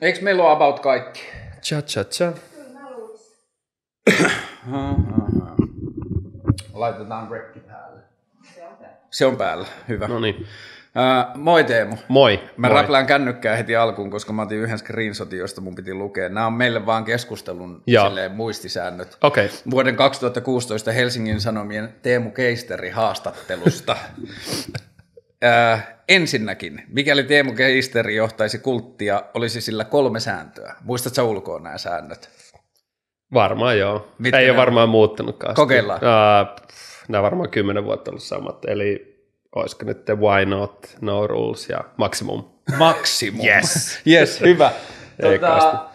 Eikö meillä ole about kaikki? Cha cha cha. Laitetaan rekki päälle. Se on päällä, hyvä. No niin. Uh, moi Teemu. Moi. Mä moi. räplään kännykkää heti alkuun, koska mä otin yhden screenshotin, josta mun piti lukea. Nämä on meille vaan keskustelun silleen, muistisäännöt. Okay. Vuoden 2016 Helsingin Sanomien Teemu Keisteri haastattelusta. Äh, ensinnäkin, mikäli Teemu Keisteri johtaisi kulttia, olisi sillä kolme sääntöä. Muistatko ulkoa nämä säännöt? Varmaan joo. Mitkä Ei ole varmaan muuttunutkaan. Kokeillaan. Uh, nämä varmaan kymmenen vuotta ollut samat. Eli olisiko nyt the why not, no rules ja maximum. Maksimum. Yes. yes, hyvä. Tota,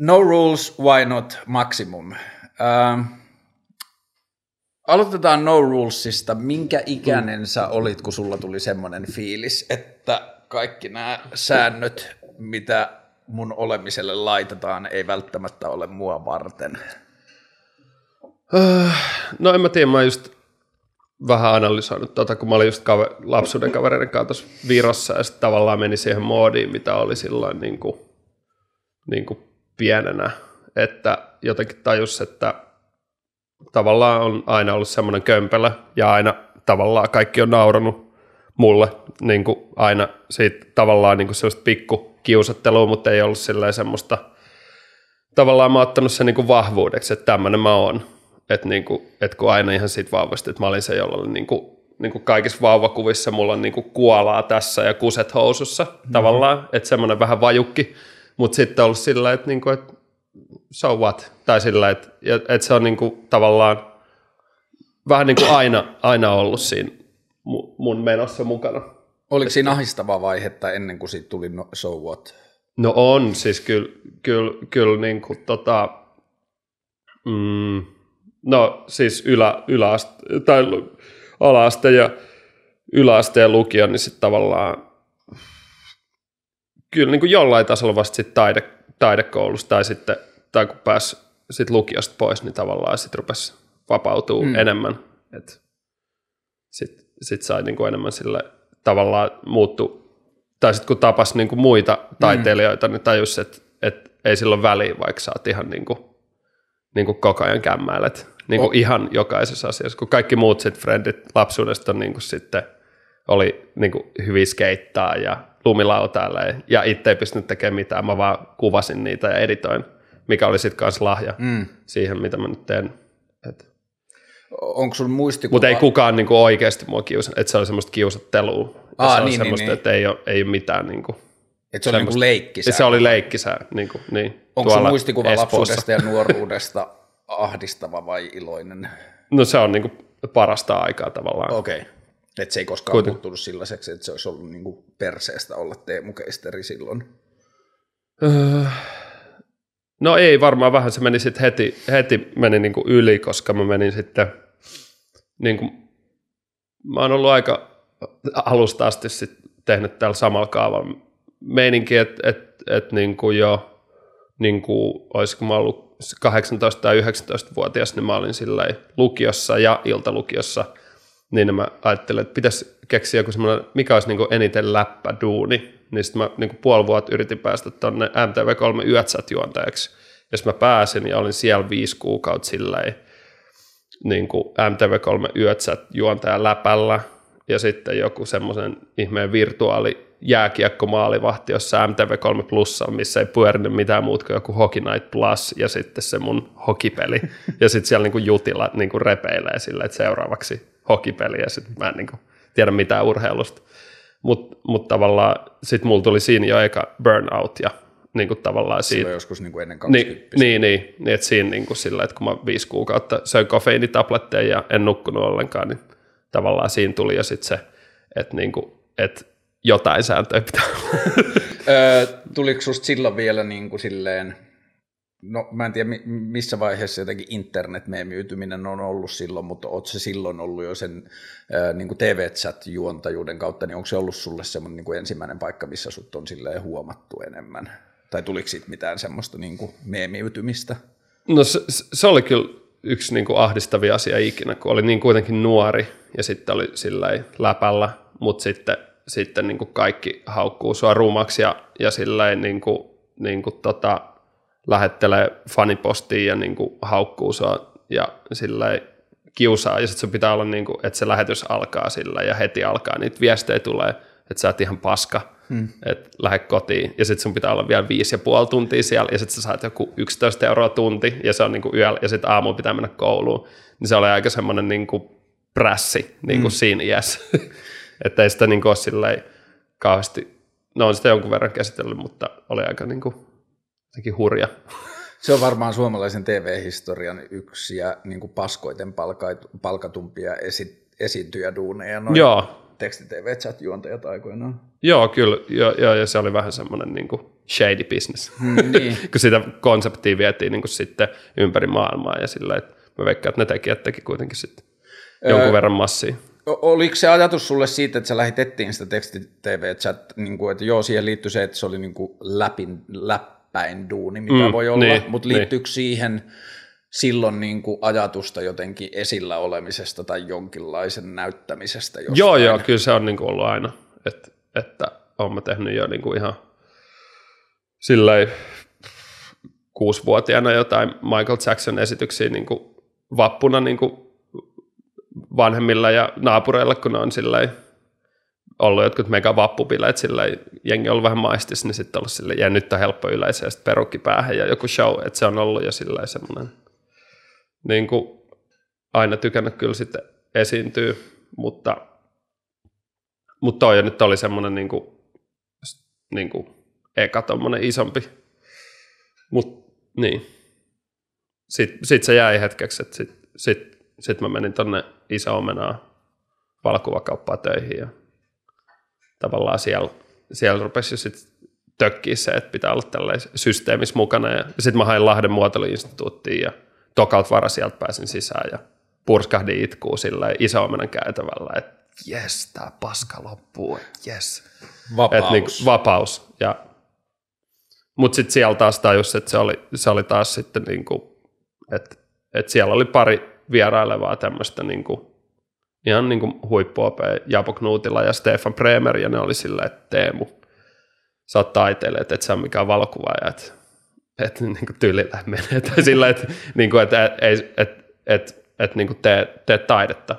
no rules, why not maximum. Ähm, aloitetaan no rulesista. Minkä ikäinen sä olit, kun sulla tuli semmoinen fiilis, että kaikki nämä säännöt, mitä mun olemiselle laitetaan, ei välttämättä ole mua varten? No en mä tiedä, mä just vähän analysoinut tota, kun mä olin just kaver- lapsuuden kavereiden kanssa tuossa Virossa ja sitten tavallaan meni siihen moodiin, mitä oli silloin niin kuin, niin kuin pienenä, että jotenkin tajus, että tavallaan on aina ollut semmoinen kömpelö ja aina tavallaan kaikki on nauranut mulle niin kuin aina siitä tavallaan niin kuin sellaista pikku kiusattelua, mutta ei ollut silleen semmoista, tavallaan mä oon ottanut sen niin kuin vahvuudeksi, että tämmöinen mä oon. Että niinku, et kun aina ihan siitä vauvasta, että mä olin se, jolla oli niinku, niinku kaikissa vauvakuvissa mulla on niinku kuolaa tässä ja kuset housussa mm-hmm. tavallaan, että semmoinen vähän vajukki, mutta sitten on ollut sillä, että niinku, et so what, tai sillä, että et se on niinku tavallaan vähän niin kuin aina, aina ollut siinä mu- mun menossa mukana. Oliko siinä ahistava vaihetta ennen kuin siitä tuli no, so what? No on, siis kyllä, kyllä, kyllä niin kuin tota, mm, no siis ylä, yläaste, tai ala-aste ja yläaste ja lukio, niin sitten tavallaan kyllä niin kuin jollain tasolla vasta sit taide, taidekoulussa tai sitten, tai kun pääsi sit lukiosta pois, niin tavallaan sitten rupesi vapautuu Mm. mm. enemmän. Sitten sit sai niin kuin enemmän sille tavallaan muuttu, tai sitten kun tapas niin kuin muita taiteilijoita, mm. niin tajus, että et ei silloin väliä, vaikka sä oot ihan niin kuin, niin kuin koko ajan kämmäilet. Niin kuin Oh. ihan jokaisessa asiassa, kun kaikki muut sit frendit lapsuudesta niin kuin sitten oli niin kuin hyvin skeittaa ja lumilautailee, ja itse ei pystynyt tekemään mitään, mä vaan kuvasin niitä ja editoin, mikä oli sitten kanssa lahja Mm. siihen, mitä mä nyt teen. Et. Onko sun muistikuva? Mutta ei kukaan niinku oikeasti mua kiusannut, että se oli semmoista kiusattelua. Aa, se oli niin, semmoista, niin, että ei ole, ei ole mitään niinku, Et se oli niinku leikkisää. se oli leikkisää. Niinku, niin, Onko sun muistikuva Espoossa. lapsuudesta ja nuoruudesta ahdistava vai iloinen? No se on niinku parasta aikaa tavallaan. Okei. Okay. Että se ei koskaan Kuiten- muuttunut sellaiseksi, että se olisi ollut niinku perseestä olla Teemu Keisteri silloin. Öö, no ei varmaan vähän, se meni sitten heti, heti meni niinku yli, koska mä menin sitten, niinku, mä oon ollut aika alusta asti sit tehnyt täällä samalla kaavalla. Meininki, että et, et niinku jo, niinku, olisiko mä ollut 18 tai 19-vuotias, niin mä olin sillä lukiossa ja iltalukiossa, niin mä ajattelin, että pitäisi keksiä joku semmoinen, mikä olisi niinku eniten läppäduuni, niin sitten mä niinku puoli vuotta yritin päästä tuonne MTV3 Yötsät juontajaksi. Jos mä pääsin ja olin siellä viisi kuukautta silleen, niin kuin MTV3 Yötsät juontaja läpällä ja sitten joku semmoisen ihmeen virtuaali jääkiekkomaalivahti jossain MTV3 Plussa, missä ei pyörinyt mitään muuta kuin joku Hockey Night Plus ja sitten se mun hokipeli. ja sitten siellä niinku jutilla niinku repeilee sillä, että seuraavaksi hokipeli ja sitten mä en niinku tiedä mitään urheilusta. Mutta mut tavallaan sitten mulla tuli siinä jo eka burnout ja niinku tavallaan siitä, Silloin joskus niinku ennen niin, 20. niin, niin, niin että siinä niin kuin sillä, että kun mä viisi kuukautta söin kofeiinitabletteja ja en nukkunut ollenkaan, niin tavallaan siinä tuli jo sitten se, että, niin kuin, että jotain sääntöjä pitää olla. Öö, tuliko susta silloin vielä niin kuin silleen, no mä en tiedä mi- missä vaiheessa jotenkin internetmeemiytyminen on ollut silloin, mutta oot se silloin ollut jo sen niin TV-chat-juontajuuden kautta, niin onko se ollut sulle semmoinen niin kuin ensimmäinen paikka, missä sut on silleen huomattu enemmän? Tai tuliko siitä mitään semmoista niin kuin meemiytymistä? No se, se oli kyllä yksi niin kuin ahdistavia asia ikinä, kun oli niin kuitenkin nuori ja sitten oli sillä läpällä, mutta sitten sitten niin kuin kaikki haukkuu sua rumaksi ja, ja silleen niin kuin, niin kuin tota, lähettelee fanipostiin ja niin kuin haukkuu sua ja silleen kiusaa. Ja sitten sun pitää olla niin kuin, että se lähetys alkaa sillä ja heti alkaa. Niitä viestejä tulee, että sä oot ihan paska, hmm. että lähde kotiin. Ja sitten sun pitää olla vielä viisi ja puoli tuntia siellä ja sitten sä saat joku 11 euroa tunti ja se on niin kuin yöllä ja sitten aamulla pitää mennä kouluun, niin se oli aika semmoinen niin kuin prässi niin kuin hmm. siinä iässä, että ei sitä niin kuin ole silleen kauheasti, no on sitä jonkun verran käsitellyt, mutta oli aika niin kuin, hurja. Se on varmaan suomalaisen TV-historian yksi ja niin kuin paskoiten palkatumpia esi- esiintyjäduuneja. Noin Joo. Teksti-TV-chat-juontajat aikoinaan. Joo, kyllä. Joo, joo, ja se oli vähän semmoinen niin kuin shady business. Mm, niin. kun sitä konseptia vietiin niin kuin sitten ympäri maailmaa ja sillä, että mä veikkaan, että ne tekijät teki kuitenkin sitten jonkun öö, verran massia. Oliko se ajatus sulle siitä, että sä lähetettiin sitä teksti-TV-chat, niin kuin, että joo, siihen liittyi se, että se oli niin kuin läpin, läp, päin duuni, mitä mm, voi olla, niin, mutta liittyykö niin. siihen silloin niin kuin ajatusta jotenkin esillä olemisesta tai jonkinlaisen näyttämisestä jostain? Joo, joo, kyllä se on niin kuin ollut aina, että, että olen mä tehnyt jo niin kuin ihan silleen kuusivuotiaana jotain Michael Jackson esityksiä niin kuin vappuna niin kuin vanhemmilla ja naapureilla, kun ne on silleen ollut jotkut mega vappubileet, sillä jengi on ollut vähän maistis, niin sitten ollut sille, ja nyt on helppo yleisö, ja sitten perukki päähän ja joku show, että se on ollut jo sillä semmoinen, niin kuin aina tykännyt kyllä sitten esiintyy, mutta, mutta toi nyt oli semmoinen niin kuin, niin kuin eka tommonen isompi, mutta niin. Sitten sit se jäi hetkeksi, että sitten sit, sit mä menin tonne iso omenaa valokuvakauppaa töihin ja tavallaan siellä, siellä rupesi jo sitten tökkiä se, että pitää olla tällainen systeemissä mukana. Ja sitten mä hain Lahden muotoiluinstituuttiin ja tokalta vara sieltä pääsin sisään ja purskahdin itkuu sillä iso omenan käytävällä, että jes, tämä paska loppuu, jes. Vapaus. Et niin, vapaus. Ja, mutta sitten siellä taas tajus, että se oli, se oli taas sitten niin kuin, että, että siellä oli pari vierailevaa tämmöistä niin kuin ihan niin kuin huippuopea Japo Knutila ja Stefan Bremer, ja ne oli silleen, että Teemu, sä oot taiteilija, että et sä ole mikään valokuvaaja, että et, niin kuin tyylillä menee, tai sillä, että, niin kuin, että et, et, et, et, niin kuin tee, tee taidetta.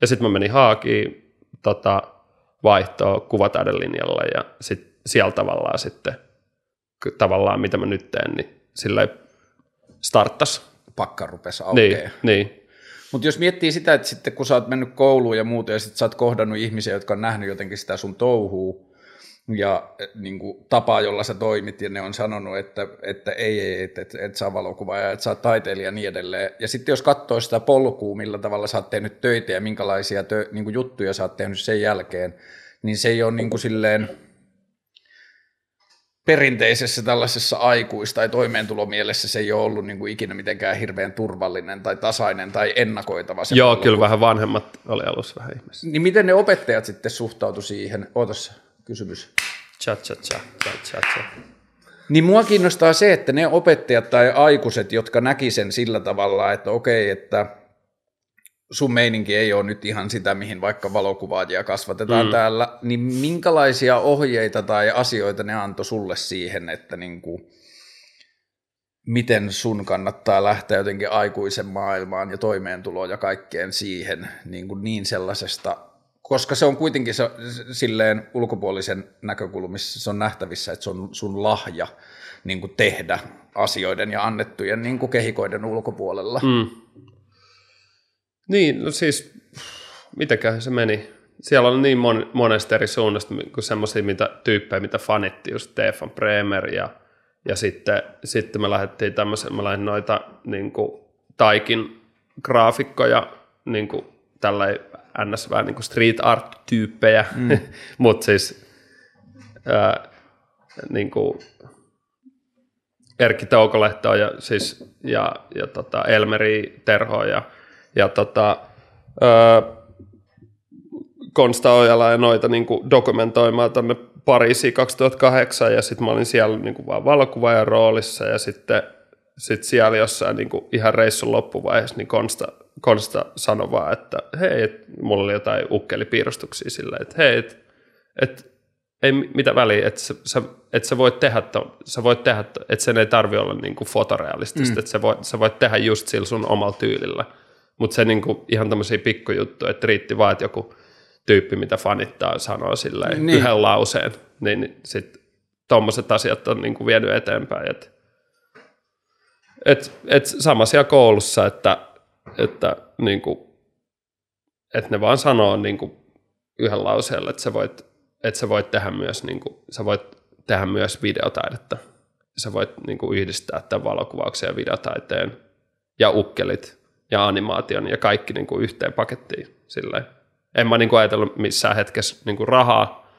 Ja sitten mä menin Haakiin tota, vaihtoa kuvataiden linjalla, ja sitten siellä tavallaan sitten, tavallaan mitä mä nyt teen, niin silleen starttas. Pakka rupesi aukeaa. Niin, niin. Mutta jos miettii sitä, että sitten kun sä oot mennyt kouluun ja muuta, ja sitten sä oot kohdannut ihmisiä, jotka on nähnyt jotenkin sitä sun touhuu, ja eh, niin kuin, tapaa, jolla sä toimit, ja ne on sanonut, että, että ei, ei, että et, et sä oot valokuvaaja, että sä oot taiteilija ja niin edelleen. Ja sitten jos katsoo sitä polkua, millä tavalla sä oot tehnyt töitä ja minkälaisia tö, niin kuin juttuja sä oot tehnyt sen jälkeen, niin se ei ole niin kuin silleen, perinteisessä tällaisessa aikuista- tai toimeentulomielessä se ei ole ollut niin kuin ikinä mitenkään hirveän turvallinen tai tasainen tai ennakoitava. Se Joo, kyllä vähän vanhemmat oli alussa vähän ihmeessä. Niin miten ne opettajat sitten suhtautu siihen? Ootas kysymys. Cha, cha, cha, cha, cha, cha. Niin mua kiinnostaa se, että ne opettajat tai aikuiset, jotka näki sen sillä tavalla, että okei, että sun meininki ei ole nyt ihan sitä, mihin vaikka valokuvaajia kasvatetaan mm. täällä, niin minkälaisia ohjeita tai asioita ne antoi sulle siihen, että niin kuin, miten sun kannattaa lähteä jotenkin aikuisen maailmaan ja toimeentuloon ja kaikkeen siihen niin, kuin niin sellaisesta, koska se on kuitenkin se, silleen ulkopuolisen näkökulmissa se on nähtävissä, että se on sun lahja niin kuin tehdä asioiden ja annettujen niin kuin kehikoiden ulkopuolella. Mm. Niin, no siis, mitäköhän se meni? Siellä on niin mon, monesta eri suunnasta kuin semmoisia mitä, tyyppejä, mitä fanitti, just Stefan Bremer ja, ja sitten, sitten me lähdettiin tämmöisen, mä lähdin noita niin kuin, taikin graafikkoja, niin kuin, tällä ns. vähän niin kuin street art-tyyppejä, mm. mutta siis ää, niin kuin, Erkki Toukolehto ja, siis, ja, ja tota Elmeri Terho ja ja tota, öö, Konsta Ojala ja noita niin kuin dokumentoimaan tuonne Pariisiin 2008 ja sitten mä olin siellä niin kuin vaan valokuvaajan roolissa ja sitten sit siellä jossain niin kuin ihan reissun loppuvaiheessa niin Konsta, Konsta sanoi vaan, että hei, et, mulla oli jotain ukkelipiirustuksia sillä, että hei, et, et, ei mitä väliä, että sä, sä, et sä voit tehdä, to, sä voit tehdä että sen ei tarvi olla niin kuin fotorealistista, mm. että sä voit, sä voit tehdä just sillä sun omalla tyylillä. Mutta se niin kuin, ihan tämmöisiä pikkujuttuja, että riitti vaan, että joku tyyppi, mitä fanittaa, sanoo silleen niin. yhden lauseen, niin, sitten tuommoiset asiat on niin kuin vienyt eteenpäin. Et, et, et sama siellä koulussa, että, että, niin kuin, että ne vaan sanoo niin kuin yhden lauseella, että sä voit, että sä voit tehdä myös, niin kuin, sä voit tehdä myös videotaidetta. Sä voit niin kuin yhdistää tämän valokuvauksen ja videotaiteen ja ukkelit ja animaation ja kaikki niin kuin yhteen pakettiin. Silleen. En mä niin kuin ajatellut missään hetkessä niin kuin rahaa.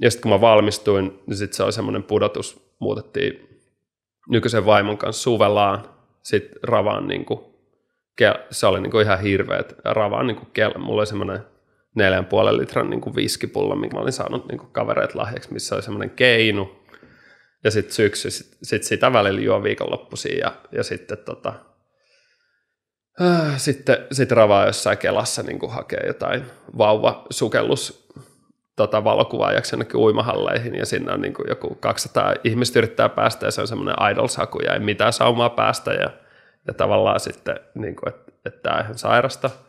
Ja sitten kun mä valmistuin, niin sitten se oli semmoinen pudotus. Muutettiin nykyisen vaimon kanssa suvellaan. Sitten Ravaan, niin kuin, se oli niin kuin ihan hirveä. Ravaan niin kuin, mulla oli semmoinen neljän puolen litran niin kuin viskipullo, minkä mä olin saanut niin kuin kavereet lahjaksi, missä oli semmoinen keinu. Ja sitten syksy, sit, sit sitä välillä juo viikonloppuisin ja, ja sitten tota, sitten sit ravaa jossain kelassa niin kuin hakee jotain vauva-sukellus tota, valokuvaajaksi jonnekin uimahalleihin ja sinne on niin kuin joku 200 ihmistä yrittää päästä ja se on semmoinen idol-saku ja ei mitään saumaa päästä ja, ja tavallaan sitten, niin kuin, että, että tämä ihan sairasta –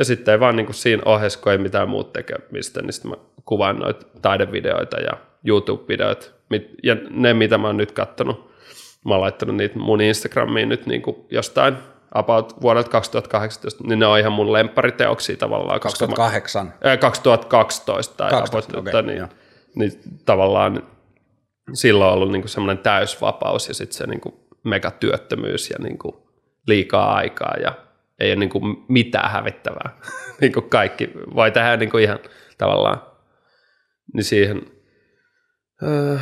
ja sitten ei vaan niin kuin siinä ohessa, kun ei mitään muuta tekemistä, niin sitten mä kuvaan noita taidevideoita ja YouTube-videoita. Ja ne, mitä mä oon nyt kattonut, mä oon laittanut niitä mun Instagramiin nyt niin kuin jostain about vuodelta 2018, niin ne on ihan mun lemppariteoksia tavallaan. 2008? Mä, ää, 2012 tai 12, about, okay, niin, niin, tavallaan silloin on ollut niin kuin semmoinen täysvapaus ja sitten se niin kuin megatyöttömyys ja niin kuin liikaa aikaa ja ei ole niin kuin mitään hävittävää. niin kuin kaikki voi tehdä niin kuin ihan tavallaan niin siihen. Öö,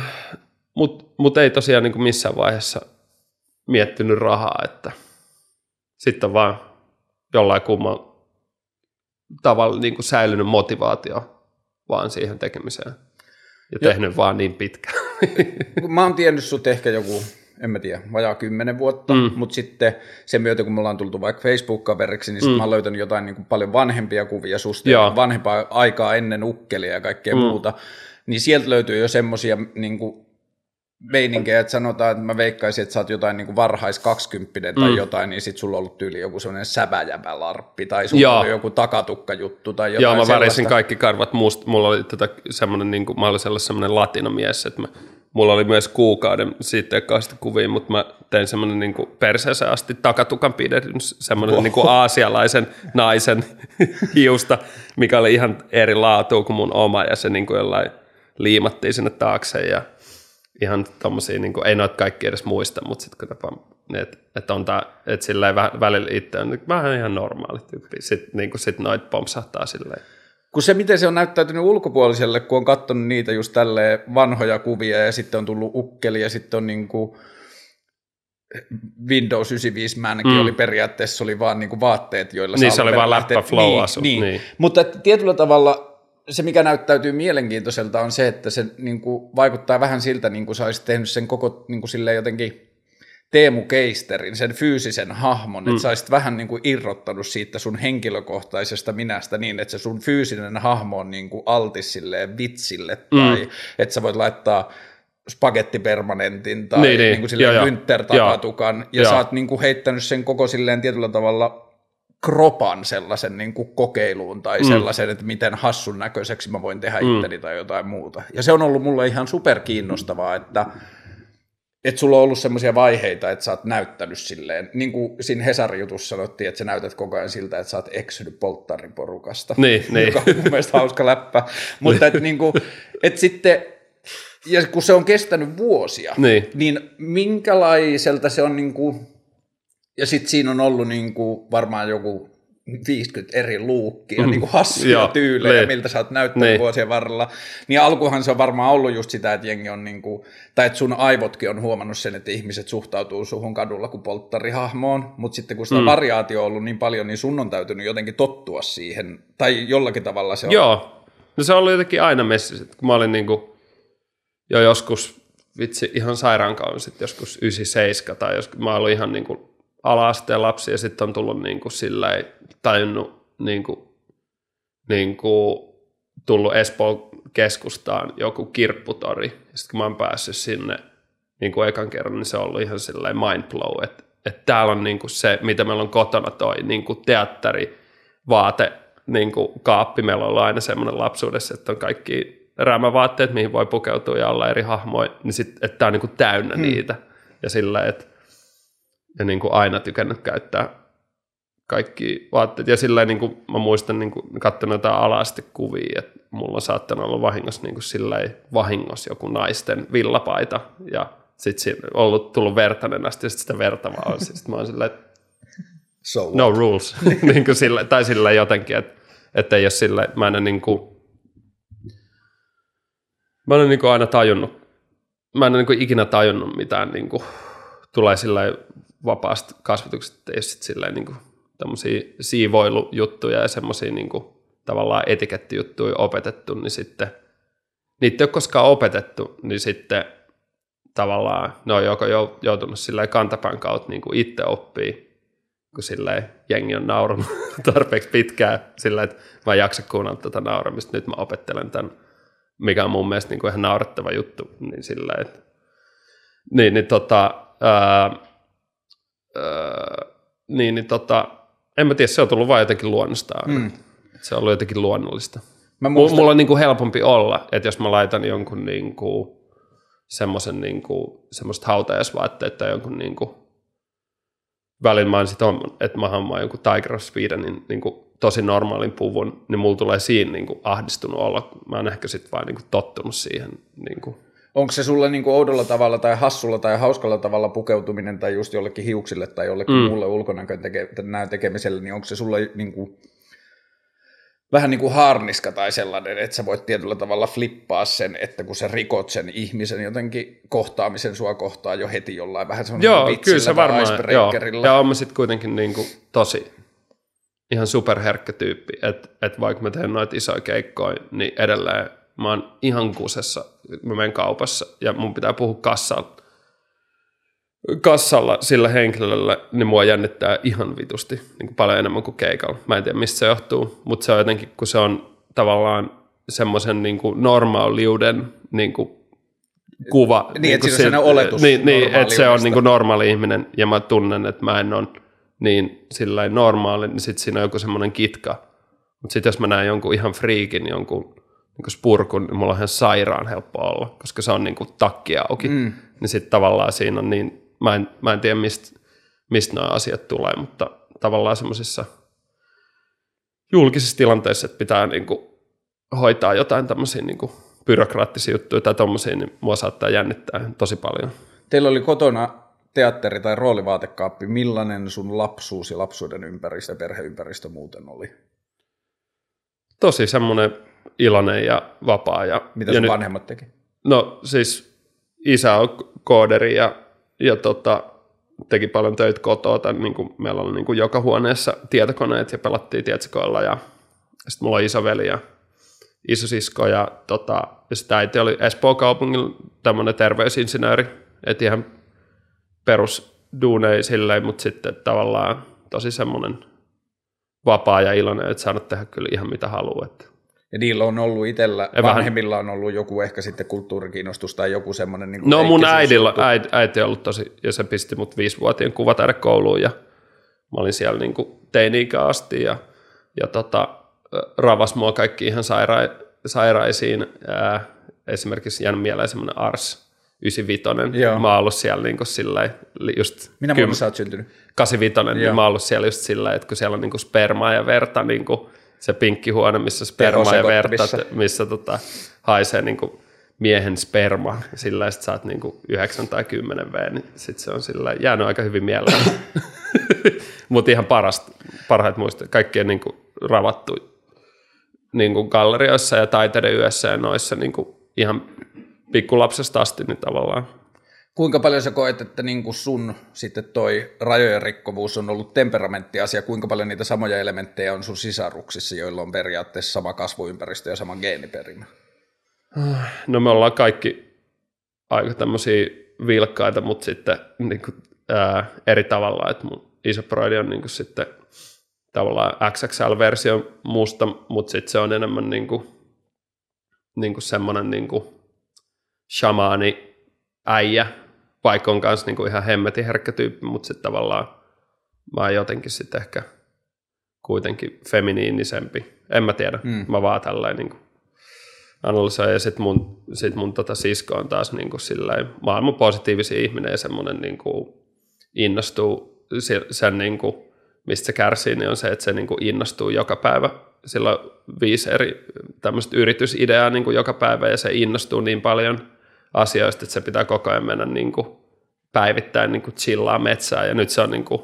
Mutta mut ei tosiaan niin kuin missään vaiheessa miettinyt rahaa, että sitten on vaan jollain kumman tavalla niin kuin säilynyt motivaatio vaan siihen tekemiseen ja tehnyt vaan niin pitkä. Mä oon tiennyt sut ehkä joku en mä tiedä, vajaa kymmenen vuotta, mm. mutta sitten sen myötä, kun me ollaan tultu vaikka Facebook-kaveriksi, niin mm. mä oon löytänyt jotain niin kuin paljon vanhempia kuvia susta, ja vanhempaa aikaa ennen ukkelia ja kaikkea mm. muuta, niin sieltä löytyy jo semmoisia niin kuin meininkejä, että sanotaan, että mä veikkaisin, että sä oot jotain niin kuin varhais 20 tai mm. jotain, niin sit sulla on ollut tyyli joku semmoinen säväjävä larppi, tai sulla on joku takatukka-juttu tai jotain Joo, mä värisin kaikki karvat musta, mulla oli tätä semmoinen, niin kuin, mä olin sellainen latinomies, että mä Mulla oli myös kuukauden sitten kahdesta kuvia, mutta mä tein semmoinen niin perseeseen asti takatukan pidetyn, semmoinen wow. niin kuin aasialaisen naisen hiusta, mikä oli ihan eri laatu kuin mun oma ja se niin kuin jollain liimattiin sinne taakse ja ihan tommosia, niin kuin, ei noita kaikki edes muista, mutta sitten kun että et on tää, että silleen välillä itse on vähän ihan normaali tyyppi, sitten niin kuin, sit noit pompsahtaa silleen kun se, miten se on näyttäytynyt ulkopuoliselle, kun on katsonut niitä just tälle vanhoja kuvia ja sitten on tullut ukkeli ja sitten on niin kuin Windows 95 Mankin mm. oli periaatteessa oli vaan niin kuin vaatteet, joilla niin, se oli vaan läppä flow niin. Niin. niin. Mutta tietyllä tavalla se, mikä näyttäytyy mielenkiintoiselta, on se, että se niin kuin, vaikuttaa vähän siltä, niin kuin sä olisit tehnyt sen koko niin kuin jotenkin Teemu Keisterin, sen fyysisen hahmon, mm. että sä olisit vähän niin kuin irrottanut siitä sun henkilökohtaisesta minästä niin, että se sun fyysinen hahmo on niin kuin altis silleen vitsille, tai mm. että sä voit laittaa spagettipermanentin tai niin, niin. Niin kuin silleen takatukan ja, ja sä oot niin kuin heittänyt sen koko silleen tietyllä tavalla kropan sellaisen niin kuin kokeiluun tai mm. sellaisen, että miten hassun näköiseksi mä voin tehdä mm. itteni tai jotain muuta. Ja se on ollut mulle ihan super kiinnostavaa, että että sulla on ollut semmoisia vaiheita, että sä oot näyttänyt silleen, niin kuin siinä Hesarin jutussa sanottiin, että sä näytät koko ajan siltä, että sä oot eksynyt polttariporukasta, niin, niin. joka on mun mielestä hauska läppä. Mutta että niin kuin, et sitten, ja kun se on kestänyt vuosia, niin, niin minkälaiselta se on, niin kuin, ja sitten siinä on ollut niin kuin varmaan joku 50 eri luukkia, mm. niin kuin hassuja Joo, tyylejä, ne. miltä sä oot näyttänyt ne. vuosien varrella. Niin alkuhan se on varmaan ollut just sitä, että jengi on niin kuin, tai että sun aivotkin on huomannut sen, että ihmiset suhtautuu suhun kadulla kuin polttarihahmoon, mutta sitten kun sitä mm. variaatio on ollut niin paljon, niin sun on täytynyt jotenkin tottua siihen, tai jollakin tavalla se on. Joo, no se on ollut jotenkin aina messissä, kun mä olin niin kuin jo joskus, vitsi, ihan sairaan kauan sitten joskus 97, tai jos mä olin ihan niin kuin ala-asteen lapsi, ja sitten on tullut niin kuin silleen, tajunnut niin kuin, niin kuin tullut Espoon keskustaan joku kirpputori. Sitten kun mä oon päässyt sinne niin kuin ekan kerran, niin se on ollut ihan silleen mind blow, että, että täällä on niin kuin se, mitä meillä on kotona toi niin kuin teatteri, vaate, niin kuin kaappi. Meillä on ollut aina semmoinen lapsuudessa, että on kaikki räämävaatteet, mihin voi pukeutua ja olla eri hahmoja, niin sit, että tämä on niin kuin täynnä hmm. niitä. Ja sillä, että ja niin kuin aina tykännyt käyttää kaikki vaatteet. Ja sillä niin kuin mä muistan niin kuin katsonut jotain alasti kuvia, että mulla on saattanut olla vahingossa niin kuin sillä vahingossa joku naisten villapaita ja sitten ollut tullut vertainen asti ja sitten sitä verta vaan on. Sitten mä oon sillä, että so no rules. niin kuin sillä, tai sillä jotenkin, että, että ei ole sillä, mä en niin kuin, mä en niin kuin aina tajunnut, mä en niin kuin ikinä tajunnut mitään niin kuin, tulee sillä vapaasta kasvatuksesta, ei sit silleen niin kuin, siivoilujuttuja ja semmoisia niin tavallaan etikettijuttuja opetettu, niin sitten niitä ei ole koskaan opetettu, niin sitten tavallaan ne on joko joutunut sillä kantapään kautta niin kuin itse oppii, kun sillä jengi on naurunut tarpeeksi pitkään sillä, että mä en jaksa kuunnella tätä nauramista, nyt mä opettelen tämän, mikä on mun mielestä niin kuin ihan naurettava juttu, niin sillä, että niin, niin tota, ää, ää, niin, niin tota, en mä tiedä, se on tullut vain jotenkin luonnostaan. Mm. Se on ollut jotenkin luonnollista. Mä muistan... Mulla on niin kuin helpompi olla, että jos mä laitan jonkun niin kuin, semmoisen niin kuin, semmoista hautajaisvaatteet tai jonkun niin kuin, välin mä sit on, että mä hammaan jonkun Tiger of Swedenin niin kuin, tosi normaalin puvun, niin mulla tulee siinä niin kuin, ahdistunut olla. Mä oon ehkä sitten vaan niin kuin, tottunut siihen niin kuin, onko se sulle niin kuin oudolla tavalla tai hassulla tai hauskalla tavalla pukeutuminen tai just jollekin hiuksille tai jollekin mm. muulle ulkonäkön teke, tekemiselle, niin onko se sulle niin kuin, vähän niin kuin harniska tai sellainen, että sä voit tietyllä tavalla flippaa sen, että kun sä rikot sen ihmisen jotenkin kohtaamisen sua kohtaa jo heti jollain vähän Joo, kyllä se varmaan, joo. Ja on mä sitten kuitenkin niin kuin tosi ihan superherkkä tyyppi, että et vaikka mä teen noita isoja keikkoja, niin edelleen mä oon ihan kusessa, mä menen kaupassa ja mun pitää puhua kassalla, kassalla sillä henkilöllä, niin mua jännittää ihan vitusti, niin paljon enemmän kuin keikalla. Mä en tiedä, mistä se johtuu, mutta se on jotenkin, kun se on tavallaan semmoisen niin normaaliuden niin kuin kuva. Niin, niin että siinä on oletus Niin, niin että se on niin kuin normaali ihminen ja mä tunnen, että mä en ole niin sillä normaali, niin sitten siinä on joku semmoinen kitka. Mutta sitten jos mä näen jonkun ihan friikin, jonkun niin spurkun, niin mulla on ihan sairaan helppo olla, koska se on niin kuin takki auki. Mm. Niin sitten tavallaan siinä on niin, mä en, mä en tiedä mistä mist nuo asiat tulee, mutta tavallaan semmoisissa julkisissa tilanteissa, että pitää niin kuin hoitaa jotain tämmöisiä niin kuin byrokraattisia juttuja tai tommosia, niin mua saattaa jännittää tosi paljon. Teillä oli kotona teatteri- tai roolivaatekaappi. Millainen sun lapsuus ja lapsuuden ympäristö ja perheympäristö muuten oli? Tosi semmoinen iloinen ja vapaa. Ja, Mitä ja sun nyt, vanhemmat teki? No siis isä on kooderi ja, ja tota, teki paljon töitä kotoa. Tai niin kuin meillä oli niin kuin joka huoneessa tietokoneet ja pelattiin tietokoneella. Ja sitten mulla on isoveli ja isosisko ja, tota, ja sitten äiti oli Espoon kaupungin tämmöinen terveysinsinööri. Että ihan perusduunei silleen, mutta sitten tavallaan tosi semmoinen vapaa ja iloinen, että saanut tehdä kyllä ihan mitä haluaa. Että ja niillä on ollut itsellä, ja vanhemmilla vähän... on ollut joku ehkä sitten kulttuurikiinnostus tai joku semmoinen niin No mun äidillä, äiti, äiti on ollut tosi, ja se pisti mut viisivuotien kuvataidekouluun ja mä olin siellä niin teini asti ja, ja tota, ravas mua kaikki ihan saira, sairaisiin. Ää, esimerkiksi jäänyt mieleen semmoinen Ars 95. Joo. Mä oon ollut siellä niin kuin sillä just... Minä vuonna sä oot syntynyt? 85, niin mä oon ollut siellä just sillä että kun siellä on niin kuin spermaa ja verta niin kuin se pinkki huone, missä sperma ja verta, missä, tota, haisee niin kuin miehen sperma, sillä sä oot niin kuin 9 tai 10 V, niin sit se on sillä jäänyt aika hyvin mieleen. Mutta ihan parasta, parhaat muista, kaikkien niin kuin ravattu niin kuin gallerioissa ja taiteiden yössä ja noissa niin kuin ihan pikkulapsesta asti niin tavallaan Kuinka paljon sä koet, että niin kuin sun sitten toi rajojen rikkovuus on ollut temperamenttiasia, kuinka paljon niitä samoja elementtejä on sun sisaruksissa, joilla on periaatteessa sama kasvuympäristö ja sama geeniperimä? No me ollaan kaikki aika tämmöisiä vilkkaita, mutta sitten niin kuin, ää, eri tavalla, että mun iso broidi on niin kuin sitten tavallaan XXL-versio musta, mutta sitten se on enemmän niin kuin, niin kuin semmoinen niin kuin shamaani äijä, vaikka on kanssa niin kuin ihan hemmetin herkkä tyyppi, mutta sitten tavallaan mä oon jotenkin sitten ehkä kuitenkin feminiinisempi. En mä tiedä, mm. mä vaan tällainen niin kuin analysoin. Ja sitten mun, sit mun tota sisko on taas niin kuin silleen, maailman positiivisi ihminen ja semmoinen niin kuin innostuu sen, niin kuin, mistä se kärsii, niin on se, että se niin kuin innostuu joka päivä. Sillä on viisi eri tämmöistä yritysideaa niin kuin joka päivä ja se innostuu niin paljon asioista, että se pitää koko ajan mennä niin kuin päivittäin niin kuin chillaa metsää ja nyt se on niin kuin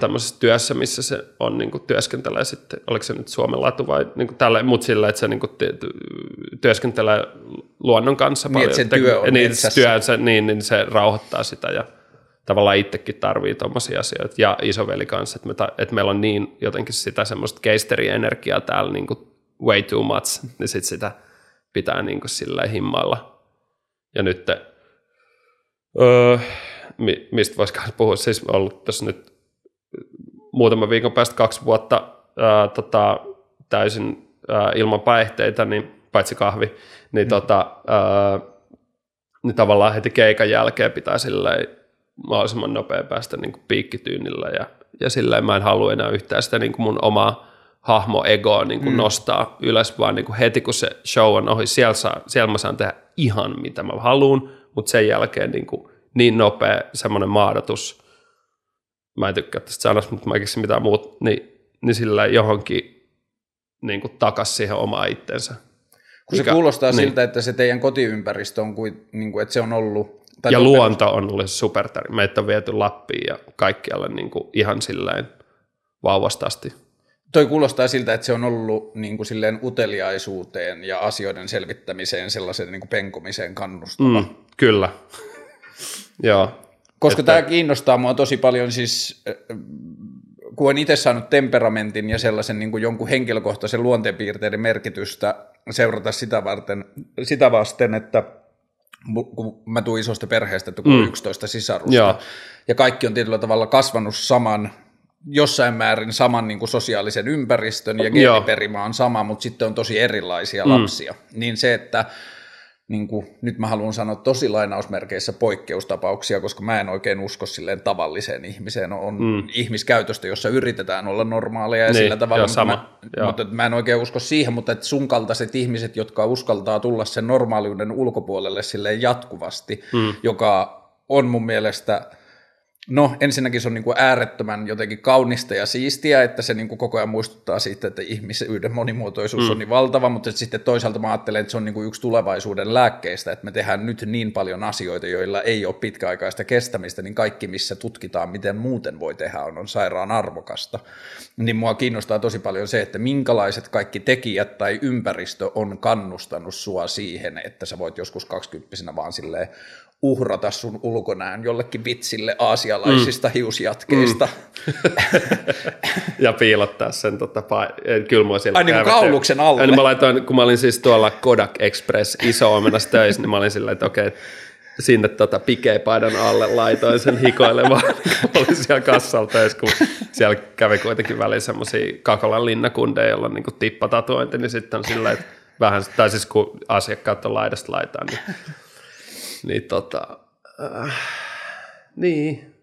tämmöisessä työssä, missä se on, niin kuin työskentelee sitten, oliko se nyt Suomen latu vai niin kuin tällä, mutta sillä, että se niin kuin työskentelee luonnon kanssa niin, paljon. Että sen työ on niin, työnsä, niin, niin se rauhoittaa sitä ja tavallaan itsekin tarvii tuommoisia asioita. Ja isoveli kanssa, että, me ta, että meillä on niin jotenkin sitä semmoista keisteriä-energiaa täällä niin kuin way too much, niin sitten sitä pitää niin kuin silleen himmailla. Ja nyt, öö, mistä voisi puhua, siis ollut tässä nyt muutaman viikon päästä kaksi vuotta ää, tota, täysin ää, ilman päihteitä, niin paitsi kahvi, niin, mm. tota, ää, niin tavallaan heti keikan jälkeen pitää silleen mahdollisimman nopea päästä niin kuin piikkityynillä ja, ja silleen mä en halua enää yhtään sitä niin kuin mun omaa hahmo-egoa niin kuin mm. nostaa ylös, vaan niin kuin heti kun se show on ohi, siellä, saa, siellä mä saan tehdä ihan mitä mä haluan, mutta sen jälkeen niin, kuin niin nopea semmoinen maadotus – mä en tykkää tästä sanasta, mutta mä keksin mitään muuta, niin, niin sillä johonkin niin kuin takas siihen omaa itsensä. Kun Mikä, se kuulostaa niin. siltä, että se teidän kotiympäristö on kuin, niin kuin että se on ollut... Tai ja luonto perus... on ollut supertärkeä. Meitä on viety Lappiin ja kaikkialle niin kuin ihan silleen vauvasta asti. Toi kuulostaa siltä, että se on ollut niin kuin silleen uteliaisuuteen ja asioiden selvittämiseen, sellaisen niin kuin penkomiseen kannustava. Mm, kyllä. Joo, koska että... tämä kiinnostaa mua tosi paljon siis, kun olen itse saanut temperamentin ja sellaisen niin kuin jonkun henkilökohtaisen luonteenpiirteiden merkitystä seurata sitä, varten, sitä vasten, että kun mä tuun isosta perheestä, että kun mm. 11 sisarusta, ja. ja kaikki on tietyllä tavalla kasvanut saman, jossain määrin saman niin kuin sosiaalisen ympäristön ja geeniperimä on sama, mutta sitten on tosi erilaisia mm. lapsia. Niin se, että niin kuin, nyt mä haluan sanoa tosi lainausmerkeissä poikkeustapauksia, koska mä en oikein usko silleen tavalliseen ihmiseen. On mm. ihmiskäytöstä, jossa yritetään olla normaaleja ja niin, sillä tavalla, mutta, sama. Mä, mutta mä en oikein usko siihen, mutta että sun kaltaiset ihmiset, jotka uskaltaa tulla sen normaaliuden ulkopuolelle silleen jatkuvasti, mm. joka on mun mielestä – No ensinnäkin se on niin kuin äärettömän jotenkin kaunista ja siistiä, että se niin kuin koko ajan muistuttaa siitä, että ihmisyyden monimuotoisuus mm. on niin valtava, mutta sitten toisaalta mä ajattelen, että se on niin kuin yksi tulevaisuuden lääkkeistä, että me tehdään nyt niin paljon asioita, joilla ei ole pitkäaikaista kestämistä, niin kaikki missä tutkitaan, miten muuten voi tehdä, on, on sairaan arvokasta. Niin mua kiinnostaa tosi paljon se, että minkälaiset kaikki tekijät tai ympäristö on kannustanut sua siihen, että sä voit joskus kaksikymppisenä vaan silleen uhrata sun ulkonään jollekin vitsille aasialaisista mm. hiusjatkeista. Mm. ja piilottaa sen tota, pa- mua siellä Ai niin kauluksen alle. Ja, niin mä laitoin, kun mä olin siis tuolla Kodak Express iso omenassa töissä, niin mä olin silleen, että okei, sinne tota pikepaidan alle laitoin sen hikoilemaan, kun olin siellä kassalla töissä, kun siellä kävi kuitenkin väliin semmoisia Kakolan linnakundeja, joilla on niin tippatatuointi, niin sitten on silleen, että vähän, tai siis kun asiakkaat on laidasta laitaan, niin niin tota, äh, niin,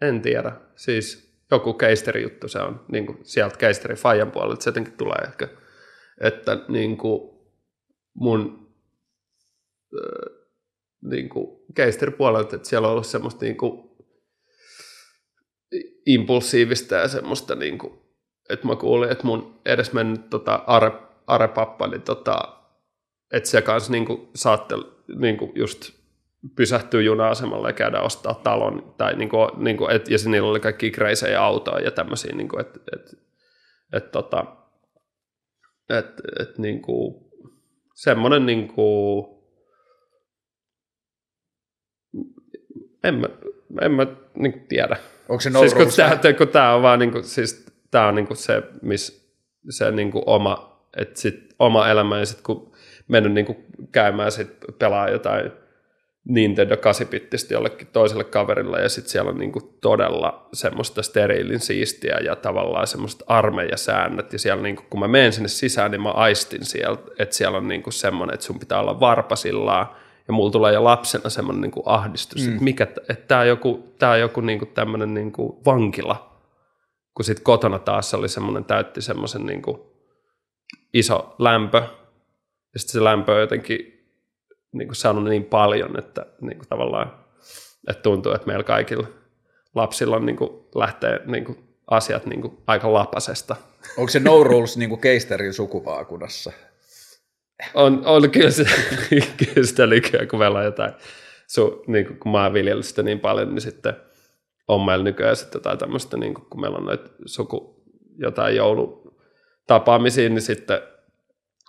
en tiedä. Siis joku keisteri juttu se on, niin kuin sieltä keisteri Fajan puolelta se jotenkin tulee ehkä, että niin kuin mun äh, niin kuin puolelta, että siellä on ollut semmoista niin kuin impulsiivista ja semmoista, niin kuin, että mä kuulin, että mun edes mennyt tota, are, arepappa, niin tota, että se kanssa niin kuin, saatte niin kuin just pysähtyä juna-asemalle ja käydä ostaa talon, tai niin kuin, niin kuin, et, ja niillä oli kaikki kreisejä autoja ja tämmöisiä, niin että et, et, tota, et, et, niin kuin, semmoinen niin kuin, en mä, en mä niin kuin tiedä. Onko se siis kun tämä, kun tämä on vaan niin kuin, siis tämä on niin kuin se, missä se niin kuin oma, että sit oma elämä ja sitten kun mennyt niin kuin käymään sit pelaa jotain Nintendo 8-bittistä jollekin toiselle kaverille ja sitten siellä on niinku todella semmoista steriilin siistiä ja tavallaan semmoista armeijasäännöt ja siellä niinku, kun mä menen sinne sisään, niin mä aistin sieltä, että siellä on niinku semmoinen, että sun pitää olla varpasillaan ja mulla tulee jo lapsena semmoinen niinku ahdistus, mm. että mikä, että tää on joku, tää on joku niinku tämmöinen niinku vankila, kun sitten kotona taas oli semmoinen, täytti semmoisen niinku iso lämpö ja sitten se lämpö jotenkin niin kuin saanut niin paljon, että niin kuin tavallaan että tuntuu, että meillä kaikilla lapsilla on, niin kuin, lähtee niin kuin, asiat niin kuin, aika lapasesta. Onko se no rules niin kuin keisterin sukuvaakunassa? On, on kyllä, se, kyllä sitä lykyä, kun meillä on jotain, su, niin kuin, kun mä oon viljellyt sitä niin paljon, niin sitten on meillä nykyään sitten jotain tämmöistä, niin kuin, kun meillä on noita suku, jotain joulutapaamisia, niin sitten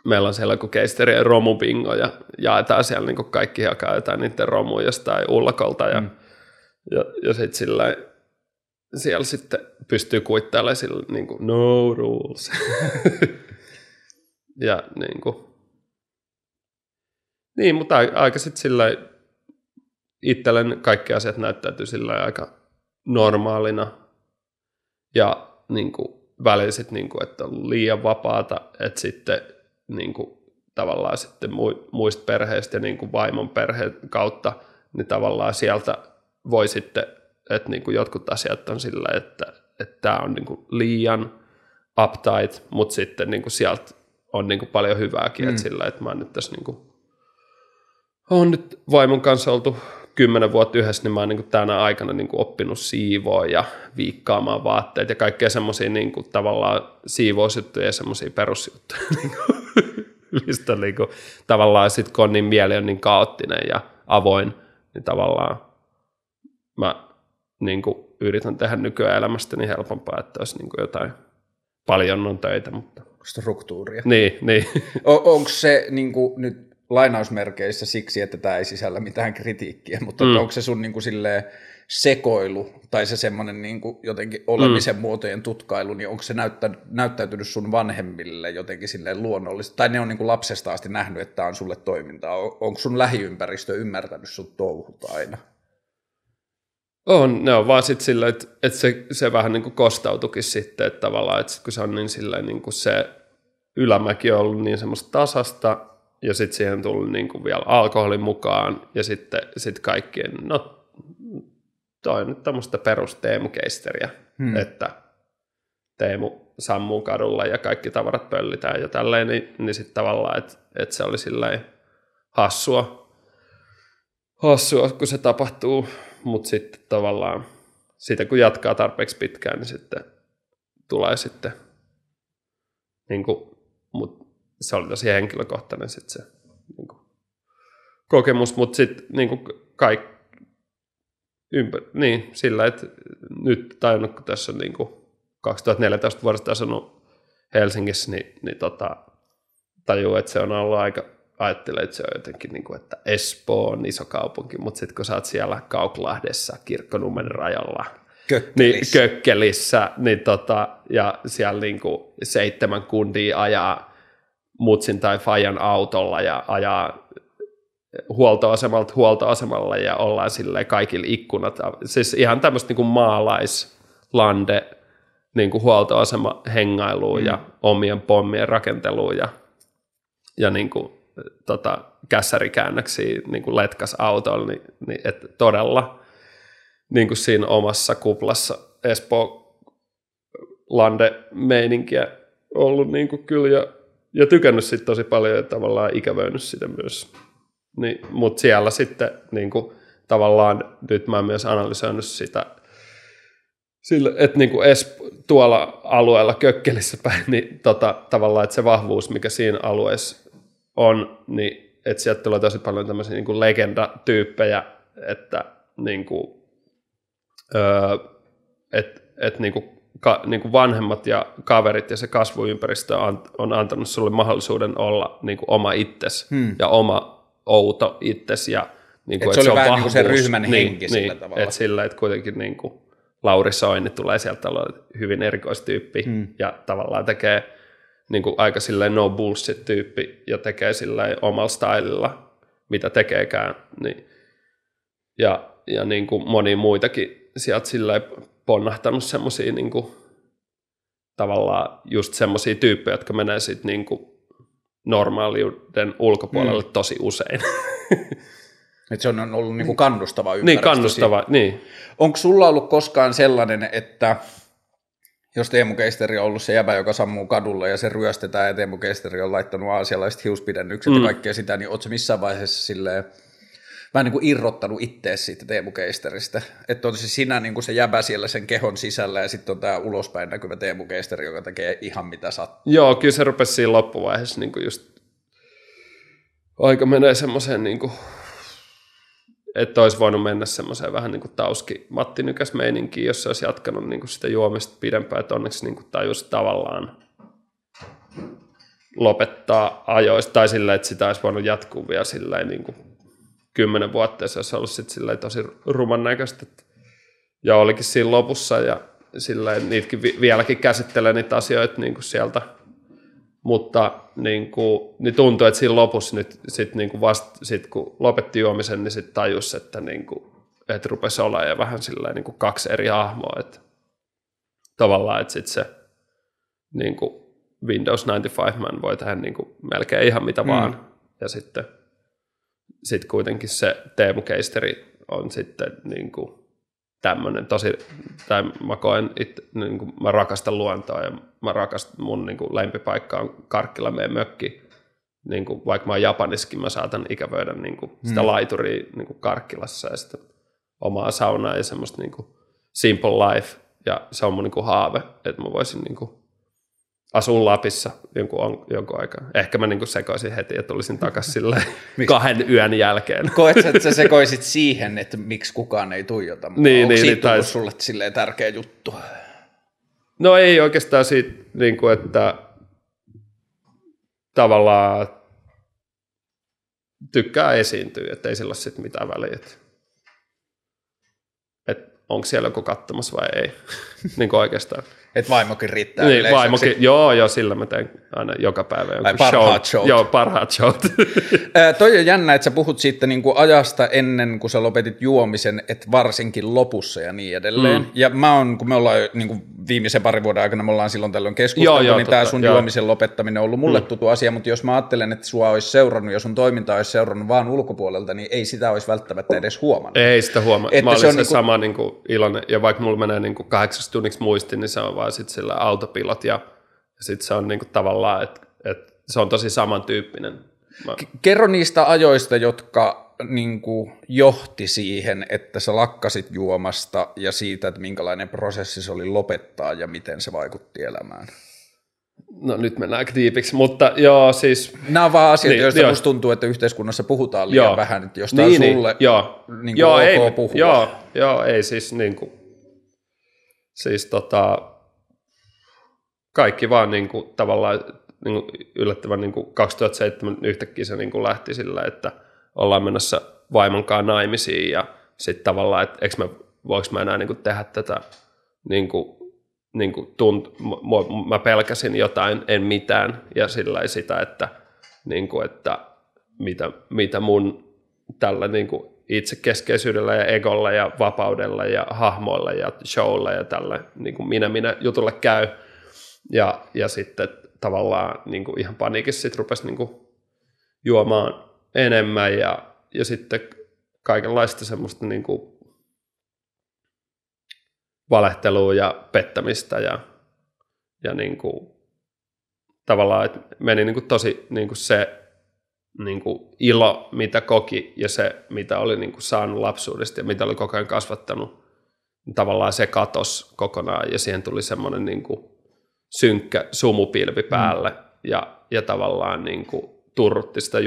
meillä on siellä joku keisterien romubingo ja jaetaan siellä niin kaikki jakaa jotain niiden romuja jostain ullakolta ja, mm. ja, ja sitten sillä siellä sitten pystyy kuittailemaan sillä niin kuin, no rules. ja niin kuin, niin, mutta aika sitten sillä itsellen kaikki asiat näyttäytyy sillä aika normaalina ja niin kuin, välillä sitten, niin kuin, että on liian vapaata, että sitten niin kuin, tavallaan sitten muista perheistä ja niin kuin vaimon perheen kautta, niin tavallaan sieltä voi sitten, että niin kuin jotkut asiat on sillä, että, että tämä on niin kuin liian uptight, mutta sitten niin kuin sieltä on niin kuin paljon hyvääkin, mm. että sillä, että mä oon nyt tässä niin kuin, on nyt vaimon kanssa oltu kymmenen vuotta yhdessä, niin mä oon niin kuin tänä aikana niin kuin oppinut siivoa ja viikkaamaan vaatteet ja kaikkea semmoisia niin kuin tavallaan siivousjuttuja ja semmoisia perusjuttuja. mistä niin kuin, tavallaan sit kun on niin mieli on niin kaoottinen ja avoin, niin tavallaan mä niin kuin, yritän tehdä nykyään elämästäni helpompaa, että olisi niin kuin jotain, paljon on töitä, mutta... Struktuuria. Niin, niin. O- onko se niin kuin, nyt lainausmerkeissä siksi, että tämä ei sisällä mitään kritiikkiä, mutta mm. onko se sun niin kuin, silleen, sekoilu tai se semmoinen niin kuin jotenkin olemisen mm. muotojen tutkailu, niin onko se näyttä, näyttäytynyt sun vanhemmille jotenkin silleen luonnollisesti, tai ne on niin kuin lapsesta asti nähnyt, että tämä on sulle toimintaa, onko sun lähiympäristö ymmärtänyt sun touhut aina? On, ne on vaan sitten silleen, että, että se, se vähän niin kuin kostautukin sitten, että tavallaan, että kun se on niin silleen niin kuin se ylämäki on ollut niin semmoista tasasta, ja sitten siihen tullut niin kuin vielä alkoholin mukaan, ja sitten sit kaikkien, no toi on nyt tämmöistä perus Teemu-keisteriä, hmm. että Teemu sammuu kadulla ja kaikki tavarat pöllitään ja tälleen, niin, niin sitten tavallaan, että et se oli silleen hassua, hassua, kun se tapahtuu, mutta sitten tavallaan siitä kun jatkaa tarpeeksi pitkään, niin sitten tulee sitten, niin kuin, mut se oli tosi henkilökohtainen sitten se niin kuin, kokemus, mutta sitten niin kuin kaikki, ympä, niin, sillä, että nyt tajunnut, kun tässä on niin kuin 2014 vuodesta asunut Helsingissä, niin, niin tota, tajuu, että se on ollut aika, ajattelee, että se on jotenkin, niin kuin, että Espoo on iso kaupunki, mutta sitten kun sä oot siellä Kauklahdessa, Kirkkonummen rajalla, Kökkelissä. Niin, Kökkelissä, niin tota, ja siellä niin kuin seitsemän kundia ajaa mutsin tai fajan autolla ja ajaa huoltoasemalta huoltoasemalle ja ollaan sille kaikilla ikkunat. Siis ihan tämmöistä niin maalaislande niin kuin huoltoasema hengailuun mm. ja omien pommien rakenteluun ja, ja niin kuin, tota, kässärikäännöksiä niin kuin letkas autolla, niin, niin että todella niin kuin siinä omassa kuplassa Espoo lande-meininkiä ollut niin kuin kyllä ja, ja tykännyt siitä tosi paljon ja tavallaan ikävöinyt sitä myös. Niin, Mutta siellä sitten niin kuin, tavallaan nyt mä oon myös analysoinut sitä, sillä, että niin kuin Esp- tuolla alueella Kökkelissä päin, niin tota, tavallaan, että se vahvuus, mikä siinä alueessa on, niin että sieltä tulee tosi paljon tämmöisiä niin kuin legendatyyppejä, että niin kuin, öö, et, et niin kuin, ka, niin kuin vanhemmat ja kaverit ja se kasvuympäristö on, on antanut sulle mahdollisuuden olla niin kuin oma itsesi hmm. ja oma outo itsesi. Ja, niin kuin, et se oli se vähän vahvuus. niin kuin se ryhmän niin, henki sillä niin, tavalla. Että sillä, että kuitenkin niin kuin Lauri Soini tulee sieltä olla hyvin erikoistyyppi hmm. ja tavallaan tekee niin kuin aika silleen no bullshit tyyppi ja tekee silleen omalla stylilla, mitä tekeekään, niin, ja, ja niin kuin moni muitakin sieltä silleen ponnahtanut semmoisia niin kuin, tavallaan just semmoisia tyyppejä, jotka menee sitten niin kuin normaaliuden ulkopuolelle mm. tosi usein. Et se on ollut niinku kannustava ympäristö. Niin, kannustava, niin. Onko sulla ollut koskaan sellainen, että jos Teemu Keisteri on ollut se jäbä, joka sammuu kadulla ja se ryöstetään ja Teemu Keisteri on laittanut aasialaiset hiuspidennykset mm. ja kaikkea sitä, niin ootko missään vaiheessa silleen, vähän niin kuin irrottanut itse siitä Teemu Keisteristä. Että on se sinä niin kuin se jäbä siellä sen kehon sisällä ja sitten on tämä ulospäin näkyvä Teemu Keisteri, joka tekee ihan mitä sattuu. Joo, kyllä se rupesi siinä loppuvaiheessa niin kuin just aika menee semmoiseen niin kuin että olisi voinut mennä semmoiseen vähän niin kuin tauski Matti Nykäs meininkiin, jos se olisi jatkanut niin kuin sitä juomista pidempään, että onneksi niin kuin tajus tavallaan lopettaa ajoista, tai sillä, että sitä olisi voinut jatkuu vielä sillä niin kuin kymmenen vuotta, ja se olisi ollut sitten tosi ruman näköistä. Ja olikin siinä lopussa, ja sillä niitäkin vieläkin käsittelee niitä asioita niin kuin sieltä mutta niin, kuin, niin tuntuu, että siinä lopussa nyt sit niin kuin vasta, sit kun lopetti juomisen, niin sitten tajus, että, niin kuin, että rupesi olemaan ja vähän sillä niin kuin kaksi eri hahmoa, että tavallaan, että sitten se niin kuin Windows 95 man voi tehdä niin kuin melkein ihan mitä mm. vaan, ja sitten sit kuitenkin se Teemu Keisteri on sitten niin kuin tämmöinen tosi, tai mä koen, itse, niin kuin mä rakastan luontoa ja mä rakastan, mun niin kuin lempipaikka on Karkkila meidän mökki. Niin kuin, vaikka mä oon Japaniskin, mä saatan ikävöidä niin kuin, sitä mm. laituria niin kuin Karkkilassa ja sitten omaa saunaa ja semmoista niin kuin, simple life. Ja se on mun niin kuin, haave, että mä voisin niin kuin, asun Lapissa jonkun, jonkun aikaa. Ehkä mä niin sekoisin heti ja tulisin takaisin sille kahden yön jälkeen. Koet että sä sekoisit siihen, että miksi kukaan ei tuijota? Niin, niin, Onko niin, siitä niin, sulle silleen tärkeä juttu? No ei oikeastaan siitä, niin kuin, että tavallaan tykkää esiintyä, että ei sillä ole sitten mitään väliä. Että onko siellä joku katsomassa vai ei, niin kuin oikeastaan. Että vaimokin riittää niin, vaimokin, joo, joo, sillä mä teen aina joka päivä jonkun parhaat show. showt. Joo, parhaat showt. toi on jännä, että sä puhut siitä niin kuin ajasta ennen kuin sä lopetit juomisen, että varsinkin lopussa ja niin edelleen. Mm. Ja mä oon, kun me ollaan niin kuin viimeisen parin vuoden aikana, me ollaan silloin tällöin keskusteltu, joo, joo, niin tämä sun joo. juomisen lopettaminen on ollut mulle mm. tuttu asia, mutta jos mä ajattelen, että sua olisi seurannut ja sun toiminta olisi seurannut vaan ulkopuolelta, niin ei sitä olisi välttämättä edes huomannut. Ei sitä huomannut. Mä olin se, se niin kuin... sama niin kuin iloinen, ja vaikka mulla menee niin kuin kahdeksaksi tunniksi muistin, niin se on vaan sitten sillä autopilot ja, ja sitten se on niinku tavallaan, että et se on tosi samantyyppinen. Mä... Kerro niistä ajoista, jotka niin kuin, johti siihen, että sä lakkasit juomasta ja siitä, että minkälainen prosessi se oli lopettaa ja miten se vaikutti elämään. No nyt mennään aika tiipiksi, mutta joo siis... Nämä on vaan asiat, niin, joista musta tuntuu, että yhteiskunnassa puhutaan liian joo. vähän, että jos tämä niin, sulle niin, joo. Niin joo, ok ei, puhua. Joo, joo, ei siis niin kuin, siis tota, kaikki vaan niin kuin, tavallaan niin kuin, yllättävän niin kuin 2007 yhtäkkiä se niin kuin lähti sillä, että ollaan menossa vaimonkaan naimisiin ja sitten tavallaan, että eikö mä, voiko mä enää niin kuin, tehdä tätä niin kuin, niin kuin tunt, mä pelkäsin jotain, en mitään ja sillä sitä, että, niin kuin, että mitä, mitä mun tällä niin kuin itsekeskeisyydellä ja egolla ja vapaudella ja hahmoilla ja showlla ja tällä niin kuin minä minä jutulle käy. Ja, ja sitten tavallaan niin kuin ihan paniikissa sitten rupesi niin kuin juomaan enemmän ja, ja sitten kaikenlaista semmoista niin kuin valehtelua ja pettämistä ja, ja niin kuin, tavallaan, että meni niin kuin tosi niin kuin se niin kuin ilo, mitä koki ja se, mitä oli niin kuin saanut lapsuudesta ja mitä oli koko ajan kasvattanut, niin tavallaan se katos kokonaan ja siihen tuli semmoinen niin kuin synkkä sumupilvi mm. päälle mm. ja, ja tavallaan niin kuin turrutti sitä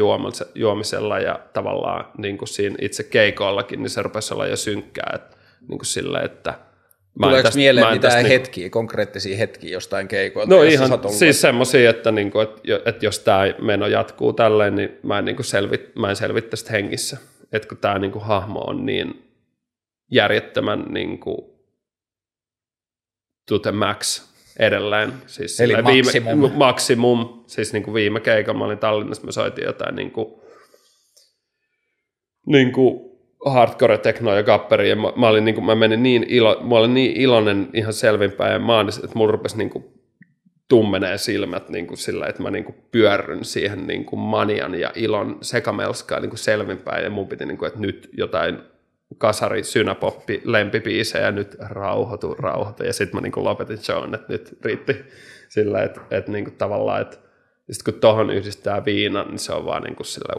juomisella ja tavallaan niin kuin siinä itse keikoillakin, niin se rupesi olla jo synkkää, että, niin kuin sille, että Tuleeko tästä, mieleen mitään tästä, niinku- hetkiä, niin, konkreettisia hetkiä jostain keikoilta? No ihan siis semmoisia, että, niin kuin, että, että jos tämä meno jatkuu tälleen, niin mä en, niin kuin selvit, mä en selvit tästä hengissä. Että kun tämä niin kuin, hahmo on niin järjettömän niin kuin, to the max edelleen. Siis Eli maksimum. Viime, maksimum. Siis niin kuin viime keikalla mä olin Tallinnassa, me soitin jotain niin kuin, niin kuin hardcore tekno ja gapperi, ja mä, mä, olin, niin kuin, mä menin niin, ilo, mä olin niin iloinen ihan selvinpäin, ja mä olin, että mulla rupesi niin kuin, tummenee silmät niin kuin sillä, että mä niin kuin pyörryn siihen niin kuin manian ja ilon sekamelskaan niin kuin selvinpäin, ja mun piti, niin kuin, että nyt jotain kasari, synäpoppi, lempipiisejä, nyt rauhoitu, rauhoitu, ja sitten mä niin lopetin shown, että nyt riitti sillä, että, että niin kuin tavallaan, että sitten kun tuohon yhdistää viinan, niin se on vaan niin kuin sillä,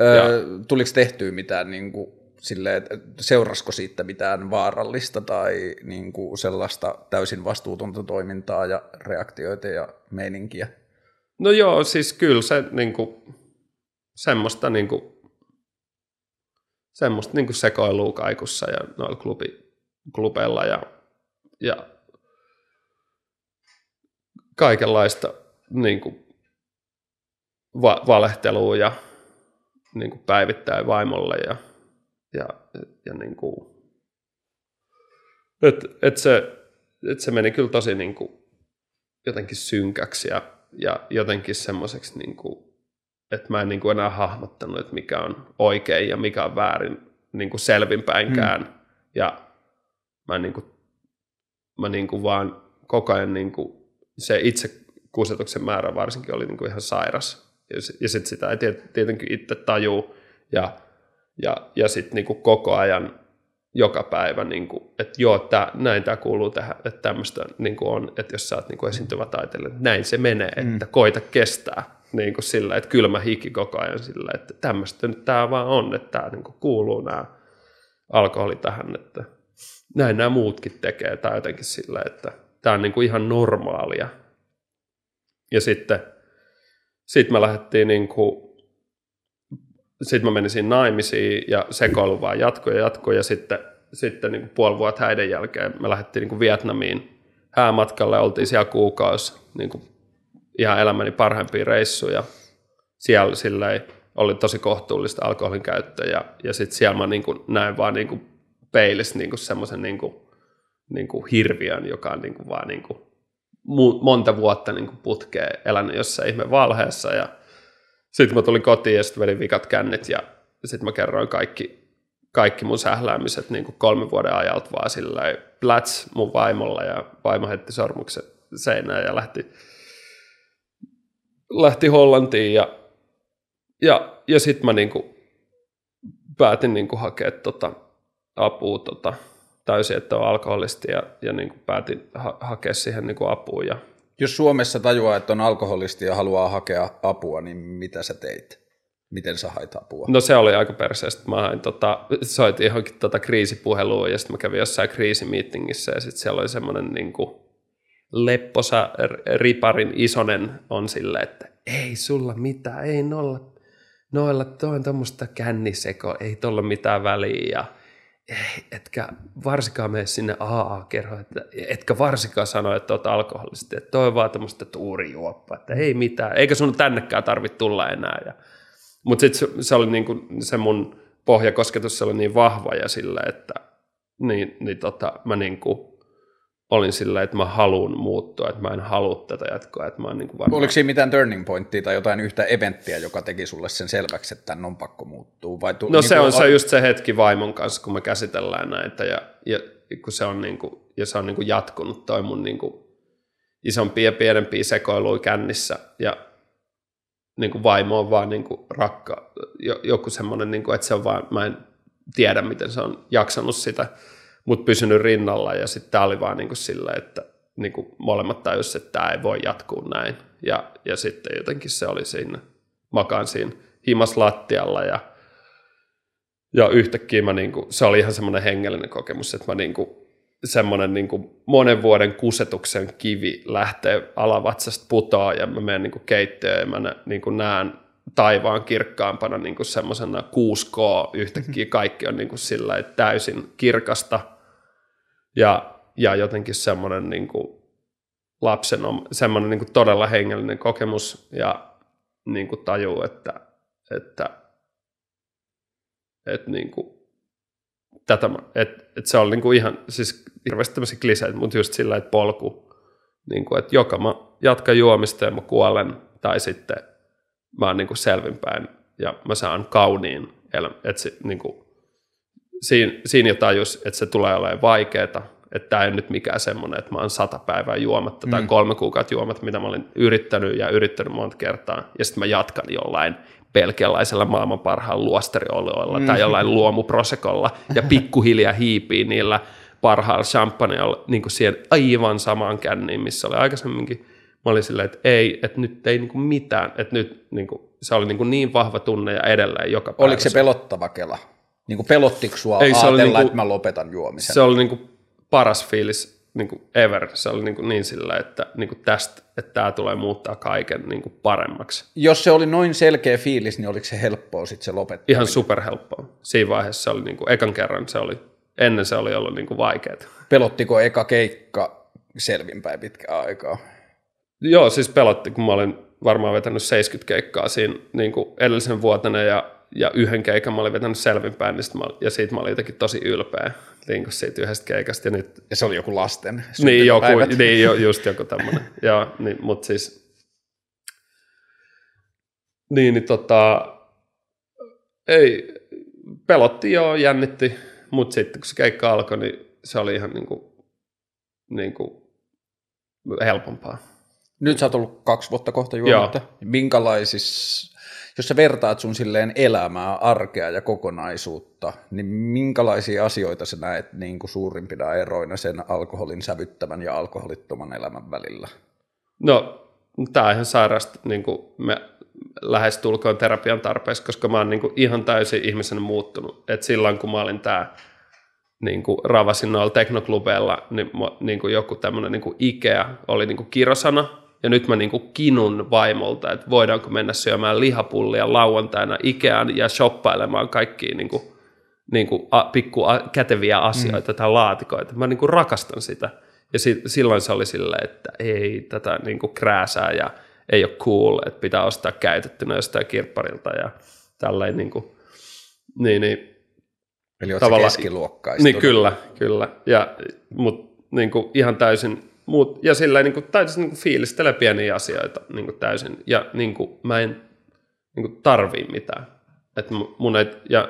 Öö, tuliko tehtyä mitään niin kuin, silleen, että seurasko siitä mitään vaarallista tai niin kuin sellaista täysin vastuutonta toimintaa ja reaktioita ja meininkiä? No joo, siis kyllä se niin kuin, semmoista, niin kuin, semmoista niin sekoilua kaikussa ja noilla klubi, klubeilla ja, ja kaikenlaista niin kuin, va- valehtelua ja niin kuin päivittäin vaimolle ja, ja, ja niin kuin, et, et se, et se meni kyllä tosi niin kuin, jotenkin synkäksi ja, ja jotenkin semmoiseksi, niin kuin, että mä en niin kuin enää hahmottanut, että mikä on oikein ja mikä on väärin niin kuin selvinpäinkään. Hmm. Ja mä, niin kuin, mä niin kuin vaan koko ajan niin kuin, se itse kusetuksen määrä varsinkin oli niin kuin ihan sairas ja, ja sitten sitä ei tietenkin itse tajuu, ja, ja, ja sitten niinku koko ajan joka päivä, niinku, että joo, tää, näin tämä kuuluu tähän, että tämmöistä niinku on, että jos sä oot niinku esiintyvä taiteilija, näin se menee, mm. että koita kestää niin kuin sillä, että kylmä hiki koko ajan sillä, että tämmöistä nyt tämä vaan on, että tämä niin kuuluu nämä alkoholi tähän, että näin nämä muutkin tekee, tai jotenkin sillä, että tämä on niin kuin ihan normaalia. Ja sitten sitten me lähdettiin niin kuin, sitten mä menin siinä naimisiin ja sekoilu vaan jatkoi ja jatkoi. Ja sitten, sitten niin kuin puoli vuotta häiden jälkeen me lähdettiin niin kuin Vietnamiin häämatkalle, oltiin siellä kuukausi niin kuin ihan elämäni parhaimpia reissuja. Siellä silleen, oli tosi kohtuullista alkoholin käyttöä ja, ja sitten siellä mä niin kuin näin vaan niin kuin peilissä niin semmoisen niin kuin, niin kuin hirviön, joka on niin kuin vaan niin kuin monta vuotta niin putkeen elänyt jossain ihme valheessa ja sitten mä tulin kotiin ja sitten vedin vikat kännit ja sitten mä kerroin kaikki, kaikki mun sähläämiset niin kuin kolmen vuoden ajalta vaan sillä plats mun vaimolla ja vaimo heitti sormuksen seinään ja lähti, lähti Hollantiin ja, ja, ja sitten mä niin kuin päätin niin kuin hakea tota apua tota, täysin, että on alkoholisti ja, ja niin kuin päätin ha- hakea siihen niin kuin apua. Ja... Jos Suomessa tajuaa, että on alkoholisti ja haluaa hakea apua, niin mitä sä teit? Miten sä hait apua? No se oli aika perseestä. Mä hain, tota, soitin johonkin tota kriisipuhelua ja sitten mä kävin jossain kriisimiittingissä ja sitten siellä oli semmoinen niin kuin lepposa riparin isonen on silleen, että ei sulla mitään, ei nolla, noilla, toi on tuommoista känniseko, ei tuolla mitään väliä ja ei, etkä varsinkaan mene sinne AA-kerhoon, että, etkä varsinkaan sano, että olet alkoholisti, että toi on vaan tämmöistä tuurijuoppa, että ei mitään, eikä sun tännekään tarvitse tulla enää. Ja, mutta sitten se, se, oli niin kuin, se mun pohjakosketus se oli niin vahva ja sillä, että niin, niin tota, mä niin kuin, olin sillä, että mä haluan muuttua, että mä en halua tätä jatkoa. Että mä niin kuin varmaan... Oliko siinä mitään turning pointtia tai jotain yhtä eventtiä, joka teki sulle sen selväksi, että tämän on pakko muuttua? Vai tu- no niin se on se just se hetki vaimon kanssa, kun me käsitellään näitä ja, ja kun se on, niin kuin, ja se on niin kuin jatkunut toi mun niin kuin isompia ja pienempiä sekoiluja kännissä ja niin kuin vaimo on vaan niin kuin rakka, joku semmoinen, niin kuin, että se on vaan, mä en tiedä, miten se on jaksanut sitä mutta pysynyt rinnalla ja sitten tämä oli vaan niin kuin sillä, että niin molemmat tajusivat, että tämä ei voi jatkuu näin. Ja, ja sitten jotenkin se oli siinä, makaan siinä himas lattialla ja, ja yhtäkkiä mä niin kuin, se oli ihan semmoinen hengellinen kokemus, että mä niin kuin, semmoinen niin kuin monen vuoden kusetuksen kivi lähtee alavatsasta putoa ja mä menen niin keittiöön ja mä niin näen taivaan kirkkaampana niin semmoisena 6K yhtäkkiä kaikki on niin kuin sillä täysin kirkasta ja, ja jotenkin semmoinen niin kuin lapsen semmoinen niin todella hengellinen kokemus ja niin kuin tajuu, että, että, että niin kuin, tätä, että, että se on niin kuin ihan, siis hirveästi tämmöisiä kliseitä, mutta just sillä, että polku, niin kuin, että joka mä jatkan juomista ja mä kuolen, tai sitten mä oon niin kuin selvinpäin ja mä saan kauniin elämän. Että se, niin kuin, siinä, siinä jo tajus, että se tulee olemaan vaikeaa, että tämä ei nyt mikään semmoinen, että mä oon sata päivää juomatta tai mm. kolme kuukautta juomatta, mitä mä olin yrittänyt ja yrittänyt monta kertaa, ja sitten mä jatkan jollain belgialaisella maailman parhaan luosterioloilla mm. tai jollain luomuprosekolla ja pikkuhiljaa hiipii niillä parhaalla champagneilla niin kuin siihen aivan samaan känniin, missä oli aikaisemminkin. Mä olin silleen, että ei, että nyt ei niin kuin mitään, että nyt niin kuin, se oli niin, kuin niin vahva tunne ja edelleen joka päivä. Oliko se pelottava kela? Niin kuin pelottiko sua ei, ajatella, niin kuin, että mä lopetan juomisen? Se oli niin kuin paras fiilis niin kuin ever. Se oli niin, kuin niin sillä, että niin kuin tästä, että tämä tulee muuttaa kaiken niin kuin paremmaksi. Jos se oli noin selkeä fiilis, niin oliko se helppoa sitten se lopettaa? Ihan superhelppoa. Siinä vaiheessa se oli niin kuin, ekan kerran se oli, ennen se oli ollut niin kuin vaikeaa. Pelottiko eka keikka selvinpäin pitkään aikaa? Joo, siis pelotti, kun mä olin varmaan vetänyt 70 keikkaa siinä niin kuin edellisen vuotena ja, ja yhden keikan mä olin vetänyt selvinpäin, niin mä, ja siitä mä olin jotenkin tosi ylpeä niin kuin siitä yhdestä keikasta. Ja, nyt, ja se oli joku lasten Niin, joku, niin jo, just joku tämmöinen. Joo, niin, mutta siis niin, niin tota, ei, pelotti joo, jännitti, mutta sitten kun se keikka alkoi, niin se oli ihan niin kuin, niin kuin helpompaa. Nyt sä oot ollut kaksi vuotta kohta juomatta. Minkälaisissa, jos sä vertaat sun silleen elämää, arkea ja kokonaisuutta, niin minkälaisia asioita sä näet niin kuin suurimpina eroina sen alkoholin sävyttävän ja alkoholittoman elämän välillä? No, tämä on ihan sairasta. Niin kuin me lähes tulkoon terapian tarpeessa, koska mä oon niin kuin ihan täysin ihmisenä muuttunut. Et silloin kun mä olin tämä niin kuin ravasin noilla teknoklubeilla, niin, niin kuin joku tämmöinen niin Ikea oli niin kuin kirosana, ja nyt mä niinku kinun vaimolta, että voidaanko mennä syömään lihapullia lauantaina Ikeaan ja shoppailemaan kaikkia niinku, niinku a, pikku a, käteviä asioita mm. tai laatikoita. Mä niinku rakastan sitä. Ja si, silloin se oli silleen, että ei tätä niinku krääsää ja ei ole cool, että pitää ostaa käytettynä jostain kirpparilta ja tälleen niinku, niin, niin Eli olet keskiluokkaista. Niin kyllä, kyllä. Ja, mutta niin kuin ihan täysin Mut, ja sillä niin kuin, täytyisi niin kuin, fiilistellä pieniä asioita niin kuin, täysin. Ja niin kuin, mä en niin kuin, tarvii mitään. Et mun ei, ja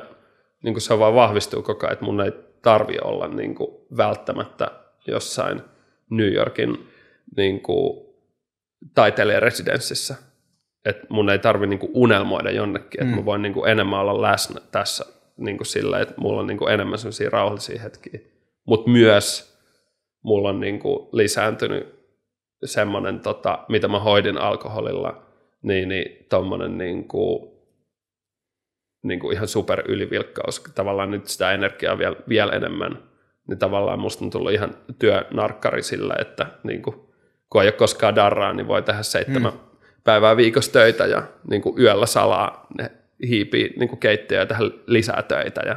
niin kuin se vaan vahvistuu koko ajan, että mun ei tarvi olla niin kuin, välttämättä jossain New Yorkin niin kuin, taiteilijaresidenssissä. Että mun ei tarvi niin kuin, unelmoida jonnekin, että mm. mä voin niin kuin, enemmän olla läsnä tässä niin kuin, sillä, että mulla on niin kuin, enemmän sellaisia rauhallisia hetkiä. Mutta myös mulla on niin kuin lisääntynyt semmoinen, tota, mitä mä hoidin alkoholilla, niin, niin tommonen niin kuin, niin kuin ihan super ylivilkkaus, tavallaan nyt sitä energiaa vielä, vielä enemmän, niin tavallaan musta on tullut ihan työnarkkari sillä, että niin kuin, kun ei ole koskaan darraa, niin voi tehdä seitsemän mm. päivää viikossa töitä ja niin kuin yöllä salaa ne hiipii niin kuin keittiöä ja tehdä lisää töitä. Ja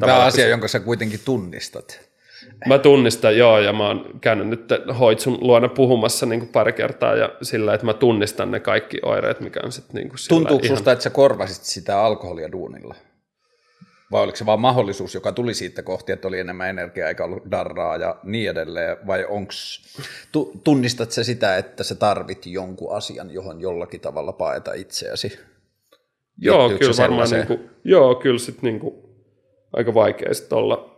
Tämä on asia, se... jonka sä kuitenkin tunnistat. Mä tunnistan, joo, ja mä oon käynyt nyt hoitsun luona puhumassa niin kuin pari kertaa ja sillä, että mä tunnistan ne kaikki oireet, mikä on sitten niin kuin Tuntuuko ihan... susta, että sä korvasit sitä alkoholia duunilla? Vai oliko se vaan mahdollisuus, joka tuli siitä kohti, että oli enemmän energiaa eikä ollut darraa ja niin edelleen? Vai onks, tu, tunnistat sä sitä, että sä tarvit jonkun asian, johon jollakin tavalla paeta itseäsi? Joo, kyllä varmaan, niin kuin, joo, kyllä sitten niin kuin, aika vaikea sitten olla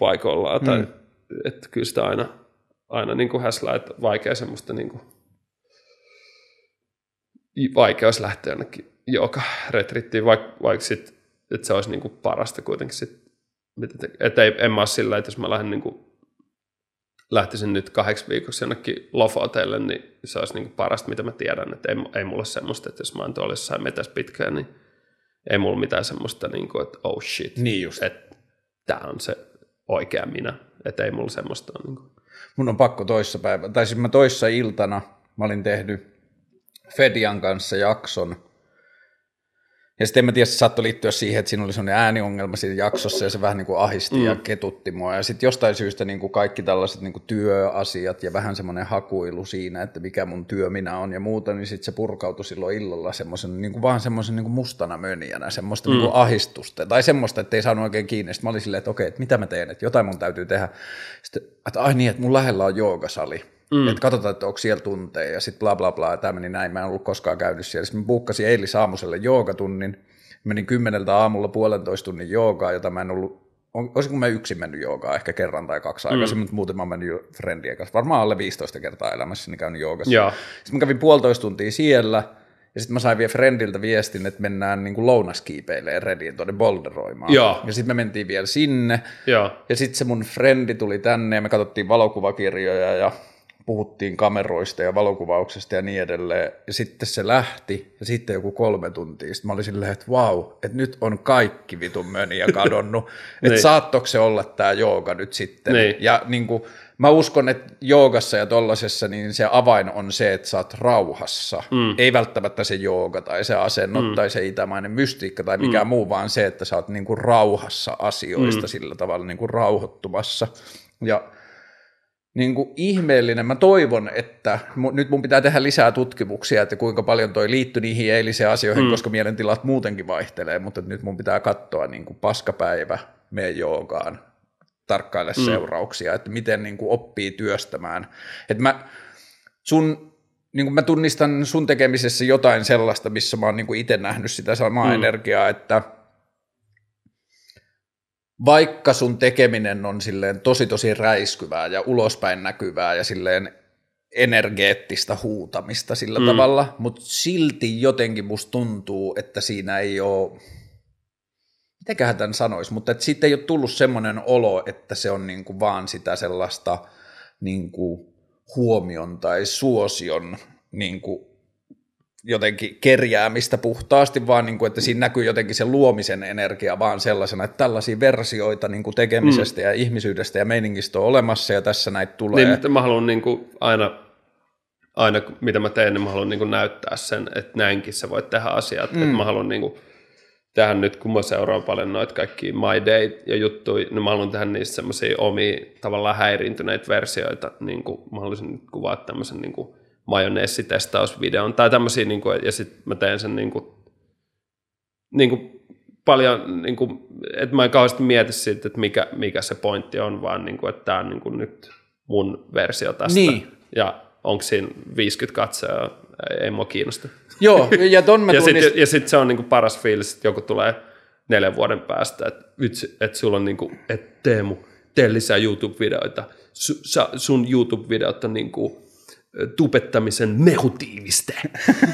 paikoillaan. Mm. Tai, että kyllä sitä aina, aina niin kuin häslää, että vaikea semmoista niin kuin, vaikea olisi lähteä jonnekin joka retrittiin, vaikka, vaikka sit, että se olisi niin kuin parasta kuitenkin sit, että ei, en mä ole sillä, että jos mä lähden niin kuin, lähtisin nyt kahdeksi viikoksi jonnekin Lofoteille, niin se olisi niin kuin parasta, mitä mä tiedän, että ei, ei mulla semmoista, että jos mä oon tuolla jossain metässä pitkään, niin ei mulla mitään semmoista, niin kuin, että oh shit, niin just. että tämä on se oikea minä. Että ei mulla semmoista ole. Niin Mun on pakko toissa päivä, tai siis mä toissa iltana, mä olin tehnyt Fedian kanssa jakson, ja sitten en mä tiedä, se saattoi liittyä siihen, että siinä oli sellainen ääniongelma siinä jaksossa ja se vähän niin kuin ahisti mm. ja ketutti mua. Ja sitten jostain syystä niin kuin kaikki tällaiset niin kuin työasiat ja vähän semmoinen hakuilu siinä, että mikä mun työ minä on ja muuta, niin sitten se purkautui silloin illalla semmoisen niin kuin vaan semmoisen niin kuin mustana mönjänä, semmoista mm. niin kuin ahistusta tai semmoista, että ei saanut oikein kiinni. Sitten mä olin silleen, että okei, että mitä mä teen, että jotain mun täytyy tehdä. Sitten, että ai niin, että mun lähellä on joogasali. Mm. Että katsotaan, että onko siellä tunteja ja sitten bla bla bla, ja tämä meni näin, mä en ollut koskaan käynyt siellä. Sitten mä buukkasin eilis aamuselle joogatunnin, Menin kymmeneltä aamulla puolentoista tunnin joogaa, jota mä en ollut on, olisinko mä yksin mennyt joogaa ehkä kerran tai kaksi aikaisemmin, mm. mutta muuten mä oon mennyt friendien kanssa. Varmaan alle 15 kertaa elämässäni käynyt joogassa. Joo. Sitten mä kävin puolitoista tuntia siellä, ja sitten mä sain vielä friendiltä viestin, että mennään niin kuin lounaskiipeilemään Rediin tuonne bolderoimaan. Joo. Ja sitten me mentiin vielä sinne, Joo. ja sitten se mun frendi tuli tänne, ja me katsottiin valokuvakirjoja, ja puhuttiin kameroista ja valokuvauksesta ja niin edelleen. Ja sitten se lähti, ja sitten joku kolme tuntia. Sitten mä olin silleen, että vau, että nyt on kaikki vitun möniä kadonnut. että Niin. saattoiko se olla tämä jooga nyt sitten. Niin. Ja niin kuin, mä uskon, että joogassa ja tollasessa niin se avain on se, että sä oot rauhassa. Mm. Ei välttämättä se jooga tai se asennot mm. tai se itämainen mystiikka tai mikään mm. muu, vaan se, että sä oot niin kuin rauhassa asioista mm. sillä tavalla niin kuin rauhoittumassa. Ja niin kuin ihmeellinen. Mä toivon, että nyt mun pitää tehdä lisää tutkimuksia, että kuinka paljon toi liittyy niihin eilisiin asioihin, mm. koska mielentilat muutenkin vaihtelee, mutta nyt mun pitää katsoa niin kuin paskapäivä, mene joogaan, tarkkaile mm. seurauksia, että miten niin kuin oppii työstämään. Että mä, sun, niin kuin mä tunnistan sun tekemisessä jotain sellaista, missä mä oon niin kuin itse nähnyt sitä samaa mm. energiaa, että vaikka sun tekeminen on silleen tosi tosi räiskyvää ja ulospäin näkyvää ja silleen energeettistä huutamista sillä mm. tavalla, mutta silti jotenkin musta tuntuu, että siinä ei ole, mitenköhän tämän sanoisi, mutta että siitä ei ole tullut semmoinen olo, että se on niinku vaan sitä sellaista niinku huomion tai suosion niinku jotenkin kerjäämistä puhtaasti, vaan niin kuin, että siinä näkyy jotenkin se luomisen energia vaan sellaisena, että tällaisia versioita niin kuin tekemisestä mm. ja ihmisyydestä ja meiningistä on olemassa ja tässä näitä tulee. Niin, mutta mä haluan niin kuin aina, aina, mitä mä teen, niin mä haluan niin kuin näyttää sen, että näinkin sä voit tehdä asiat. Mm. Että mä haluan niin kuin tehdä nyt, kun mä seuraan paljon noita kaikki My Day ja juttuja, niin mä haluan tehdä niistä semmoisia omia tavallaan häiriintyneitä versioita. Niin kuin mä haluaisin nyt kuvaa tämmöisen niin kuin majoneessitestausvideon tai tämmöisiä, niin kuin, ja sitten mä teen sen niin kuin, niin kuin paljon, niin kuin, että mä en kauheasti mieti siitä, että mikä, mikä se pointti on, vaan niin kuin, että tämä on niin kuin nyt mun versio tästä. Niin. Ja onko siinä 50 katsojaa, ei mua kiinnosta. Joo, ja ton mä ja tunnist... sitten sit se on niin kuin paras fiilis, että joku tulee neljän vuoden päästä, että, että sulla on niin kuin, että Teemu, tee lisää YouTube-videoita. Su, sa, sun YouTube-videot on niin kuin, tubettamisen mehutiiviste.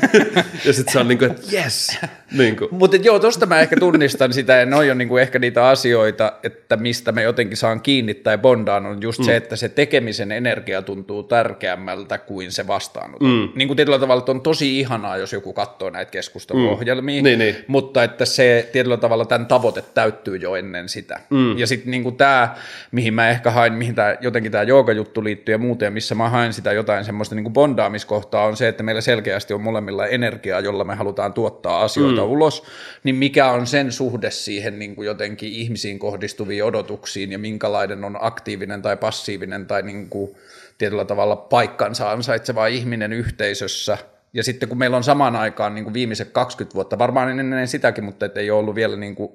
ja sitten se on niin kuin, että yes. Niin kuin. Mutta joo, tosta mä ehkä tunnistan sitä, ja noi on niinku ehkä niitä asioita, että mistä me jotenkin saan kiinni tai bondaan, on just mm. se, että se tekemisen energia tuntuu tärkeämmältä kuin se vastaanoton. Mm. Niin kuin tietyllä tavalla että on tosi ihanaa, jos joku katsoo näitä keskusteluohjelmia, Mm. Niin, niin. mutta että se tietyllä tavalla tämän tavoite täyttyy jo ennen sitä. Mm. Ja sitten niinku tämä, mihin mä ehkä hain, mihin tää, jotenkin tämä joogajuttu liittyy ja muuten, missä mä hain sitä jotain semmoista niinku bondaamiskohtaa, on se, että meillä selkeästi on molemmilla energiaa, jolla me halutaan tuottaa asioita mm. ulos, niin mikä on sen suhde siihen niin kuin jotenkin ihmisiin kohdistuviin odotuksiin ja minkälainen on aktiivinen tai passiivinen tai niin kuin tietyllä tavalla paikkansa ansaitseva ihminen yhteisössä. Ja sitten kun meillä on samaan aikaan niin kuin viimeiset 20 vuotta, varmaan ennen sitäkin, mutta et ei ole ollut vielä niin kuin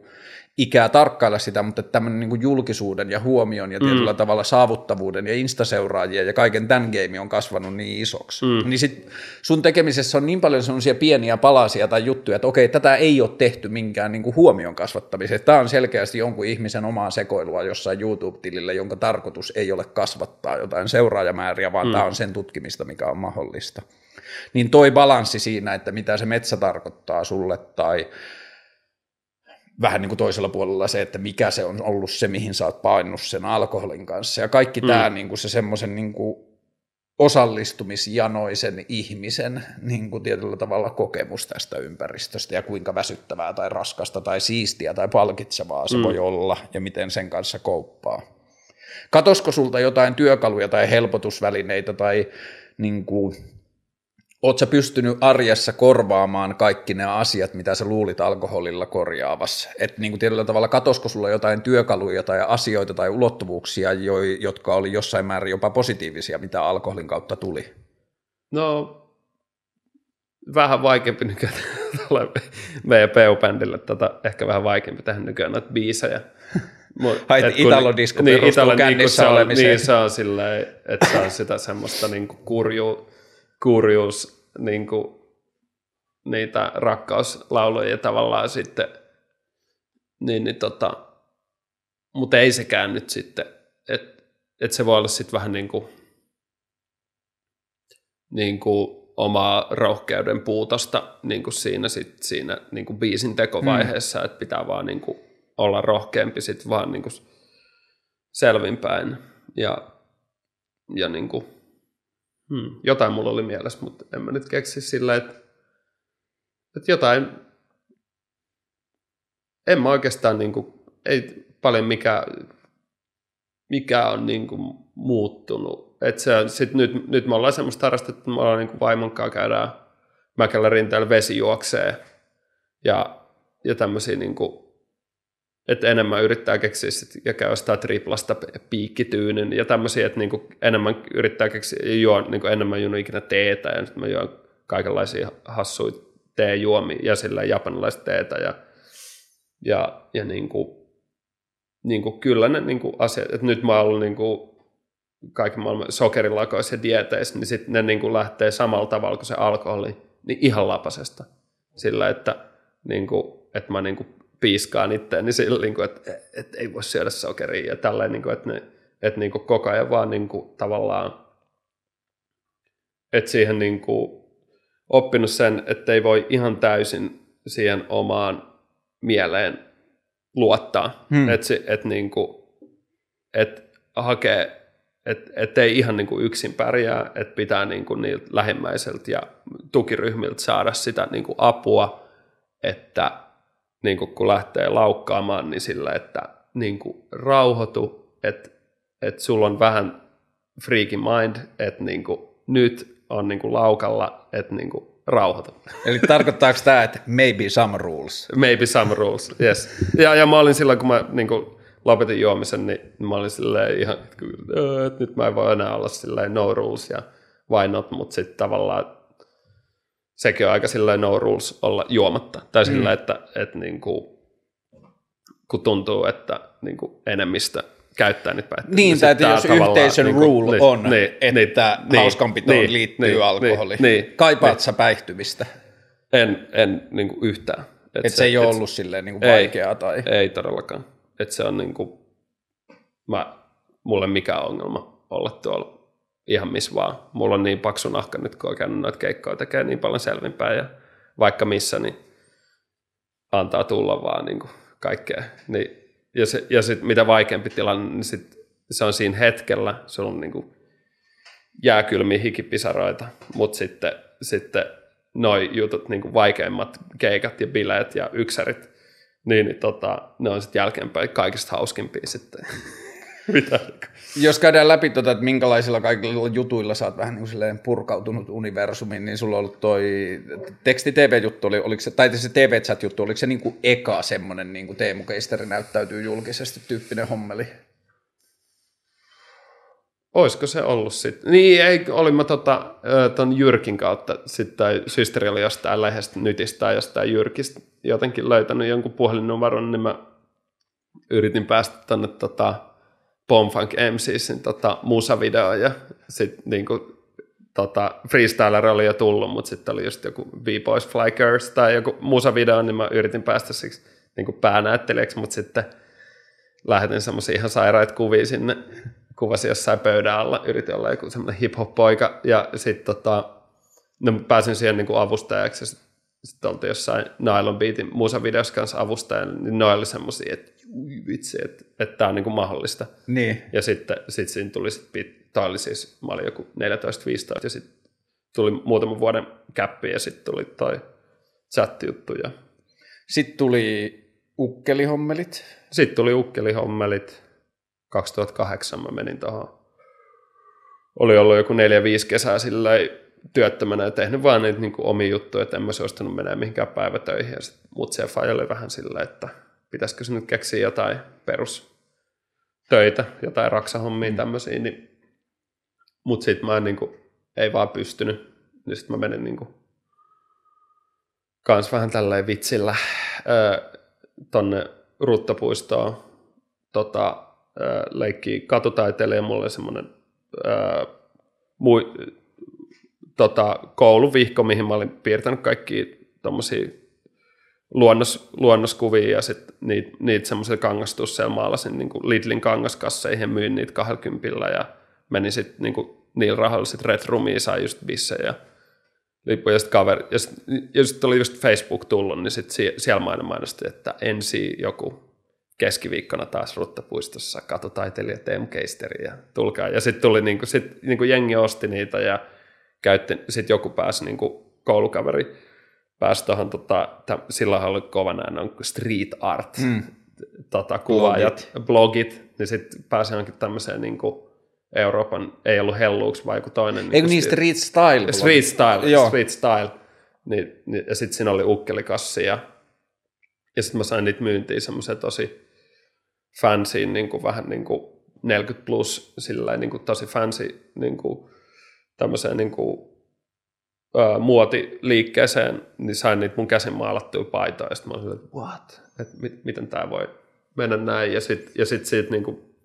ikää tarkkailla sitä, mutta tämmöinen niin kuin julkisuuden ja huomion ja tietyllä mm. tavalla saavuttavuuden ja instaseuraajien ja kaiken tämän game on kasvanut niin isoksi. Mm. Niin sit sun tekemisessä on niin paljon sellaisia pieniä palasia tai juttuja, että okei, tätä ei ole tehty minkään niin kuin huomion kasvattamiseen. Tämä on selkeästi jonkun ihmisen omaa sekoilua jossain YouTube-tilillä, jonka tarkoitus ei ole kasvattaa jotain seuraajamääriä, vaan mm. tämä on sen tutkimista, mikä on mahdollista. Niin toi balanssi siinä, että mitä se metsä tarkoittaa sulle tai vähän niin kuin toisella puolella se, että mikä se on ollut se, mihin sä oot painunut sen alkoholin kanssa. Ja kaikki mm. tämä niin kuin se semmoisen niin kuin osallistumisjanoisen ihmisen niin kuin tietyllä tavalla kokemus tästä ympäristöstä ja kuinka väsyttävää tai raskasta tai siistiä tai palkitsevaa se mm. voi olla ja miten sen kanssa kouppaa. Katosko sulta jotain työkaluja tai helpotusvälineitä tai niin kuin, Oletko sä pystynyt arjessa korvaamaan kaikki ne asiat, mitä sä luulit alkoholilla korjaavassa? Että niin kuin tietyllä tavalla katosko sulla jotain työkaluja tai asioita tai ulottuvuuksia, jo, jotka oli jossain määrin jopa positiivisia, mitä alkoholin kautta tuli? No, vähän vaikeampi nykyään meidän PU-bändillä, tota, ehkä vähän vaikeampi tehdä nykyään noita biisejä. Mut, Hait Italo-disko niin, kännissä niin, olemiseen. Niin, se on silleen, että se on sitä semmoista niinku kurju, kurjuus, niinku, niitä rakkauslauluja tavallaan sitten niin, niin tota, mutta ei sekään nyt sitten, että et se voi olla sitten vähän niin kuin, niin kuin omaa rohkeuden puutosta niin kuin siinä, sit, siinä niin kuin biisin tekovaiheessa, mm. että pitää vaan niin kuin olla rohkeampi sitten vaan niin kuin selvinpäin. Ja, ja niin kuin, hmm, jotain mulla oli mielessä, mutta en mä nyt keksi sillä, että, että jotain, en mä oikeastaan niin kuin, ei paljon mikä, mikä on niin kuin muuttunut. Et se sit nyt, nyt me ollaan semmoista harrastettu, että me ollaan niin kuin vaimon kanssa käydään Mäkelä rinteellä vesi juoksee ja, ja tämmöisiä niin kuin, että enemmän yrittää keksiä sit, ja käy sitä triplasta piikkityynyn ja tämmöisiä, että niinku enemmän yrittää keksiä, juo niinku enemmän juonut ikinä teetä ja sitten mä juon kaikenlaisia hassuja teejuomia ja sillä japanilaista teetä ja, ja, ja niinku, niinku kyllä ne niinku asiat, että nyt mä oon ollut niinku kaiken maailman sokerilakoissa ja dieteissä, niin sitten ne niinku lähtee samalla tavalla kuin se alkoholi, niin ihan lapasesta. Sillä, että, niinku, että mä niinku piiskaan itseäni sillä, niin kuin, että, että ei voi syödä sokeria ja tälleen, niin kuin, että, ne, että niin kuin koko ajan vaan niin kuin, tavallaan, että siihen niin kuin, oppinut sen, että ei voi ihan täysin siihen omaan mieleen luottaa, hmm. että, että, niin kuin, että hakee että et ei ihan niin kuin yksin pärjää, että pitää niin kuin niiltä lähimmäiseltä ja tukiryhmiltä saada sitä niin kuin apua, että niin kuin kun lähtee laukkaamaan, niin sillä, että niin kuin rauhoitu, että, että sulla on vähän freaky mind, että niin kuin nyt on niin kuin laukalla, että niin kuin rauhoitu. Eli tarkoittaako tämä, että maybe some rules? Maybe some rules, yes. Ja, ja mä olin silloin, kun mä niin kuin lopetin juomisen, niin mä olin silleen ihan, että nyt mä en voi enää olla silleen no rules ja why not, mutta sitten tavallaan sekin on aika silleen no rules olla juomatta. Tai sillä, mm. että, että niin kuin, kun tuntuu, että niin kuin enemmistö käyttää niitä päihteitä. Niin, niin tai jos yhteisön niin kuin, rule niin, on, niin, että niin, hauskanpitoon niin, liittyy niin, alkoholi. Niin, niin, Kaipaat niin, sä päihtymistä? En, en niin kuin yhtään. Et, et se, se ei ole ollut silleen niin kuin vaikeaa? Tai... Ei todellakaan. Että se on niin kuin, mä, mulle mikä ongelma olla tuolla ihan missä vaan. Mulla on niin paksu nahka nyt, kun käynyt noita keikkoja tekee niin paljon selvinpäin ja vaikka missä, niin antaa tulla vaan niin kuin kaikkea. Niin, ja se, ja sit, mitä vaikeampi tilanne, niin sit se on siinä hetkellä, se on niin kuin jääkylmiä hikipisaroita, mutta sitten, sitten noi jutut, niin kuin vaikeimmat keikat ja bileet ja yksärit, niin, niin tota, ne on sitten jälkeenpäin kaikista hauskimpia sitten. Mitä? Jos käydään läpi tuota, että minkälaisilla kaikilla jutuilla sä oot vähän niin kuin purkautunut universumiin, niin sulla on ollut toi teksti-tv-juttu, oli, oliko se, tai se TV-chat-juttu, oliko se niin kuin eka semmoinen niin kuin Teemu Keisteri näyttäytyy julkisesti tyyppinen hommeli? Olisiko se ollut sitten? Niin, ei, olin mä tota, ton Jyrkin kautta sitten, tai systeri oli jostain lähestä nytistä tai jostain Jyrkistä jotenkin löytänyt jonkun puhelinnumeron, niin mä yritin päästä tonne tota, Bombfunk MCsin tota, musavideo ja sitten niinku, tota, freestyler oli jo tullut, mutta sitten oli just joku V-Boys Fly Girls tai joku musavideo, niin mä yritin päästä siksi niinku päänäyttelijäksi, mutta sitten lähetin semmoisia ihan sairaita kuvia sinne, kuvasin jossain pöydän alla, yritin olla joku semmoinen hip-hop-poika ja sitten tota, no, pääsin siihen niinku avustajaksi ja sit oltiin jossain Nylon Beatin musavideossa kanssa avustajana, niin ne oli semmoisia, että vitsi, että, että tämä on niin kuin mahdollista. Niin. Ja sitten sit siinä tuli, sit, tämä oli siis, mä olin joku 14-15 ja sitten tuli muutaman vuoden käppi ja sitten tuli toi chat-juttu. Ja... Sitten tuli ukkelihommelit. Sitten tuli ukkelihommelit. 2008 mä menin tuohon. Oli ollut joku neljä, viisi kesää sillä työttömänä ja tehnyt vaan niitä niin omia juttuja, että en mä suostunut menemään mihinkään päivätöihin. Ja sit mut se oli vähän sillä, että pitäisikö se nyt keksiä jotain perustöitä, jotain raksahommia mm. tämmöisiä, niin, mutta sitten mä en, niin kuin, ei vaan pystynyt, niin sitten mä menin niin kuin, kans vähän tälleen vitsillä öö, tonne Ruttapuistoon tota, öö, leikkii katutaiteilija, mulla oli semmoinen öö, mui, tota, kouluvihko, mihin mä olin piirtänyt kaikki tommosia luonnos, luonnoskuvia ja sitten niitä, niitä semmoisia kangastus siellä maalasin niin kuin Lidlin kangaskasseihin myin niitä 20 ja menin sitten niin kuin, niillä rahoilla sitten Red Roomiin, sai just bissejä ja lippuja. Ja sitten kaveri, ja sitten sit oli just Facebook tullut, niin sitten siellä maina mainosti, että ensi joku keskiviikkona taas Ruttapuistossa katotaiteilija Teemu Keisteri ja tulkaa. Ja sitten tuli niinku, sit, niinku jengi osti niitä ja käytti, sitten joku pääsi niinku koulukaveri pääsi tuohon, tota, silloin oli kovan on street art, mm. tota, kuvaajat, blogit, blogit niin sitten pääsi johonkin tämmöiseen niin kuin Euroopan, ei ollut helluuksi vai joku toinen. Eikö niin street style? Street style, Joo. street style. Niin, niin, ja sitten siinä oli ukkelikassi ja, ja sitten mä sain niitä myyntiin semmoisen tosi fansiin, niin kuin vähän niin kuin 40 plus, sillä niin kuin tosi fancy niin kuin, tämmöiseen niin kuin, ää, muotiliikkeeseen, niin sain niitä mun käsin maalattuja paitoja, ja sitten mä olin että what? Et mit, miten tämä voi mennä näin, ja sitten ja sit siitä niin kuin,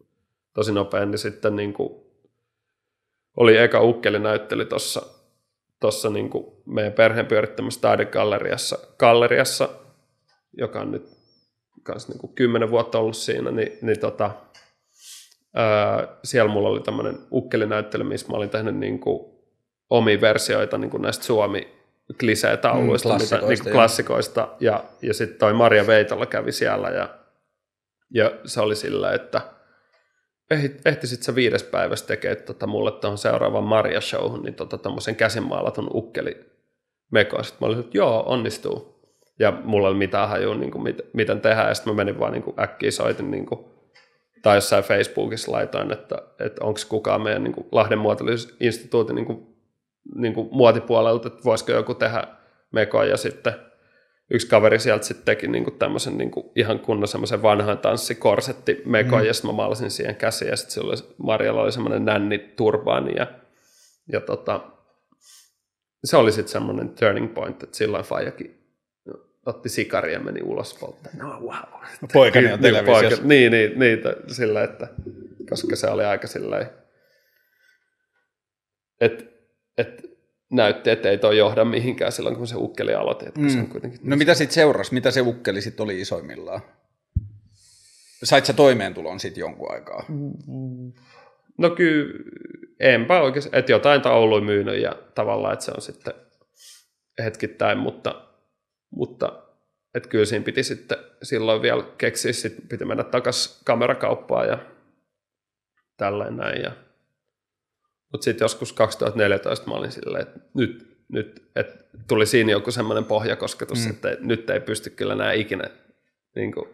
tosi nopein, niin sitten niin kuin, oli eka ukkelinäyttely tuossa tossa niin meidän perheen pyörittämässä taidegalleriassa, galleriassa, joka on nyt kanssa niin kuin kymmenen vuotta ollut siinä, niin, niin tota, ää, siellä mulla oli tämmöinen ukkelinäyttely, missä mä olin tehnyt niin kuin omia versioita niin kuin näistä Suomi klisee-tauluista, mm, klassikoista, mitä, niin kuin klassikoista ja, ja sitten toi Maria Veitola kävi siellä ja, ja se oli sillä, että ehtisit sä viides päivässä tekemään tota, mulle tuohon seuraavaan Maria showhun, niin tota, tommosen käsinmaalatun ukkeli meko. Sitten mä olin, että joo, onnistuu. Ja mulla oli mitään hajua, niin kuin, mit, miten tehdään, ja sitten mä menin vaan niin kuin, äkkiä soitin, niin kuin, tai jossain Facebookissa laitoin, että, että onko kukaan meidän niin kuin, Lahden muotoiluinstituutin niin kuin, niin kuin muotipuolelta, että voisiko joku tehdä mekoa ja sitten yksi kaveri sieltä sitten teki niin kuin tämmöisen niin kuin ihan kunnon semmoisen vanhan tanssikorsetti mekon mm. ja sitten mä maalasin siihen käsiä ja sitten oli, Marjalla oli semmoinen nänni turbaani ja, ja tota, se oli sitten semmoinen turning point, että silloin Fajakin otti sikari ja meni ulos polttamaan. No wow. Poikani on televisiossa. Poika, niin, niin, niin, sillä, että koska se oli aika silleen, että et näytti, että ei toi johda mihinkään silloin, kun se ukkeli aloitti. Mm. Se on kuitenkin no mitä sitten seurasi? Mitä se ukkeli sitten oli isoimmillaan? Sait sä toimeentulon sitten jonkun aikaa? No kyllä, enpä oikeasti, että jotain tauluja myynyt ja tavallaan, että se on sitten hetkittäin, mutta, mutta että kyllä siinä piti sitten silloin vielä keksiä, sitten piti mennä takaisin kamerakauppaan ja tälleen näin. Ja mutta sitten joskus 2014 mä olin silleen, että nyt, nyt että tuli siinä joku semmoinen pohjakosketus, mm. että nyt ei pysty kyllä nämä ikinä, niin kuin,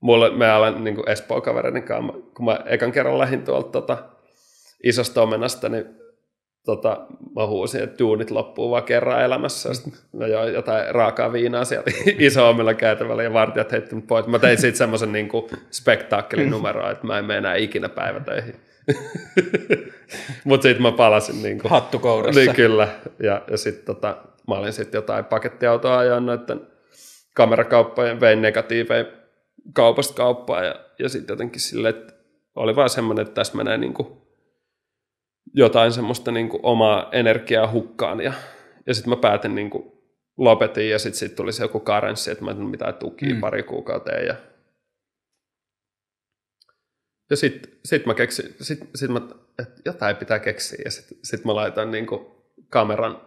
mulle, me alan niin Espoo-kavereiden kanssa, kun mä ekan kerran lähdin tuolta tota, isosta omenasta, niin tota, mä huusin, että duunit loppuu vaan kerran elämässä. Ja sitten mä join jotain raakaa viinaa sieltä iso omilla käytävällä ja vartijat heitti mut pois. Mä tein siitä semmoisen niin spektaakkelin numeroa, että mä en mene enää ikinä päivätöihin. Mutta sitten mä palasin niin kuin, Hattukourassa. Niin kyllä. Ja, ja sitten tota, mä olin sitten jotain pakettiautoa ajan noiden kamerakauppojen, vein negatiiveja kaupasta kauppaa ja, ja sitten jotenkin silleen, että oli vaan semmoinen, että tässä menee niin kuin jotain semmoista niin kuin omaa energiaa hukkaan ja, ja sitten mä päätin niin kuin lopetin ja sitten sit tuli se joku karenssi, että mä en mitään tukia mm. pari kuukauteen ja ja sitten sit mä keksin, sit, sit mä, että jotain pitää keksiä. Ja sitten sit mä laitan niin kameran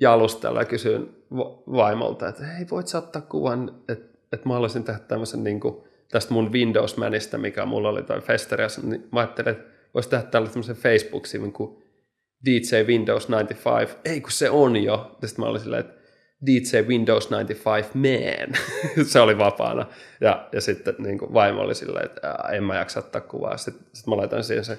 jalustella ja kysyin vaimolta, että hei, voit sä ottaa kuvan, että, että mä haluaisin tehdä tämmöisen niin kuin, tästä mun Windows-mänistä, mikä mulla oli toi Festeriassa, niin mä ajattelin, että voisi tehdä tällaisen Facebook-sivun kuin DJ Windows 95. Ei kun se on jo. Ja sitten mä olin silleen, että DJ Windows 95 Man. se oli vapaana. Ja, ja sitten niin kuin vaimo oli silleen, että en mä jaksa ottaa kuvaa. Sitten, sitten mä laitan siihen se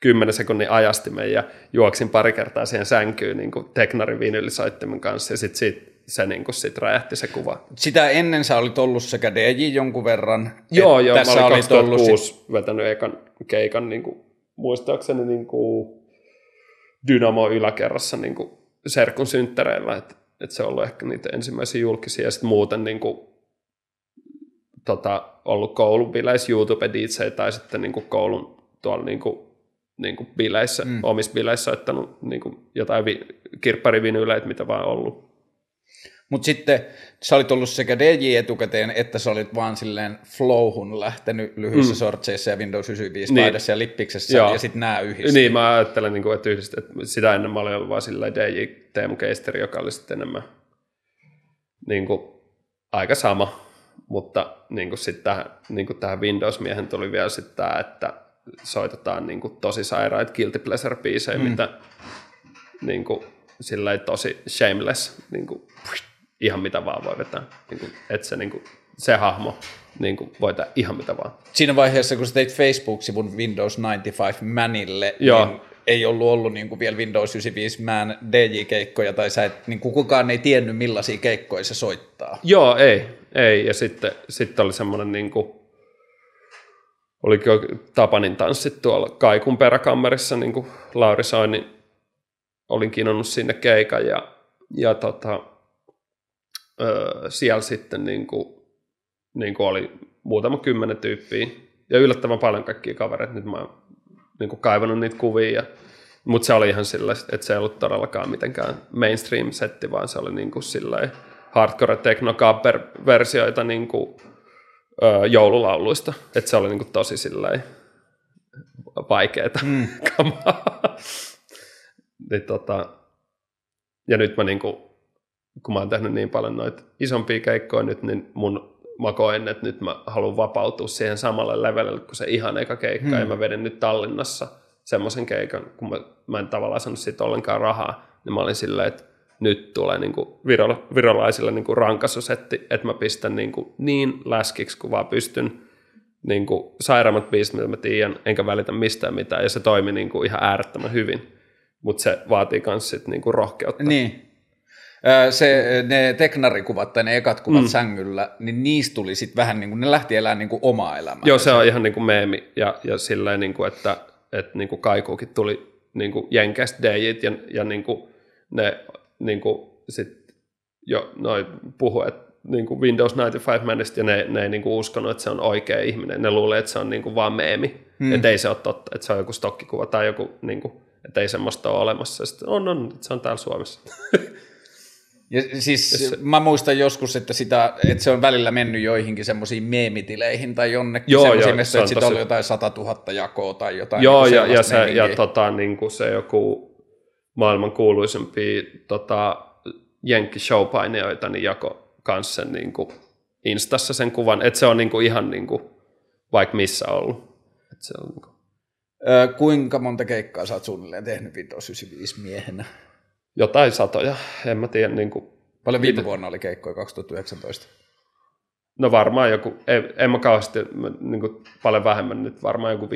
10 sekunnin ajastimen ja juoksin pari kertaa siihen sänkyyn niin kuin teknarin vinylisoittimen kanssa ja sitten siitä se niin kuin sit räjähti se kuva. Sitä ennen sä olit ollut sekä DJ jonkun verran. Joo, joo, tässä mä olin 2006 sit... vetänyt ekan keikan niin kuin, muistaakseni niin kuin Dynamo yläkerrassa niin kuin Serkun synttäreillä, että että se on ollut ehkä niitä ensimmäisiä julkisia, ja sitten muuten niin kuin, tota, ollut koulun bileissä YouTube DJ tai sitten niin kuin koulun tuolla niin kuin, niin kuin bileissä, mm. omissa bileissä soittanut niin kuin jotain vi- kirpparivinyleitä, mitä vaan ollut. Mutta sitten sä olit ollut sekä DJ etukäteen, että sä olit vaan silleen flowhun lähtenyt lyhyissä mm. sortseissa ja Windows 95 niin. ja lippiksessä Joo. ja sitten nämä yhdistetään. Niin, mä ajattelen, niin kuin, että, yhdist, että sitä ennen mä olin ollut vaan silleen DJ Teemu Keisteri, joka oli sitten enemmän niin kuin, aika sama, mutta niin kuin sit tähän, niin kuin tähän Windows-miehen tuli vielä sitten tämä, että soitetaan niin kuin, tosi sairaita guilty pleasure-biisejä, mm. mitä niin kuin, sillä tosi shameless, niin kuin, ihan mitä vaan voi vetää. Niin kuin, että se, niin kuin, se hahmo niin kuin, voi tehdä ihan mitä vaan. Siinä vaiheessa, kun sä teit Facebook-sivun Windows 95 Manille, Joo. niin ei ollut ollut niin kuin vielä Windows 95 Man DJ-keikkoja, tai sä et, niin kuin kukaan ei tiennyt millaisia keikkoja se soittaa. Joo, ei. ei. Ja sitten, sitten oli semmoinen, niin kuin, oliko Tapanin tanssit tuolla Kaikun peräkammerissa, niin kuin Lauri Soini olin kiinonnut sinne keikan, ja, ja tota, öö, siellä sitten niin kuin, niin kuin oli muutama kymmenen tyyppiä, ja yllättävän paljon kaikkia kavereita. Nyt mä oon niin kuin kaivannut niitä kuvia, mutta se oli ihan sillä, että se ei ollut todellakaan mitenkään mainstream-setti, vaan se oli niin kuin sillä hardcore techno versioita niin kuin, öö, joululauluista, että se oli niin kuin tosi sillä vaikeeta mm. niin, tota, ja nyt mä niin kuin, kun mä oon tehnyt niin paljon noita isompia keikkoja nyt, niin mun mä koen, että nyt mä haluan vapautua siihen samalle levelille kuin se ihan eka keikka, hmm. ja mä vedin nyt Tallinnassa semmoisen keikan, kun mä, mä en tavallaan saanut siitä ollenkaan rahaa, niin mä olin silleen, että nyt tulee niin kuin viro, virolaisille niin kuin rankasusetti, että mä pistän niin, kuin niin läskiksi kuin vaan pystyn niin kuin sairaammat biisit, mitä mä tiedän, enkä välitä mistään mitään, ja se toimi niin kuin ihan äärettömän hyvin, mutta se vaatii myös sit niin rohkeutta. Niin, se, ne teknarikuvat tai ne ekat kuvat mm. sängyllä, niin niistä tuli sitten vähän niin kuin, ne lähti elämään niin kuin omaa elämää. Joo, se on ihan niin kuin meemi ja, ja silleen, niin kuin, että, että niin kuin kaikuukin tuli niin kuin jenkästä DJit ja, ja niin kuin ne niin kuin sit jo noin puhu, että niin kuin Windows 95 Manista ja ne, ne ei niin kuin uskonut, että se on oikea ihminen. Ne luulee, että se on niin kuin vaan meemi. Mm. Että ei se ole totta, että se on joku stokkikuva tai joku, niin kuin, että ei semmoista ole olemassa. Sitten on, on, se on täällä Suomessa. Ja siis Jos... mä muistan joskus, että, sitä, että se on välillä mennyt joihinkin semmoisiin meemitileihin tai jonnekin joo, semmoisiin messoihin, että tosi... oli jotain 100 000 jakoa tai jotain. Joo, niin ja, ja, se, ja tota, niin kuin se joku maailman kuuluisempi tota, jenkki showpainejoita niin jako kanssa sen niin kuin Instassa sen kuvan, että se on niin kuin ihan niin kuin, vaikka missä ollut. Että se on niin kuin... Öö, kuinka monta keikkaa sä oot suunnilleen tehnyt Windows 95 miehenä? Jotain satoja, en mä tiedä. Niin kuin, Paljon viime vuonna oli keikkoja 2019? No varmaan joku, en, en mä kauheasti, niin kuin, paljon vähemmän nyt, varmaan joku 50-60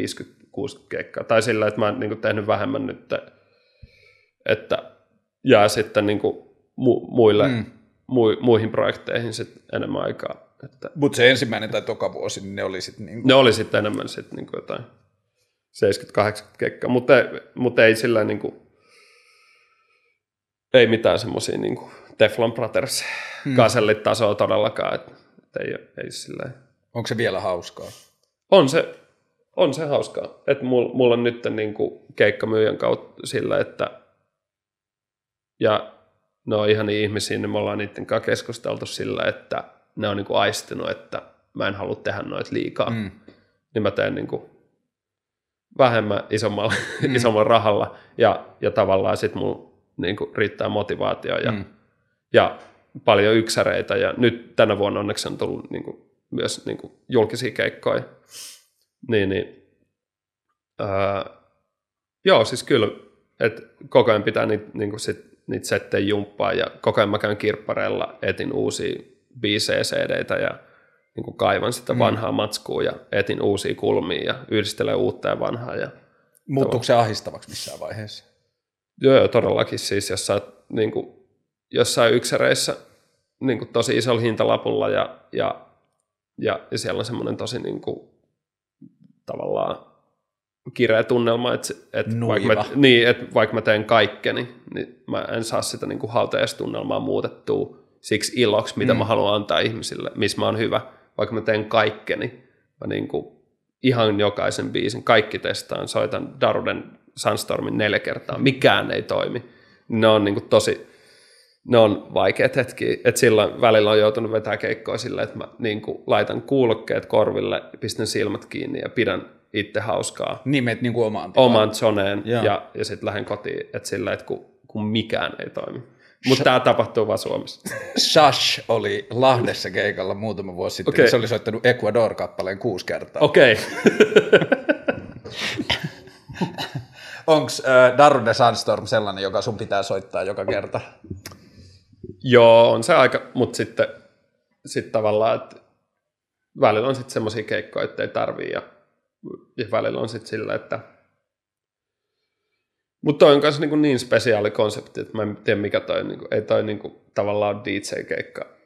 keikkaa. Tai sillä, että mä oon niin kuin, tehnyt vähemmän nyt, että jää sitten niin kuin, mu, muille, mm. mu, muihin projekteihin sit enemmän aikaa. Että... Mutta se ensimmäinen tai toka vuosi, niin ne oli sitten niin kuin... Ne oli sitten enemmän sitten niin kuin jotain 70-80 keikkaa, mutta, mutta ei sillä niin kuin, ei mitään semmoisia niin Teflon Brothers hmm. kasellitasoa todellakaan. Että, että ei, ei silleen. Onko se vielä hauskaa? On se, on se hauskaa. Että mulla, mulla on nyt niin kuin keikkamyyjän kautta sillä, että ja ne on ihan niin ihmisiä, niin me ollaan niiden kanssa keskusteltu sillä, että ne on niin kuin aistinut, että mä en halua tehdä noita liikaa. Mm. Niin mä teen niin kuin vähemmän isommalla, mm. isommalla rahalla ja, ja tavallaan sitten mulla niin kuin riittää motivaatio ja, mm. ja paljon yksäreitä. Ja nyt tänä vuonna onneksi on tullut niin kuin, myös niin kuin julkisia keikkoja. Niin, niin, ää, joo, siis kyllä, että koko ajan pitää niitä, niin kuin sit, niitä settejä jumppaa ja koko ajan mä käyn kirppareilla, etin uusia biisejä, cd ja niin kuin kaivan sitä mm. vanhaa matskua ja etin uusia kulmia ja yhdistelen uutta ja vanhaa. Ja Muuttuuko se ahistavaksi missään vaiheessa? Joo, todellakin siis, jos sä niin kuin, jossain yksäreissä niin kuin tosi isolla hintalapulla ja, ja, ja, ja siellä on semmoinen tosi niin kuin, tavallaan kireä tunnelma, että, että, vaikka mä, niin, että vaikka mä teen kaikkeni, niin mä en saa sitä niin kuin muutettua siksi iloksi, mitä mm. mä haluan antaa ihmisille, missä mä oon hyvä. Vaikka mä teen kaikkeni, mä niin kuin ihan jokaisen biisin, kaikki testaan, soitan Daruden Sunstormin neljä kertaa, mikään ei toimi. Ne on niin kuin tosi, ne on vaikeat hetki, että silloin välillä on joutunut vetää keikkoa sillä, että mä niin kuin laitan kuulokkeet korville, pistän silmät kiinni ja pidän itse hauskaa Nimet niin kuin omaan tilaan. oman zoneen Joo. ja, ja sitten lähden kotiin, että sillä, että kun, kun mikään ei toimi. Mutta tämä tapahtuu vaan Suomessa. Sash oli Lahdessa keikalla muutama vuosi sitten. Okei. Se oli soittanut Ecuador-kappaleen kuusi kertaa. Okei. Onko äh, Daru de Sandstorm sellainen, joka sun pitää soittaa joka kerta? Joo, on se aika, mutta sitten sit tavallaan, että välillä on sitten semmoisia keikkoja, että ei tarvii ja, ja välillä on sitten sillä, että mutta toi on myös niin, niin spesiaali konsepti, että mä en tiedä mikä toi, niin kuin, ei toi niin kuin, tavallaan DJ-keikka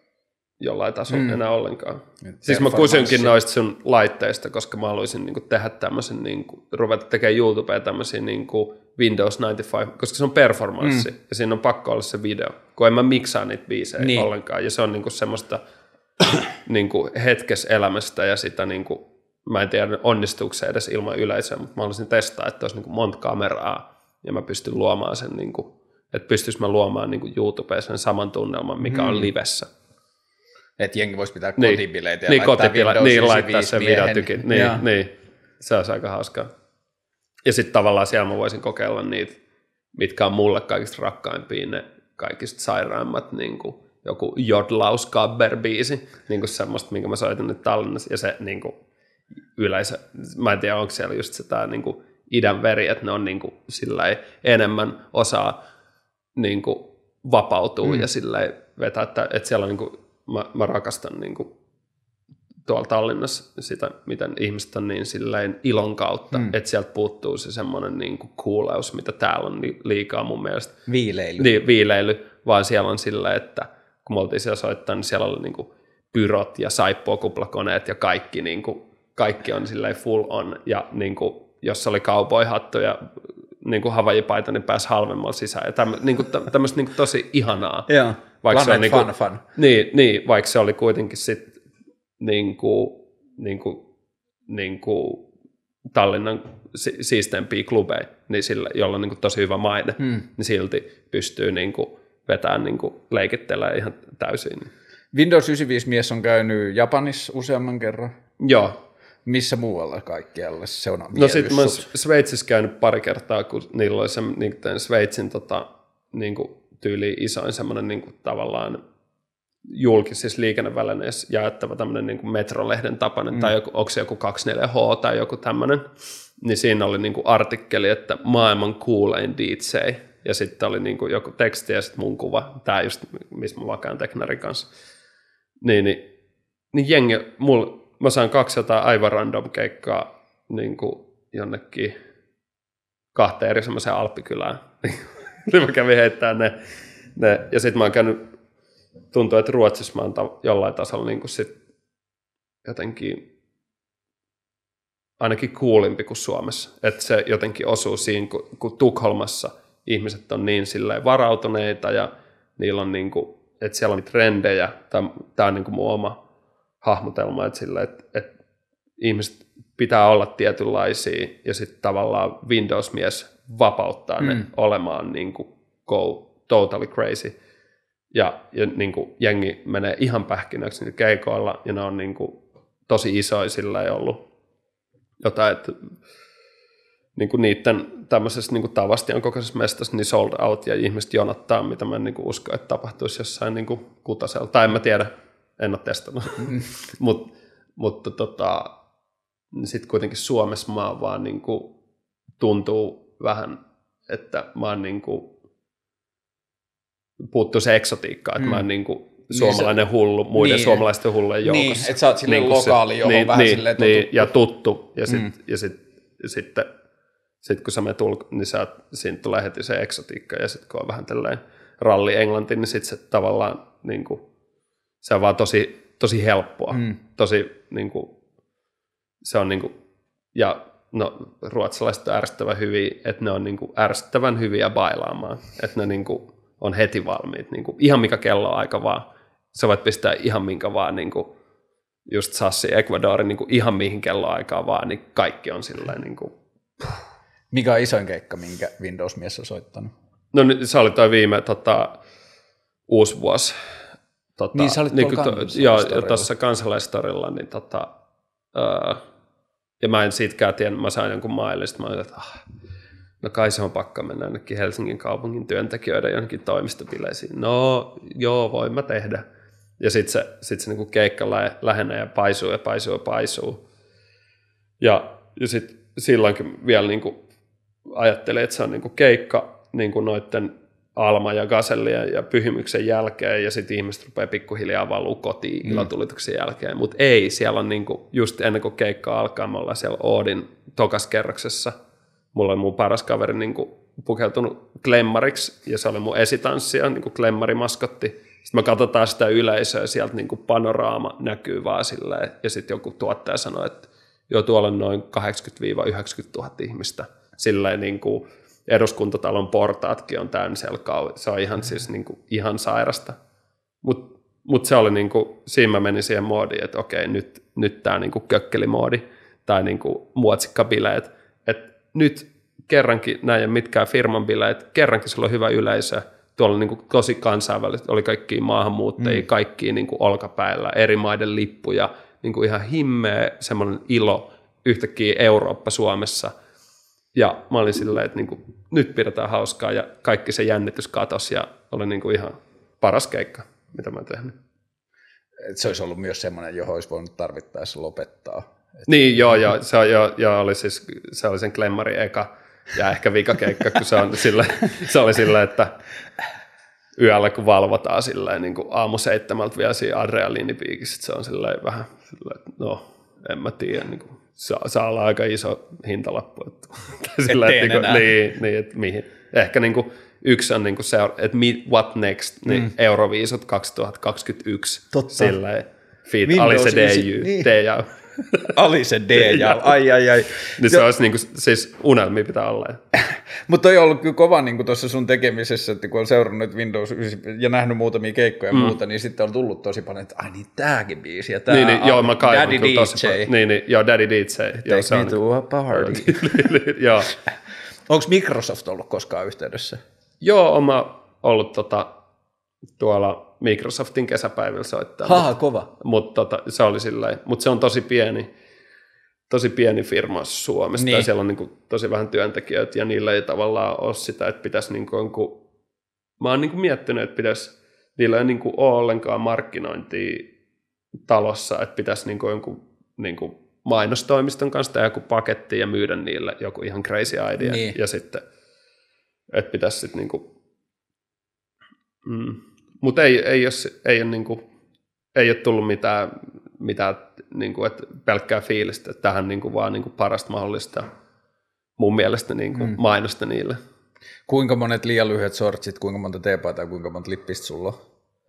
jollain tasolla mm. enää ollenkaan. Siis mä kysynkin noista sun laitteista, koska mä haluaisin niin kuin, tehdä tämmöisen, niin kuin, ruveta tekemään YouTubeen tämmöisiä niin kuin Windows 95, koska se on performanssi mm. ja siinä on pakko olla se video, kun en mä miksaa niitä biisejä Niin. ollenkaan. Ja se on niin kuin, semmoista niin kuin, hetkes elämästä ja sitä niin kuin, mä en tiedä onnistuuko se edes ilman yleisöä, mutta mä haluaisin testaa, että olisi niin kuin, monta kameraa ja mä pystyn luomaan sen, niin kuin, että pystyisin mä luomaan niin kuin YouTubeen sen saman tunnelman, mikä mm. on livessä. Että jengi voisi pitää Niin. kotibileitä ja niin, laittaa kotipila, Windows niin, laittaa 95 sen miehen. videotykin. Niin, niin, se olisi aika hauskaa. Ja sitten tavallaan siellä mä voisin kokeilla niitä, mitkä on mulle kaikista rakkaimpia, ne kaikista sairaimmat, niin kuin joku Jodlaus biisi niin kuin semmoista, minkä mä soitin nyt Tallinnassa, ja se niin kuin yleisö, mä en tiedä, onko siellä just se tää niin kuin idän veri, että ne on niin kuin sillä enemmän osaa niin kuin vapautuu mm. ja sillä lailla vetää, että, että siellä on niin kuin, mä, mä rakastan niin kuin tuolla Tallinnassa sitä, miten ihmiset on niin silleen ilon kautta, mm. että sieltä puuttuu se semmoinen niin kuin kuuleus, mitä täällä on li- liikaa mun mielestä. Viileily. Niin, viileily, vaan siellä on silleen, että kun me oltiin siellä soittaa, niin siellä oli niin kuin pyrot ja saippuakuplakoneet ja kaikki, niin kuin, kaikki on silleen full on. Ja niin kuin, jos oli cowboy-hattu ja niin kuin havajipaita, niin pääsi halvemmalla sisään. Ja tämmö, niin kuin, tämmöistä niin kuin tosi ihanaa. Joo. Vaikka se on Planet fun fun. Niin, niin, vaikka se oli kuitenkin sitten niin kuin, niin kuin, niin kuin Tallinnan si- siisteimpiä klubeja, niin sillä, jolla on niin kuin tosi hyvä maine, hmm. niin silti pystyy niin kuin vetämään niin kuin leikittelemään ihan täysin. Windows 95 mies on käynyt Japanissa useamman kerran. Joo. Missä muualla kaikkialla se on No sitten mä oon? Sveitsissä käynyt pari kertaa, kun niillä oli se niin kuin Sveitsin tota, niin kuin tyyli isoin semmoinen niin kuin tavallaan julkisissa liikennevälineissä jaettava tämmöinen niin kuin metrolehden tapainen, mm. tai joku, onko se joku 24H tai joku tämmöinen, niin siinä oli niin kuin artikkeli, että maailman kuulein DJ, ja sitten oli niin kuin joku teksti ja sitten mun kuva, tämä just, missä mä vakaan teknarin kanssa. Niin, niin, niin jengi, mulla, mä saan 200 aivan random keikkaa niin kuin jonnekin kahteen eri semmoiseen alppikylään. Niin mä kävin heittämään ne, ne ja sitten mä oon käynyt tuntuu, että Ruotsissa mä oon ta- jollain tasolla niin kuin sit jotenkin ainakin kuulimpi kuin Suomessa. Että se jotenkin osuu siinä, kun, kun Tukholmassa ihmiset on niin silleen varautuneita ja niillä on niin kuin, että siellä on trendejä. Tämä on niin kuin mun oma hahmotelma, että, sille, että, että ihmiset pitää olla tietynlaisia ja sitten tavallaan Windows-mies vapauttaa mm. ne olemaan niin kuin go totally crazy ja, ja niin kuin jengi menee ihan pähkinöksi niillä keikoilla, ja ne on niin kuin tosi isoja sillä ei ollut jotain, että niin kuin niiden tämmöisessä niin kuin tavastian kokoisessa mestassa niin sold out, ja ihmiset jonottaa, mitä mä en niin kuin usko, että tapahtuisi jossain niin kuin kutasella. Tai en mä tiedä, en ole testannut. Mut, mutta tota, sitten kuitenkin Suomessa mä oon vaan niin kuin, tuntuu vähän, että mä oon niin kuin, puuttuu se eksotiikka, että mm. mä oon niin kuin suomalainen hullu, muiden niin. suomalaisten hullujen Niin, joukossa. että sä oot silleen kuin lokaali, johon niin, vähän niin, silleen niin, totuttu. ja tuttu, ja, sit, Mm. ja, sit, sitten sit kun sä menet ulko, niin sä, siinä tulee heti se eksotiikka, ja sitten kun on vähän tällainen ralli englanti, niin sitten se tavallaan niin kuin, se on vaan tosi, tosi helppoa, Mm. tosi niin kuin, se on niin kuin, ja no, ruotsalaiset on ärsyttävän hyviä, että ne on niin kuin ärsyttävän hyviä bailaamaan, että ne niin kuin on heti valmiit, niin kuin, ihan mikä kello on aika vaan, sä voit pistää ihan minkä vaan, niin kuin, just Sassi Ecuadorin niin kuin ihan mihin kelloaikaan vaan, niin kaikki on silleen niin kuin, Mikä on isoin keikka, minkä Windows-mies on soittanut? No nyt se oli toi viime tota, uusi vuosi. Tota, Niin, sä olit niin, tuolla to-. Joo, tuossa kansalaistorilla, niin tota, öö, ja mä en siitäkään tiedä, mä sain jonkun maille, sitten mä olin, että ah, no kai se on pakko mennä ainakin Helsingin kaupungin työntekijöiden jonnekin toimistobileisiin. No joo, voin mä tehdä. Ja sitten se, sit se niinku keikka lä- lähenee ja paisuu ja paisuu ja paisuu. Ja, ja sitten silloinkin vielä niinku ajattelin, että se on niinku keikka niinku noiden Alma ja Gasellien ja Pyhimyksen jälkeen, ja sitten ihmiset rupeaa pikkuhiljaa valuu kotiin mm. ilotulituksen jälkeen. Mutta ei, siellä on niinku, just ennen kuin keikka alkaa, me ollaan siellä Oodin tokas kerroksessa. Mulla on mun paras kaveri niinku pukeutunut klemmariksi, ja se oli mun esitanssija, niinku klemmarimaskotti. Sitten me katsotaan sitä yleisöä, sieltä niinku panoraama näkyy vaan silleen, ja sitten joku tuottaja sanoi, että joo, tuolla on noin 80-90 000 ihmistä. Silleen niin kuin eduskuntatalon portaatkin on täynnä siellä kau- Se on ihan, siis niin kuin, ihan sairasta. Mutta mut se oli niin kuin, siinä mä menin siihen moodiin, että okei, nyt, nyt tämä niin kuin kökkelimoodi tai niin kuin muotsikkabileet. Että nyt kerrankin näin mitkään firman bileet, kerrankin sillä on hyvä yleisö. Tuolla niin kuin tosi kansainvälistä, oli kaikki maahanmuuttajia, mm. kaikki niin kuin olkapäillä, eri maiden lippuja, niin kuin ihan himmeä semmoinen ilo yhtäkkiä Eurooppa Suomessa. Ja mä olin silleen, että niin kuin, nyt pidetään hauskaa ja kaikki se jännitys katosi ja oli niin kuin ihan paras keikka, mitä mä oon tehnyt. Et se olisi ollut myös semmoinen, johon olisi voinut tarvittaessa lopettaa. Niin, joo, joo, se, joo, joo oli siis, se oli sen Klemmari eka ja ehkä vikakeikka, kun se, on sille, se oli silleen, että yöllä kun valvotaan silleen, niin kuin aamu seitsemältä vielä siinä adrealiinipiikissä, se on silleen vähän, silleen, että no, en mä tiedä, niin kuin, saa, saa olla aika iso hintalappu. Että, teen että, niin, kuin, niin, niin, että mihin. Ehkä niin kuin, yksi on niin kuin se, että mi- what next, niin mm. Euroviisut 2021, Totta. feat Windows Alice 9, DJ, niin. DJ, Ali se D ja ai ai ai. niin se olisi niin kuin, siis unelmia pitää olla. Mutta toi on ollut kyllä kova niin tuossa sun tekemisessä, että kun on seurannut Windows 9 ja nähnyt muutamia keikkoja ja mm. muuta, niin sitten on tullut tosi paljon, että ai niin tääkin biisi ja tää Niin, niin joo, mä Daddy DJ. tosi paljon. Niin, niin, joo, Daddy DJ. Joo, Take se me on, to a party. joo. Onko Microsoft ollut koskaan yhteydessä? joo, on mä ollut tota, tuolla Microsoftin kesäpäivillä soittaa. Haha, kova. Mutta tota, se oli silleen, mutta se on tosi pieni, tosi pieni firma Suomessa, Niin. niin. siellä on niin kuin, tosi vähän työntekijöitä, ja niillä ei tavallaan ole sitä, että pitäisi niin kuin, jonkun, mä oon niin kuin miettinyt, että pitäisi, niillä ei niin kuin, ole ollenkaan markkinointia talossa, että pitäisi niin kuin, jonkun niin kuin, mainostoimiston kanssa tehdä joku paketti ja myydä niille joku ihan crazy idea, Niin. ja sitten, että pitäisi sitten niin kuin, mm, mutta ei, ei, ole, ei, ole niin kuin, ei ole tullut mitään, mitään niin kuin, että pelkkää fiilistä, että tähän niin kuin, vaan niin kuin parasta mahdollista mun mielestä niin kuin, mm. mainosta niille. Kuinka monet liian lyhyet sortsit, kuinka monta teepaitaa, kuinka monta lippistä sulla on?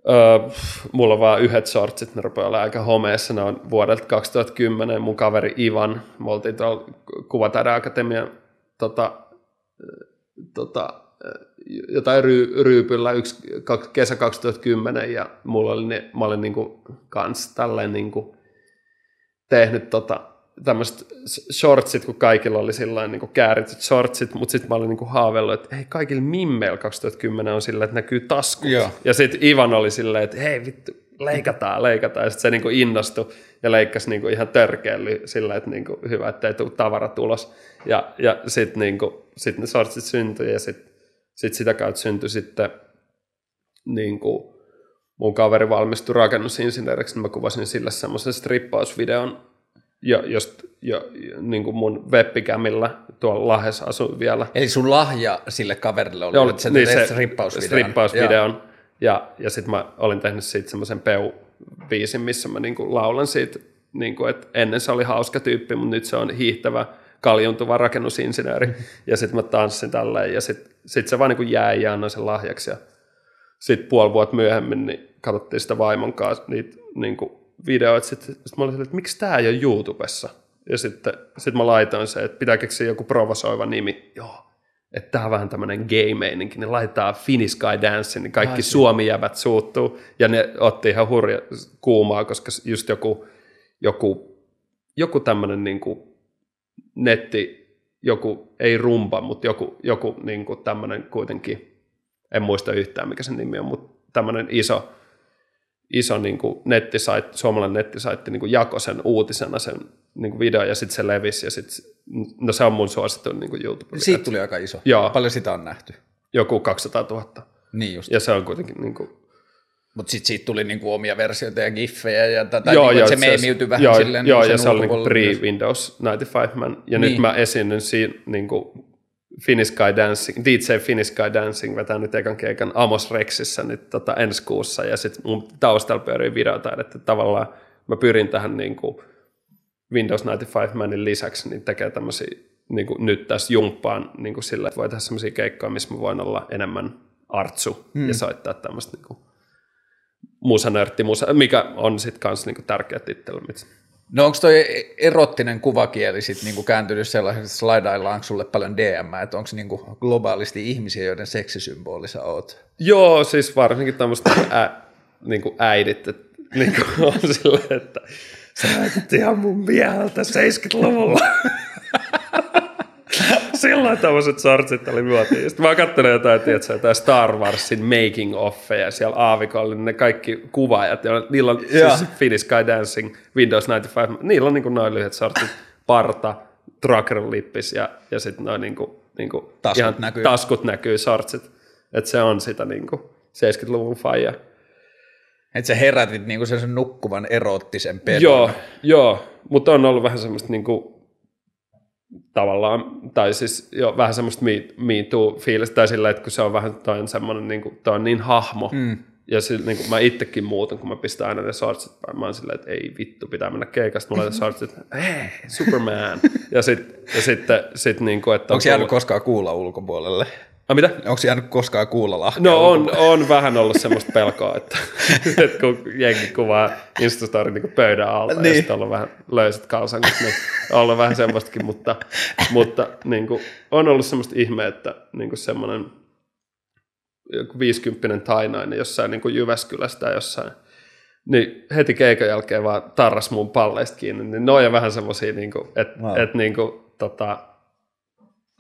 Öö, mulla on vaan yhdet shortsit, ne rupeaa olla aika homeessa, ne on vuodelta 2010, mun kaveri Ivan, me oltiin tuolla Kuvataide Akatemian tota, tota, jotain ry, ryypyllä yksi kesä 2010 ja mulla oli ne, mä olin niinku kans tälleen niinku tehnyt tota, tämmöiset shortsit, kun kaikilla oli sillain niinku käärityt shortsit, mutta sitten mä olin niinku haaveillut, että hei, kaikilla mimmeillä 2010 on sillä, että näkyy taskut. Joo. Ja sitten Ivan oli silleen, että hei vittu, leikataan, leikataan. Ja sitten se niinku innostui ja leikkasi niinku ihan törkeällä sillä, että niinku, hyvä, että ei tule tavarat ulos. Ja, ja sitten niinku, sit ne shortsit syntyi ja sitten sit sitä kautta syntyi sitten niinku, mun kaveri valmistui rakennusinsinööriksi, niin mä kuvasin sille semmoisen strippausvideon, jo, just, jo, niin kuin mun webbikämillä tuolla Lahdessa asui vielä. Eli sun lahja sille kaverille oli, Joo, että sä niin se strippausvideon. strippausvideon. Ja, ja sitten mä olin tehnyt siitä semmoisen peu-biisin, missä mä niinku laulan siitä, niinku, että ennen se oli hauska tyyppi, mutta nyt se on hiihtävä, kaljuntuva rakennusinsinööri. ja sitten mä tanssin tälleen, ja sitten sit se vaan niinku jäi ja annoin sen lahjaksi. Ja sitten puoli vuotta myöhemmin niin katsottiin sitä vaimon kanssa niitä niinku, videoita. Sitten sit mä olin että miksi tämä ei ole YouTubessa? Ja sitten sit mä laitoin se, että pitää keksiä joku provosoiva nimi. Joo, että tämä on vähän tämmöinen gay-meininki, niin laitetaan Finnish Guy Dance, niin kaikki Ai, suomijävät suuttuu. Ja ne otti ihan hurja kuumaa, koska just joku, joku, joku tämmöinen niin kuin netti, joku, ei rumba, mutta joku, joku niin kuin tämmöinen kuitenkin, en muista yhtään mikä sen nimi on, mutta tämmöinen iso, iso niin kuin nettisaitti, suomalainen nettisaitti niin kuin jako sen uutisena sen niin kuin video ja sitten se levisi ja sitten, no se on mun suosittu niin kuin YouTube. Siitä tuli aika iso. Joo. Paljon sitä on nähty. Joku 200 000. Niin just. Ja se on kuitenkin niin kuin, Mutta sitten siitä tuli niinku omia versioita ja giffejä ja tätä, joo, niinku, joo, se meemiytyi vähän joo, silleen Joo, niinku ja se oli niinku pre-Windows 95 man. Ja Niin. nyt mä esiinnyn siinä niinku Finnish Guy Dancing, DJ Finnish Guy Dancing vetää nyt ekan keikan Amos Rexissä nyt tota ensi kuussa. Ja sitten mun taustalla pyörii videotaidetta. Tavallaan mä pyrin tähän niinku Windows 95 manin lisäksi niin tekee tämmöisiä niin kuin nyt tässä jumppaan niin kuin sillä, että voi tehdä semmoisia keikkoja, missä mä voin olla enemmän artsu hmm. ja soittaa tämmöistä niin kuin musanörtti, musa, mikä on sitten kanssa niin kuin tärkeä tittely. No onko toi erottinen kuvakieli sitten niinku kääntynyt sellaiseksi, että slidaillaanko sulle paljon DM, että onko niinku globaalisti ihmisiä, joiden seksisymboli sä oot? Joo, siis varsinkin tämmöistä ä, niin kuin äidit, että niin kuin on silleen, että sä näytät ihan mun mieheltä 70-luvulla. Silloin tämmöiset sortsit oli muotia. Sitten mä oon kattonut jotain, tiedätkö, jotain Star Warsin making offeja siellä aavikolla, niin ne kaikki kuvaajat, ja niillä on Joo. siis Finnish Sky Dancing, Windows 95, niillä on niin kuin noin lyhyet sortsit, parta, trucker lippis ja, ja sitten noin niin kuin, niin kuin Taskut näkyy. taskut näkyy sortsit. Että se on sitä niin kuin 70-luvun faija. Että sä herätit niinku sen nukkuvan erottisen pedon. Joo, joo, mutta on ollut vähän semmoista niinku, tavallaan, tai siis jo vähän semmoista me, me fiilistä, tai sillä, että kun se on vähän, toi on semmoinen, niinku, toi on niin hahmo, mm. ja se, niinku, mä itsekin muutan, kun mä pistän aina ne shortsit päälle, mä oon silleen, että ei vittu, pitää mennä keikasta, mulla on ne shortsit, hei, Superman, ja, sit, ja sitten, sit, niinku, että on Onko jäänyt koskaan kuulla ulkopuolelle? Ah, mitä? Onko jäänyt koskaan kuulla lahkea No on, on vähän ollut semmoista pelkoa, että, että kun jengi kuvaa Instastory niin pöydän alta niin. ja sitten ollut vähän löysät kalsankut, niin on ollut vähän semmoistakin, mutta, mutta niin kuin, on ollut semmoista ihmeä, että niin kuin semmoinen joku 50 tainainen jossain niin kuin Jyväskylässä tai jossain, niin heti keikan jälkeen vaan tarras mun palleista kiinni, niin ne on jo vähän semmoisia, niin kuin, että Wow. wow. et, niin kuin, tota,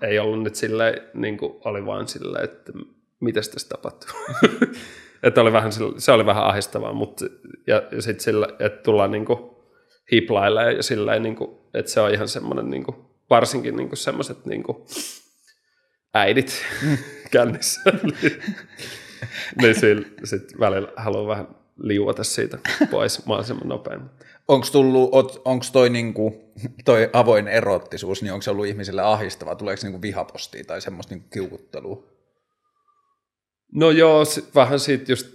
ei ollut nyt silleen, niin kuin oli vaan silleen, että mitäs tässä tapahtuu. että oli vähän, sille- se oli vähän ahdistavaa, mutta ja, ja sitten sillä, että tullaan niin kuin hiplaille ja silleen, niin kuin, että se on ihan semmoinen, niin kuin, varsinkin niin kuin semmoiset niin kuin äidit kännissä. niin niin sillä sit välillä haluaa vähän liuota siitä pois mahdollisimman nopein. Onko tullut, onko toi, niinku, toi avoin erottisuus, niin onko se ollut ihmisille ahdistavaa? Tuleeko niinku vihapostia tai semmoista niinku kiukuttelua? No joo, sit vähän siitä just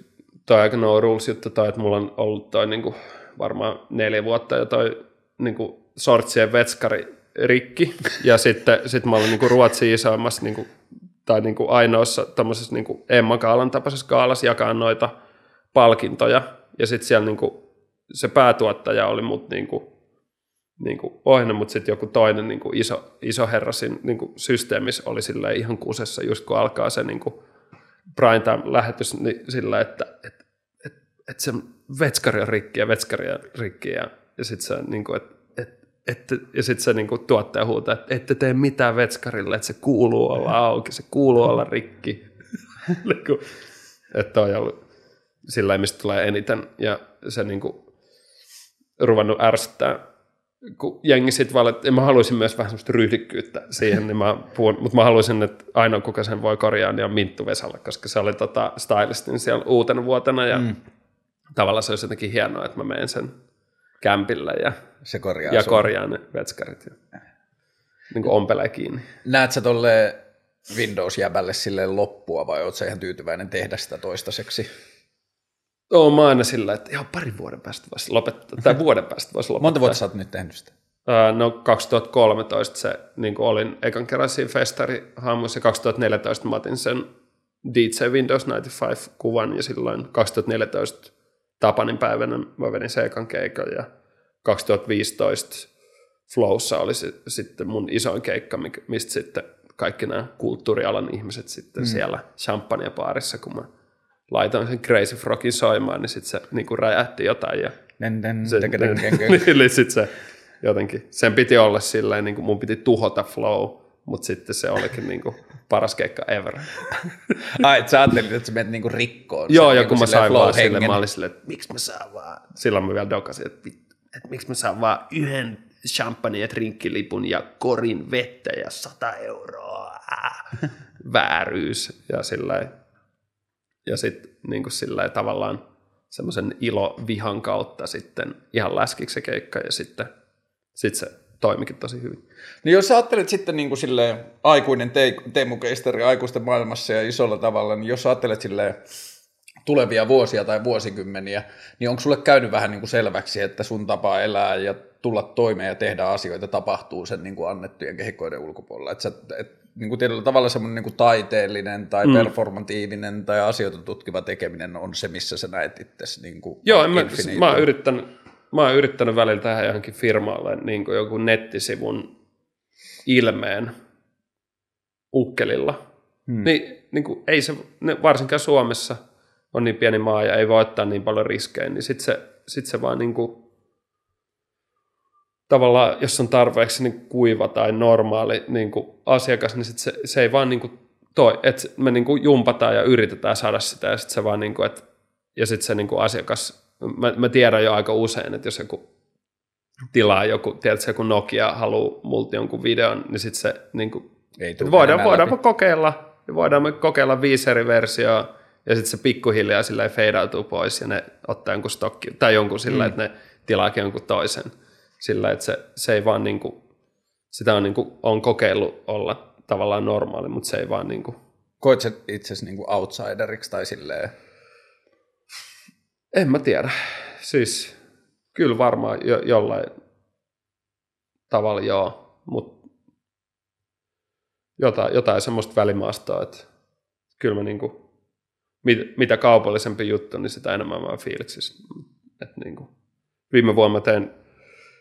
toi aika no rules juttu toi, että mulla on ollut toi niinku varmaan neljä vuotta jo toi niinku sortsien vetskari rikki. Ja sitten sit mä olin niinku Ruotsin isoimmassa niinku, tai niinku ainoassa tämmöisessä niinku Emma Kaalan tapaisessa kaalassa jakaa noita palkintoja. Ja sitten siellä niinku, se päätuottaja oli mut niinku, niinku ohjannut, mutta sitten joku toinen niinku iso, iso herra siinä niinku systeemissä oli silleen ihan kusessa, just kun alkaa se niinku prime time lähetys niin sillä, että et, et, et se vetskari on rikki ja vetskari on rikki ja, ja sitten se niinku, et, et, et, ja sit se niinku tuottaja huutaa, että ette tee mitään vetskarille, että se kuuluu olla auki, se kuuluu olla rikki. Niinku, että on ollut sillä mistä tulee eniten ja se niinku ruvennut ärsyttää kun jengi sitten valitti, ja mä haluaisin myös vähän semmoista ryhdikkyyttä siihen, niin mä puhun, mutta mä haluaisin, että ainoa kuka sen voi korjaa, niin on Minttu Vesala, koska se oli tota stylistin siellä uutena vuotena, ja mm. tavallaan se olisi jotenkin hienoa, että mä menen sen kämpille ja, Se korjaa ja korjaan ne vetskarit ja niin kuin ompelee kiinni. Näet sä tolle Windows-jäbälle silleen loppua vai oot sä ihan tyytyväinen tehdä sitä toistaiseksi? Oon mä aina sillä, että ihan parin vuoden päästä voisi lopettaa, tai vuoden päästä voisi lopettaa. Monta vuotta sä oot nyt tehnyt sitä? No 2013 se, niin kuin olin ekan kerran siinä festarihammussa ja 2014 mä otin sen DJ Windows 95-kuvan ja silloin 2014 Tapanin päivänä mä vedin se ekan keikan ja 2015 Flowssa oli se, sitten mun isoin keikka, mistä sitten kaikki nämä kulttuurialan ihmiset sitten mm. siellä champagnebaarissa, kun mä laitoin sen Crazy Frogin soimaan, niin sitten se niin kuin räjähti jotain ja Den, den, se, den, den, den, den. niin, eli sit se jotenkin, sen piti olla silleen, niin kuin mun piti tuhota flow, mutta sitten se olikin niin kuin paras keikka ever. Ai, et sä ajattelit, että sä menet niinku rikkoon. Joo, sen ja niinku kun mä sain vaan sille, mä olin silleen, että miksi mä saan vaan, silloin mä vielä dokasin, että, että miksi mä saan vaan yhden champagne ja drinkkilipun ja korin vettä ja 100 euroa. Vääryys. Ja sillä ja sitten niin kuin sillä tavallaan semmoisen ilo-vihan kautta sitten ihan läskiksi se keikka ja sitten sit se toimikin tosi hyvin. Niin jos sä ajattelet sitten niin kuin silleen aikuinen te- Teemu Keisteri aikuisten maailmassa ja isolla tavalla, niin jos sä ajattelet silleen tulevia vuosia tai vuosikymmeniä, niin onko sulle käynyt vähän niin kuin selväksi, että sun tapa elää ja tulla toimeen ja tehdä asioita tapahtuu sen niin kuin annettujen kehikkoiden ulkopuolella? Että sä, et, niin kuin tietyllä tavalla semmoinen niin kuin taiteellinen tai mm. performatiivinen tai asioita tutkiva tekeminen on se, missä sä näet itse niin kuin Joo, en mä, mä, oon yrittänyt, mä oon yrittänyt välillä tehdä johonkin firmalle niin kuin joku nettisivun ilmeen ukkelilla. Hmm. Niin, niin kuin, ei se, ne, varsinkaan Suomessa on niin pieni maa ja ei voi ottaa niin paljon riskejä, niin sitten se, sit se vaan niin kuin, tavallaan, jos on tarpeeksi niin kuiva tai normaali niin kuin asiakas, niin sit se, se ei vaan niin kuin toi, että me niin kuin jumpataan ja yritetään saada sitä ja sitten se vaan niin kuin, että ja sitten se niin kuin asiakas, mä, mä tiedän jo aika usein, että jos joku tilaa joku, tiedätkö, joku Nokia haluaa multa jonkun videon, niin sitten se niin kuin, Ei voidaan, menemään voidaan läpi. kokeilla, voidaan me kokeilla viisi eri versioa, ja sitten se pikkuhiljaa sillä feidautuu pois, ja ne ottaa jonkun stokki, tai jonkun sillä, mm. että ne tilaakin jonkun toisen, sillä että se, se ei vaan niin kuin, sitä on, niin kuin, on kokeillut olla tavallaan normaali, mutta se ei vaan niin kuin, Koet sä itsesi niin kuin outsideriksi tai silleen, En mä tiedä. Siis kyllä varmaan jo, jollain tavalla joo, mutta jotain, jotain semmoista välimaastoa, että kyllä mä niinku, mit, mitä kaupallisempi juttu, niin sitä enemmän mä fiiliksissä. Et niinku, viime vuonna mä tein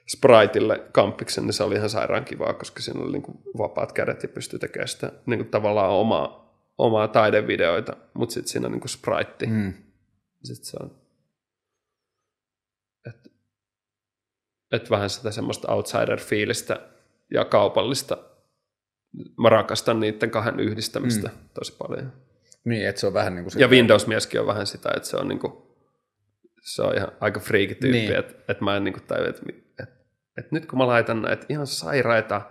Spriteille kampiksen, niin se oli ihan sairaan kivaa, koska siinä oli niinku vapaat kädet ja pystyi tekemään sitä niinku tavallaan omaa, omaa taidevideoita, mutta sitten siinä on niinku Sprite. mm. Sitten se on, että et vähän sitä semmoista outsider-fiilistä ja kaupallista. Mä rakastan niiden kahden yhdistämistä mm. tosi paljon. niin, että se on vähän niin kuin se, Ja Windows-mieskin on vähän sitä, että se on niinku, se on ihan aika friikityyppi, Niin. niin. että, että mä en niinku tajua, että, että nyt kun mä laitan näitä ihan sairaita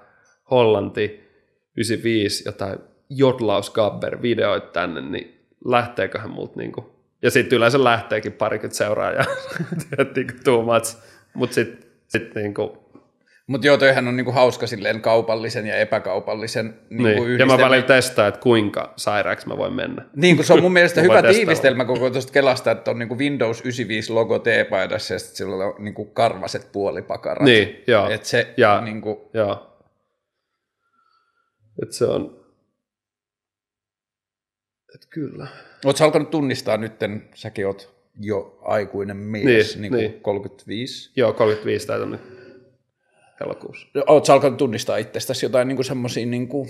Hollanti 95 jotain jodlausgabber videoita tänne, niin lähteeköhän multa niinku, ja sitten yleensä lähteekin parikymmentä seuraajaa, että niinku too much, mutta sitten sit niinku, Mutta joo, toihan on niinku hauska silleen kaupallisen ja epäkaupallisen niinku niin. ja mä välillä testaan, että kuinka sairaaksi mä voin mennä. Niin, kun se on mun mielestä hyvä tiivistelmä koko tuosta Kelasta, että on niinku Windows 95 logo T-paidassa ja sitten sillä on niinku karvaset puolipakarat. Niin, joo. Et se Ja- niinku, Joo. Et se on... Et kyllä. ootko alkanut tunnistaa nytten, säkin oot jo aikuinen mies, Niin, niin, niin niin. 35. Joo, 35 täytän nyt elokuussa. Ootko alkanut tunnistaa itsestäsi jotain niinku semmoisia niinku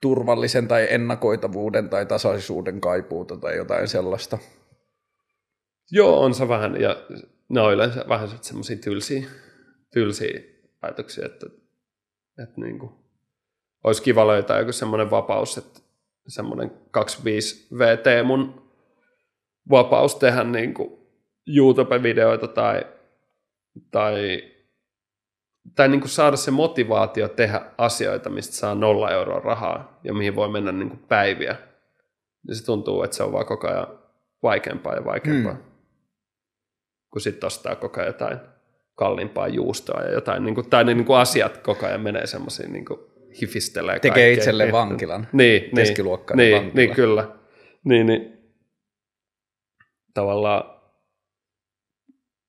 turvallisen tai ennakoitavuuden tai tasaisuuden kaipuuta tai jotain sellaista? Joo, on se vähän, ja ne on yleensä vähän semmoisia tylsiä, tylsiä päätöksiä, että, että niin kuin, olisi kiva löytää joku semmoinen vapaus, että semmoinen 25 VT mun vapaus tehdä niin kuin YouTube-videoita tai, tai, tai niin kuin saada se motivaatio tehdä asioita, mistä saa nolla euroa rahaa ja mihin voi mennä niin kuin päiviä. Niin se tuntuu, että se on vaan koko ajan vaikeampaa ja vaikeampaa. Hmm. Kun sitten ostaa koko ajan jotain kalliimpaa juustoa ja jotain, niin kuin, tai niin kuin asiat koko ajan menee semmoisiin niin kuin hifistelee Tekee kaikkea. itselleen Niin, vankilan. Niin, niin, Keskiluokkainen niin, vankila. niin, kyllä. Niin, niin, tavallaan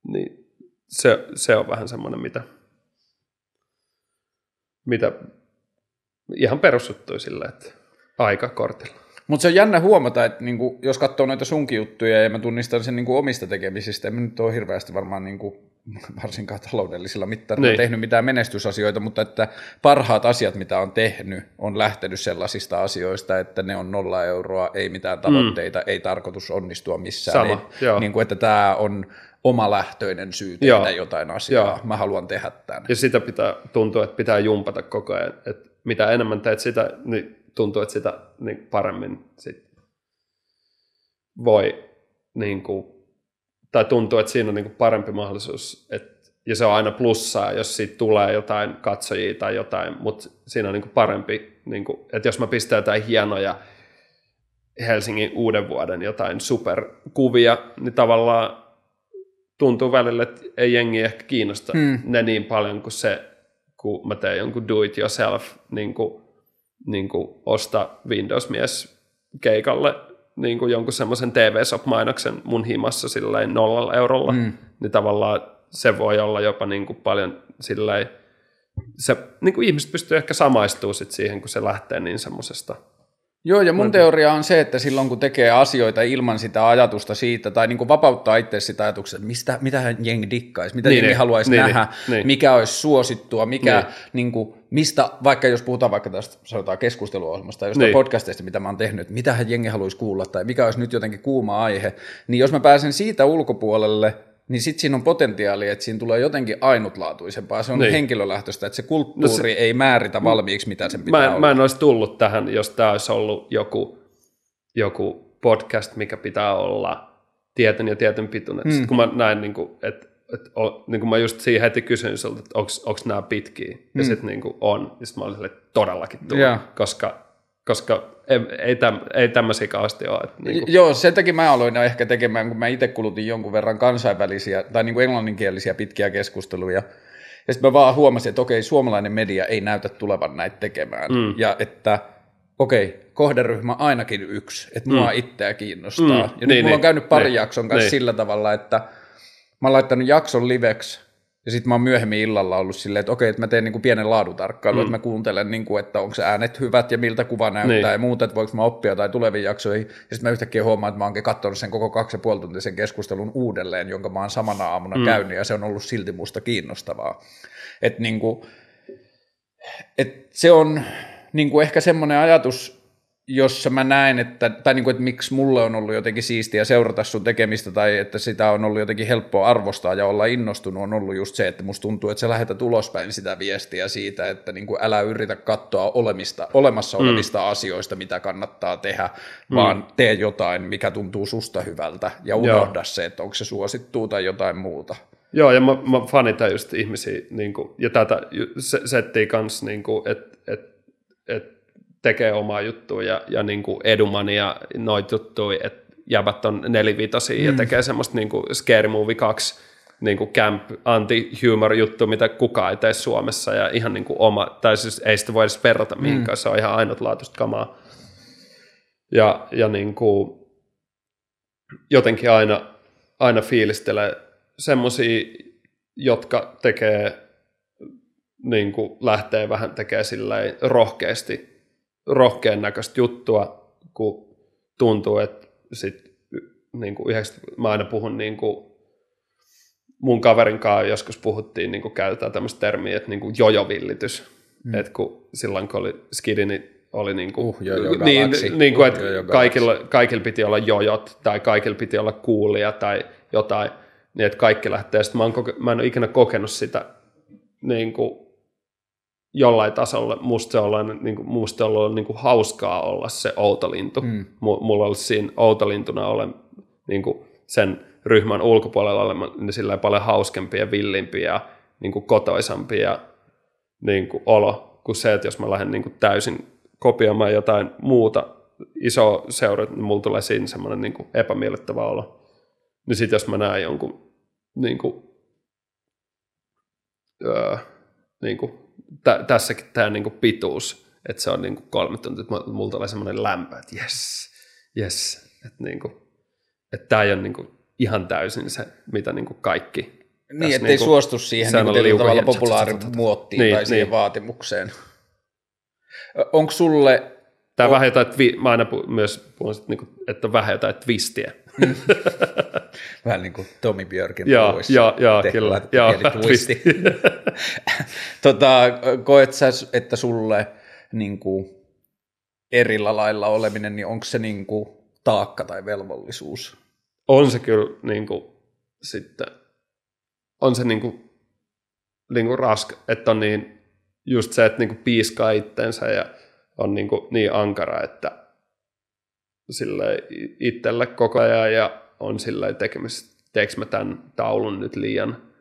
niin, se, se on vähän semmoinen, mitä, mitä ihan perussuttui sille, että aika kortilla. Mutta se on jännä huomata, että niinku, jos katsoo noita sunkin juttuja ja mä tunnistan sen niinku omista tekemisistä, en nyt ole hirveästi varmaan niinku, varsinkaan taloudellisilla mittareilla Niin. tehnyt mitään menestysasioita, mutta että parhaat asiat, mitä on tehnyt, on lähtenyt sellaisista asioista, että ne on nolla euroa, ei mitään tavoitteita, mm. ei tarkoitus onnistua missään. Sama, ei, joo. Niinku, että tämä on omalähtöinen syy tehdä Joo. jotain asiaa. Joo. Mä haluan tehdä tämän. Ja sitä pitää tuntua, että pitää jumpata koko ajan. Että mitä enemmän teet sitä, niin tuntuu, että sitä niin paremmin sit voi, niin kuin, tai tuntuu, että siinä on niin kuin parempi mahdollisuus, että, ja se on aina plussaa, jos siitä tulee jotain katsojia tai jotain, mutta siinä on niin kuin parempi, niin kuin, että jos mä pistän jotain hienoja Helsingin uuden vuoden jotain superkuvia, niin tavallaan tuntuu välillä, että ei jengi ehkä kiinnosta hmm. ne niin paljon kuin se, kun mä teen jonkun do it yourself, niin kuin, niin kuin osta Windows-mies keikalle niin kuin jonkun semmoisen TV-shop-mainoksen mun himassa silleen nollalla eurolla, hmm. niin tavallaan se voi olla jopa niin kuin paljon silleen, se, niin kuin ihmiset pystyy ehkä samaistumaan sit siihen, kun se lähtee niin semmoisesta Joo, ja mun teoria on se, että silloin kun tekee asioita ilman sitä ajatusta siitä, tai niin kuin vapauttaa itse sitä ajatuksesta, että mistä, mitä jengi dikkaisi, mitä niin, jengi niin, haluaisi niin, nähdä, niin. mikä olisi suosittua, mikä, niin. Niin kuin, mistä, vaikka jos puhutaan vaikka tästä sanotaan keskusteluohjelmasta tai jostain niin. podcasteista, mitä mä oon tehnyt, mitä jengi haluaisi kuulla, tai mikä olisi nyt jotenkin kuuma aihe, niin jos mä pääsen siitä ulkopuolelle, niin sitten siinä on potentiaali, että siinä tulee jotenkin ainutlaatuisempaa. Se on niin. henkilölähtöistä, että se kulttuuri no se, ei määritä valmiiksi, mitä sen pitää mä en, olla. Mä en olisi tullut tähän, jos tämä olisi ollut joku, joku podcast, mikä pitää olla tietyn ja tietyn pituinen. Hmm. Sitten kun mä näin, niin kuin, että että niin kuin mä just siinä heti kysyin sulta, että onko nämä pitkiä, ja mm. sitten niin on, ja sitten mä olin sille, todellakin tullut, yeah. koska koska ei, ei, täm, ei tämmöisiä kauheasti ole. Että niin kuin. Joo, sen takia mä aloin ehkä tekemään, kun mä itse kulutin jonkun verran kansainvälisiä tai niin kuin englanninkielisiä pitkiä keskusteluja. Ja sitten mä vaan huomasin, että okei, suomalainen media ei näytä tulevan näitä tekemään. Mm. Ja että okei, kohderyhmä ainakin yksi, että mua mm. itseä kiinnostaa. Mm. Ja niin, nyt mulla niin, on käynyt pari niin, jakson kanssa niin. sillä tavalla, että mä oon laittanut jakson liveksi ja sitten mä oon myöhemmin illalla ollut silleen, että okei, että mä teen niinku pienen laadutarkkailun, mm. että mä kuuntelen, niinku, että onko äänet hyvät ja miltä kuva näyttää niin. ja muuta, että voiko mä oppia tai tuleviin jaksoihin. Ja sitten mä yhtäkkiä huomaan, että mä oonkin katsonut sen koko kaksi ja puoli tuntisen keskustelun uudelleen, jonka mä oon samana aamuna mm. käynyt ja se on ollut silti musta kiinnostavaa. Että niinku, et se on niinku ehkä semmoinen ajatus, jossa mä näen, että, tai niin kuin, että miksi mulle on ollut jotenkin siistiä seurata sun tekemistä, tai että sitä on ollut jotenkin helppoa arvostaa ja olla innostunut, on ollut just se, että musta tuntuu, että sä lähetät ulospäin sitä viestiä siitä, että niin kuin älä yritä katsoa olemista, olemassa mm. olevista mm. asioista, mitä kannattaa tehdä, mm. vaan tee jotain, mikä tuntuu susta hyvältä, ja unohda Joo. se, että onko se suosittuu tai jotain muuta. Joo, ja mä, mä fanitan just ihmisiä, niin kuin, ja tätä settiä kanssa, niin että et, et, tekee omaa juttua ja, ja niin kuin Eduman ja noit juttuja, että jäbät on nelivitosia mm. ja tekee semmoista niin kuin Scary Movie 2 niin kuin camp anti-humor juttu, mitä kukaan ei tee Suomessa ja ihan niin kuin oma, tai siis ei sitä voi edes verrata mihinkään, mm. se on ihan ainutlaatuista kamaa. Ja, ja niin kuin, jotenkin aina, aina fiilistelee semmoisia, jotka tekee, niin kuin lähtee vähän tekemään rohkeasti rohkean näköistä juttua, kun tuntuu, että sit, niin kuin 90, mä aina puhun niin kuin, mun kaverin kanssa joskus puhuttiin, niin kuin käytetään tämmöistä termiä, että niin kuin jojovillitys. Mm. Että kun silloin kun oli skidi, niin oli niin kuin, uh, niin, niin kuin, uh, että kaikilla, kaikilla piti olla jojot tai kaikilla piti olla kuulia tai jotain, niin että kaikki lähtee. Sitten mä, en, koke, mä en ole ikinä kokenut sitä niin kuin, jollain tasolla musta se on, niin kuin, musta on niin kuin hauskaa olla se outolintu. Mm. Mulla olisi siinä outolintuna olen niin kuin sen ryhmän ulkopuolella olemaan niin sillä paljon hauskempia ja villimpiä ja niin kuin kotoisampia niin kuin olo kuin se, että jos mä lähden niin kuin täysin kopioimaan jotain muuta isoa seuraa, niin mulla tulee siinä semmoinen niin kuin epämiellyttävä olo. Niin sitten jos mä näen jonkun niin kuin, öö, niin kuin tä, tässäkin tämä niinku pituus, että se on niinku kolme tuntia, että mulla tulee semmoinen lämpö, että jes, jes, että niinku, että tämä ei ole niinku ihan täysin se, mitä niinku kaikki niin, ettei niinku, suostu siihen niinku tietyllä tavalla populaarimuottiin niin, tai siihen niin. vaatimukseen. Onko sulle... Tämä on... vähän jotain, twi- mä aina pu- myös puhun, että, niinku, että on vähän jotain twistiä. Mm. vähän niin kuin Tommy Björkin joo, joo, joo, kyllä. Joo, twisti. tota, koet sä, että sulle niin kuin, erillä lailla oleminen, niin onko se niin kuin, taakka tai velvollisuus? On se kyllä niin kuin, sitten, on se niin kuin, niin kuin raska, että on niin just se, että niin kuin piiskaa itsensä ja on niin, kuin niin ankara, että sille itselle koko ajan ja on sillä tekemistä, teekö mä tämän taulun nyt liian,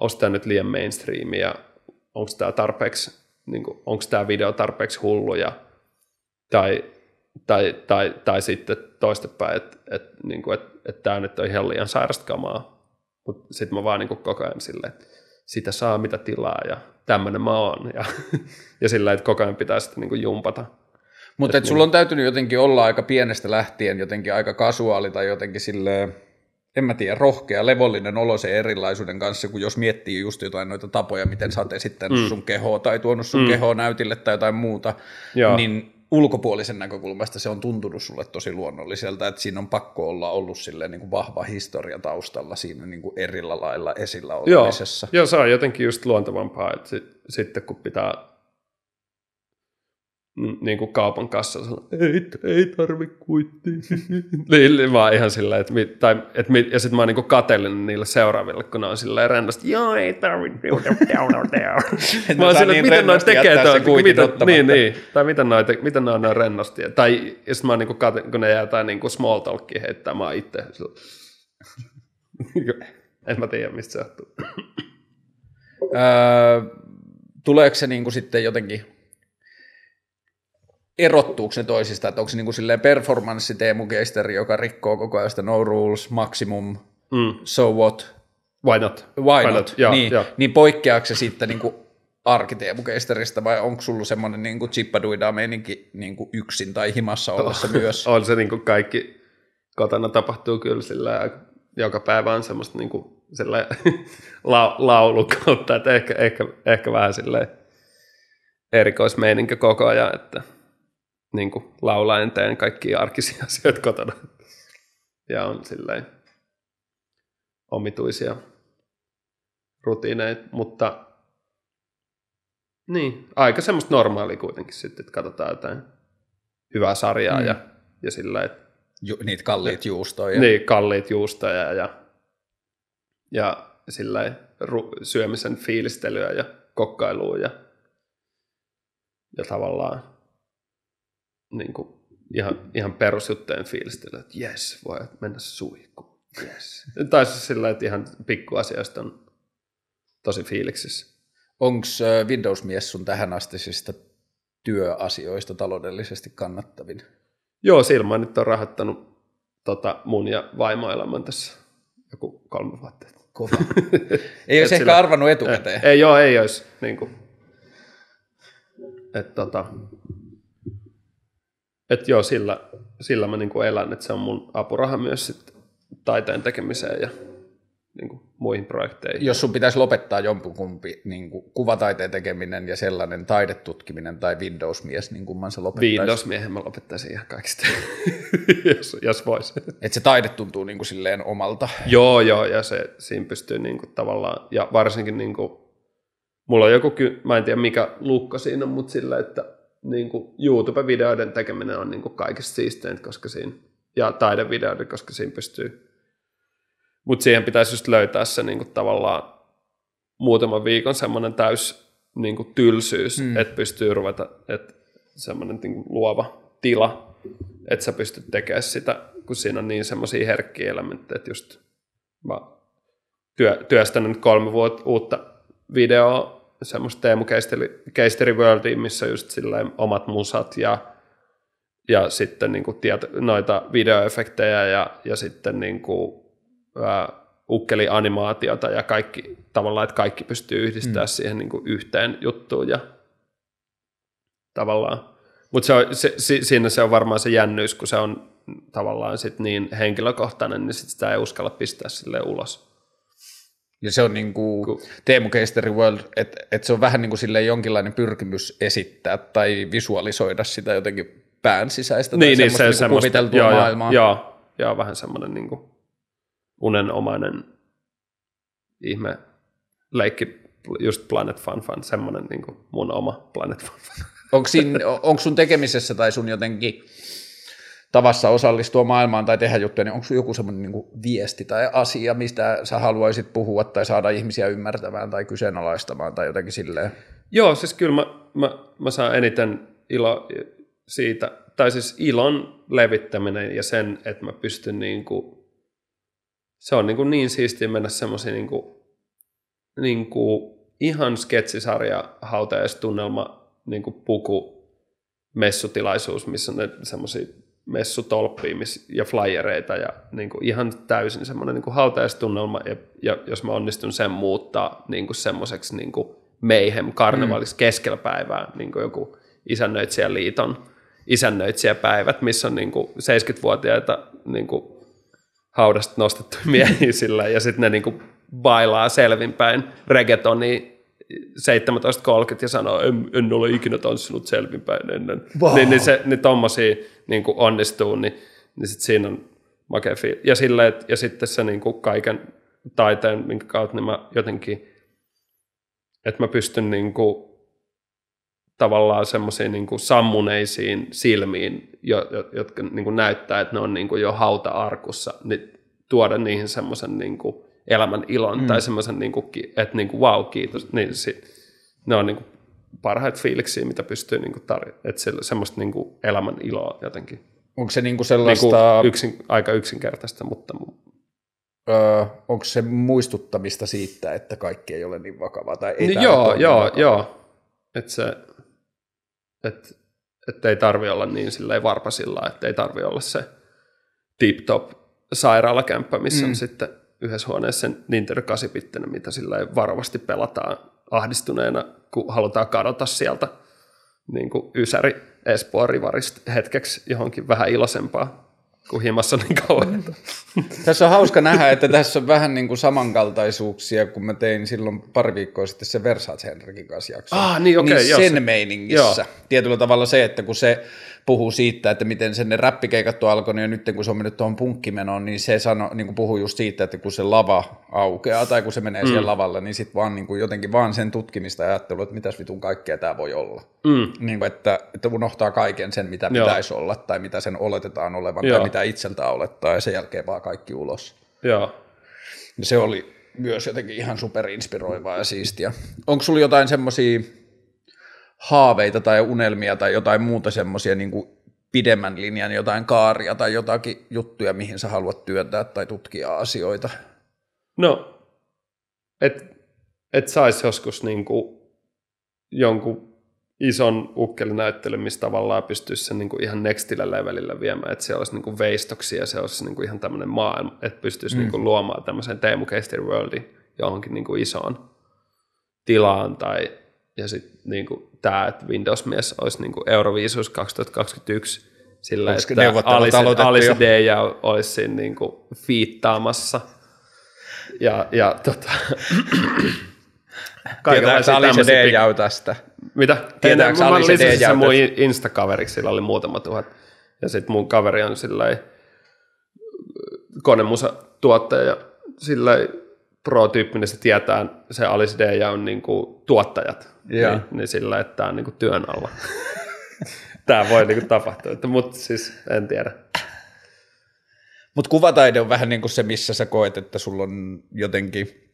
onko tämä nyt liian mainstream ja onko tämä tarpeeksi, niin kuin, onko tämä video tarpeeksi hullu ja, tai, tai, tai, tai sitten toistepäin, että et, niin et, et tämä nyt on ihan liian sairasta kamaa, mutta sitten mä vaan niin kuin koko ajan silleen, että sitä saa mitä tilaa ja tämmöinen mä oon ja, ja sillä että koko ajan pitää sitten niin kuin jumpata. Mutta sulla on täytynyt jotenkin olla aika pienestä lähtien jotenkin aika kasuaali tai jotenkin silleen, en mä tiedä, rohkea, levollinen olo sen erilaisuuden kanssa, kun jos miettii just jotain noita tapoja, miten sä oot esittänyt mm. sun kehoa tai tuonut sun mm. kehoa näytille tai jotain muuta, Joo. niin ulkopuolisen näkökulmasta se on tuntunut sulle tosi luonnolliselta, että siinä on pakko olla ollut silleen niin kuin vahva historia taustalla siinä niin kuin erillä lailla esillä olemisessa. Joo, joo, se on jotenkin just luontevampaa, että sit, sitten kun pitää niin kuin kaupan kassalla, ei, ei tarvi kuittia. niin, vaan ihan silleen, että, mit, tai, että mit, ja sitten mä oon niin katellinen niille seuraaville, kun ne on silleen rennosti, joo, ei tarvi mä oon silleen, että miten noin tekee tuon, miten, niin, niin, tai miten noin, miten noin on rennosti. Tai ja sitten mä oon niin kuin, kun ne jää jotain niin small talkia heittää, mä oon itse en mä tiedä, mistä se johtuu. tuleeko se niin kuin sitten jotenkin erottuuko ne toisista, että onko se niin kuin silleen performanssi Teemu Geisteri, joka rikkoo koko ajan sitä no rules, maximum, mm. so what? Why not? Why, Why not? not? Joo, niin, joo. niin poikkeaako se sitten niin kuin arki Teemu Geisteristä vai onko sulla semmoinen niin kuin chippaduidaa meininki niin kuin yksin tai himassa ollessa myös? on se niin kuin kaikki kotona tapahtuu kyllä sillä joka päivä on semmoista niin kuin, sillä la, laulu kautta, että ehkä, ehkä, ehkä vähän silleen erikoismeininki koko ajan, että – niin kuin laulaen teen kaikki arkisia asioita kotona. Ja on silleen omituisia rutiineja, mutta niin, aika semmoista normaalia kuitenkin sitten, että katsotaan jotain hyvää sarjaa mm. ja, ja sillä että Ju, niitä kalliit juustoja. Niin, kalliit juustoja ja, ja sillä syömisen fiilistelyä ja kokkailua ja, ja tavallaan niin kuin ihan, ihan perusjuttujen fiilistelyä, että jes, voi mennä suihkuun. Yes. tai siis sillä että ihan pikkuasioista on tosi fiiliksissä. Onko Windows-mies sun tähän astisista työasioista taloudellisesti kannattavin? Joo, Silma nyt on rahoittanut tota, mun ja vaimoelämän tässä joku kolme vuotta. Kova. ei olisi ehkä arvannut etukäteen. Ei, ei joo, ei olisi. Niin kuin, että tota, että joo, sillä, sillä mä niin kuin elän, että se on mun apuraha myös sit taiteen tekemiseen ja niin kuin muihin projekteihin. Jos sun pitäisi lopettaa jompikumpi niin kuin kuvataiteen tekeminen ja sellainen taidetutkiminen tai Windows-mies, niin kumman sä lopettaisit? Windows-miehen mä lopettaisin ihan kaikista, jos, jos vois. Että se taide tuntuu niin kuin silleen omalta. Joo, joo, ja se siinä pystyy niin kuin tavallaan, ja varsinkin niin kuin, mulla on joku, mä en tiedä mikä lukko siinä on, mutta sillä, että niin kuin YouTube-videoiden tekeminen on niin kuin kaikista siisteintä, koska siinä, ja taidevideoiden, koska siinä pystyy. Mutta siihen pitäisi just löytää se niin kuin tavallaan muutaman viikon semmoinen täys niin kuin tylsyys, mm. että pystyy ruveta, että semmoinen niin kuin luova tila, että sä pystyt tekemään sitä, kun siinä on niin semmoisia herkkiä elementtejä, että just mä työ, työstänyt kolme vuotta uutta videoa semmoista Teemu Keisteri, Keisteri Worldia, missä just silleen omat musat ja, ja sitten niin kuin tieto, noita videoefektejä ja, ja sitten niin kuin, ää, ukkeli-animaatiota ja kaikki, tavallaan, että kaikki pystyy yhdistämään mm. siihen niin kuin yhteen juttuun ja tavallaan. Mutta se se, siinä se on varmaan se jännyys, kun se on tavallaan sit niin henkilökohtainen, niin sit sitä ei uskalla pistää sille ulos. Ja se on niin kuin Teemu Keisteri World, että et se on vähän niin kuin sille jonkinlainen pyrkimys esittää tai visualisoida sitä jotenkin pään sisäistä niin, tai niin, semmoista, se, niin kuviteltua joo, maailmaa. Joo, joo, vähän semmoinen niin kuin unenomainen ihme leikki, just Planet Fun Fun, semmoinen niin kuin mun oma Planet Fun Fun. Onko, siinä, onko sun tekemisessä tai sun jotenkin tavassa osallistua maailmaan tai tehdä juttuja, niin onko joku semmoinen niin viesti tai asia, mistä sä haluaisit puhua tai saada ihmisiä ymmärtämään tai kyseenalaistamaan tai jotenkin silleen? Joo, siis kyllä mä, mä, mä saan eniten ilo siitä, tai siis ilon levittäminen ja sen, että mä pystyn niin kuin, se on niin, kuin niin siistiä mennä semmoisiin niin kuin, niin kuin ihan sketsisarja hautajaistunnelma niin kuin puku messutilaisuus, missä on semmoisia messutolppia ja flyereita ja niin kuin ihan täysin semmoinen niin hautajaistunnelma ja, ja jos mä onnistun sen muuttaa niin kuin semmoiseksi niin kuin mayhem karnevaliksi mm. keskellä päivää, niin kuin joku isännöitsijäliiton isännöitsijäpäivät, missä on niin kuin 70-vuotiaita niin kuin haudasta nostettu miehiä sillä, ja sitten ne niin kuin bailaa selvinpäin reggaetoni 17.30 ja sanoo, en, en ole ikinä tanssinut selvinpäin ennen. Wow. Niin, niin, se, niin tommosia niin kuin onnistuu, niin, niin sit siinä on makea Ja, sille, et, ja sitten se niin kuin kaiken taiteen, minkä kautta niin mä jotenkin, että mä pystyn niin kuin, tavallaan semmoisiin niin sammuneisiin silmiin, jotka niin kuin näyttää, että ne on niin kuin jo hauta-arkussa, niin tuoda niihin semmoisen niin kuin elämän ilon mm. tai semmoisen, niin kuin, että niin kuin, wow, kiitos. Niin, sit, ne on niin kuin parhaita fiiliksiä, mitä pystyy niin tarjoamaan. Että se, semmoista niin kuin elämän iloa jotenkin. Onko se niin kuin sellaista... Niin kuin yksin, aika yksinkertaista, mutta... Öö, onko se muistuttamista siitä, että kaikki ei ole niin vakavaa? Tai ei niin joo, joo, vakavaa? joo. Että se, että, että ei tarvi olla niin silleen varpasilla, että ei tarvi olla se tip-top sairaalakämppä, missä mm. on sitten yhdessä huoneessa Nintendo 8 mitä sillä varovasti pelataan ahdistuneena, kun halutaan kadota sieltä niin kuin Ysäri Espoon rivarista hetkeksi johonkin vähän iloisempaa kuin himassa niin kauan. tässä on hauska nähdä, että tässä on vähän niin kuin samankaltaisuuksia, kun mä tein silloin pari viikkoa sitten se Versace Henrikin kanssa jakson. Ah, niin, okay, niin sen meiningissä. Joo. Tietyllä tavalla se, että kun se puhuu siitä, että miten sen ne räppikeikat on alkanut ja nyt kun se on mennyt tuohon punkkimenoon, niin se sano, niin kuin puhuu just siitä, että kun se lava aukeaa tai kun se menee mm. siihen lavalle, niin sitten vaan niin kuin jotenkin vaan sen tutkimista ja ajattelu, että mitäs vitun kaikkea tämä voi olla. Mm. Niin kuin, että, että unohtaa kaiken sen, mitä Joo. pitäisi olla tai mitä sen oletetaan olevan Joo. tai mitä itseltään olettaa ja sen jälkeen vaan kaikki ulos. Joo. Ja se oli myös jotenkin ihan superinspiroivaa ja siistiä. Onko sulla jotain semmoisia haaveita tai unelmia tai jotain muuta semmoisia niin pidemmän linjan jotain kaaria tai jotakin juttuja, mihin sä haluat työntää tai tutkia asioita? No, että et saisi joskus niin kuin jonkun ison ukkelinäyttelyn, missä tavallaan pystyisi sen niin kuin ihan nextille levelille viemään, että se olisi niin kuin veistoksia se olisi niin kuin ihan tämmöinen maailma, että pystyisi mm. niin kuin luomaan tämmöisen Teemu Keister Worldin johonkin niin kuin isoon tilaan tai ja sitten niin kuin tämä, että Windows-mies olisi niin kuin Euroviisus 2021 sillä, että Alice, Alice D ja olisi siinä niin kuin fiittaamassa. Ja, ja tota, Tietääkö Alice D jäy tästä? Mitä? Tietääkö mä Alice D jäy mun Insta-kaveriksi, sillä oli muutama tuhat. Ja sitten mun kaveri on sillä konemusa tuottaja ja sillä pro-tyyppinen, se tietää, se Alice D ja on niin kuin tuottajat, yeah. niin, niin sillä, että tämä on niin kuin työn alla. tämä voi niin kuin tapahtua, mutta siis en tiedä. Mutta kuvataide on vähän niin kuin se, missä sä koet, että sulla on jotenkin,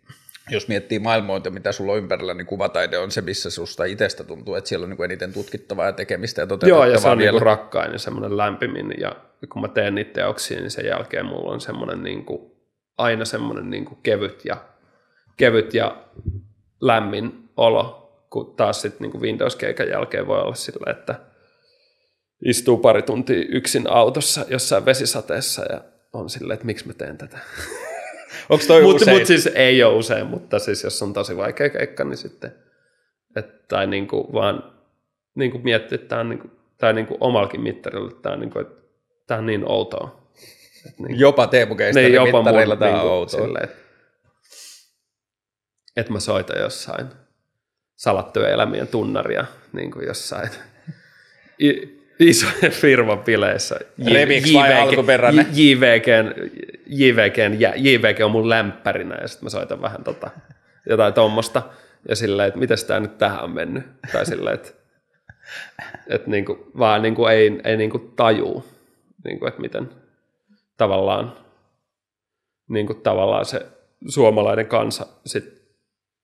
jos miettii maailmoita, mitä sulla on ympärillä, niin kuvataide on se, missä susta itsestä tuntuu, että siellä on niin eniten tutkittavaa ja tekemistä ja toteutettavaa Joo, ja se on vielä. niin rakkain ja semmoinen lämpimin, ja kun mä teen niitä teoksia, niin sen jälkeen mulla on semmoinen niin kuin aina semmoinen niin kuin kevyt, ja, kevyt ja lämmin olo, kun taas sitten niin Windows-keikan jälkeen voi olla sillä, että istuu pari tuntia yksin autossa jossain vesisateessa ja on silleen, että miksi mä teen tätä. Onko toi Mutta mut siis ei ole usein, mutta siis jos on tosi vaikea keikka, niin sitten, et, tai niin kuin vaan niin kuin miettiä, että tämä on, niin kuin, tai niin kuin omallakin mittarilla, että tämä on, niin kuin, että tämä on niin outoa. Niin, jopa Teemu niin, jopa mittarilla tämä niin on outoa. Silleen, että, mä soitan jossain salattuja elämien tunnaria niin kuin jossain isojen firman bileissä. Remix vai alkuperäinen? JVGn, JVGn, JVG on mun lämpärinä ja sitten mä soitan vähän tota, jotain tuommoista ja silleen, että miten tämä nyt tähän on mennyt. Tai silleen, että, että niin kuin, vaan niin kuin ei, ei niin kuin tajuu, niin kuin, että miten tavallaan, niin kuin tavallaan se suomalainen kansa sit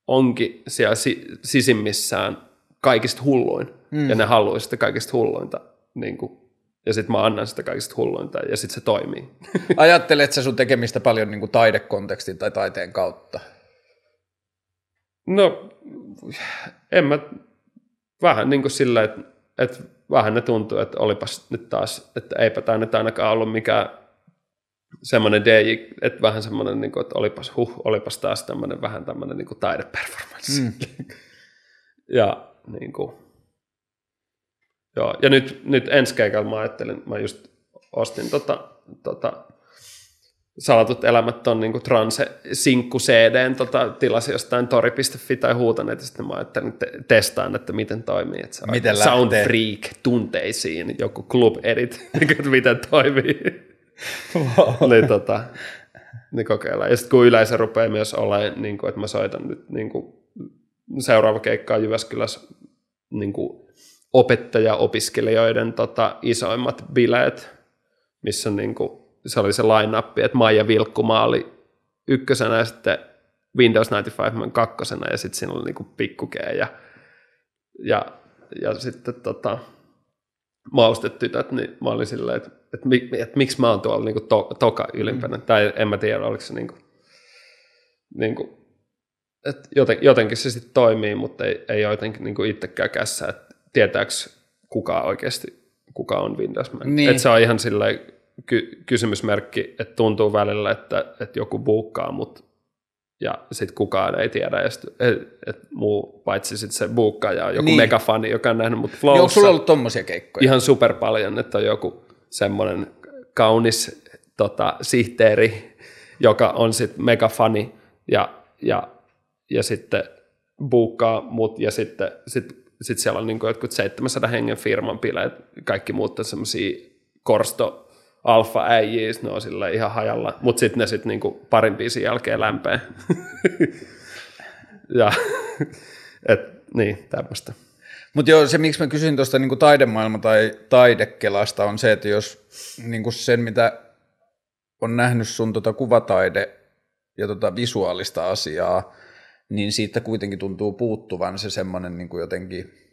onkin siellä si- sisimmissään kaikista hulluin mm. ja ne haluaa sitä kaikista hulluinta. Niin kuin, ja sitten mä annan sitä kaikista hulluinta ja sitten se toimii. Ajattelet sä sun tekemistä paljon niin kuin taidekontekstin tai taiteen kautta? No, en mä, vähän niin kuin sillä, että, että vähän ne tuntuu, että olipas nyt taas, että eipä tämä nyt ainakaan ollut mikään semmoinen DJ, että vähän semmoinen, niin kuin, että olipas, huh, olipas taas tämmöinen vähän tämmöinen niin kuin taideperformance. Mm. ja niin kuin, joo, ja nyt, nyt ensi keikalla mä ajattelin, mä just ostin tota, tota Salatut elämät on niin transe sinkku CD, tota, tilasi jostain tori.fi tai huutaneet, ja sitten mä ajattelin te- testaan, että miten toimii. Että se miten sound freak tunteisiin, joku club edit, että miten toimii. Niin, tota, niin kokeillaan. Ja sitten kun yleisö rupeaa myös olemaan, niin kuin, että mä soitan nyt niin kuin, seuraava keikka on Jyväskylässä niin kuin, opettaja-opiskelijoiden tota, isoimmat bileet, missä niin kuin, se oli se line että Maija Vilkkumaa oli ykkösenä ja sitten Windows 95 kakkosena ja sitten siinä oli niinku pikkukee ja, ja, ja sitten tota, maustetytöt, niin mä olin silleen, että, että, että, että miksi mä oon tuolla niinku to, toka ylimpänä, mm. tai en mä tiedä, oliko se niinku, niinku että joten, jotenkin se sitten toimii, mutta ei, ei jotenkin niinku itsekään kässä, että tietääkö kuka oikeasti, kuka on Windows Man. Niin. Että se on ihan silleen, ky- kysymysmerkki, että tuntuu välillä, että, että joku buukkaa mut ja sitten kukaan ei tiedä, et, et muu, paitsi sit se buukkaaja on joku niin. megafani, joka on nähnyt mut flowssa. Onko sulla ollut tommosia keikkoja? Ihan super paljon, että on joku semmoinen kaunis tota, sihteeri, joka on sitten megafani ja, ja, ja sitten buukkaa mut ja sitten sit, sit siellä on niinku jotkut 700 hengen firman bileet, kaikki muut on semmoisia korsto alfa äijiä, ne on sillä ihan hajalla, mutta sitten ne sitten niinku parin biisin jälkeen lämpee. ja et, niin, tämmöistä. Mutta joo, se miksi mä kysyin tuosta niinku taidemaailma tai taidekelasta on se, että jos niinku sen, mitä on nähnyt sun tota kuvataide ja tota visuaalista asiaa, niin siitä kuitenkin tuntuu puuttuvan se semmoinen niinku jotenkin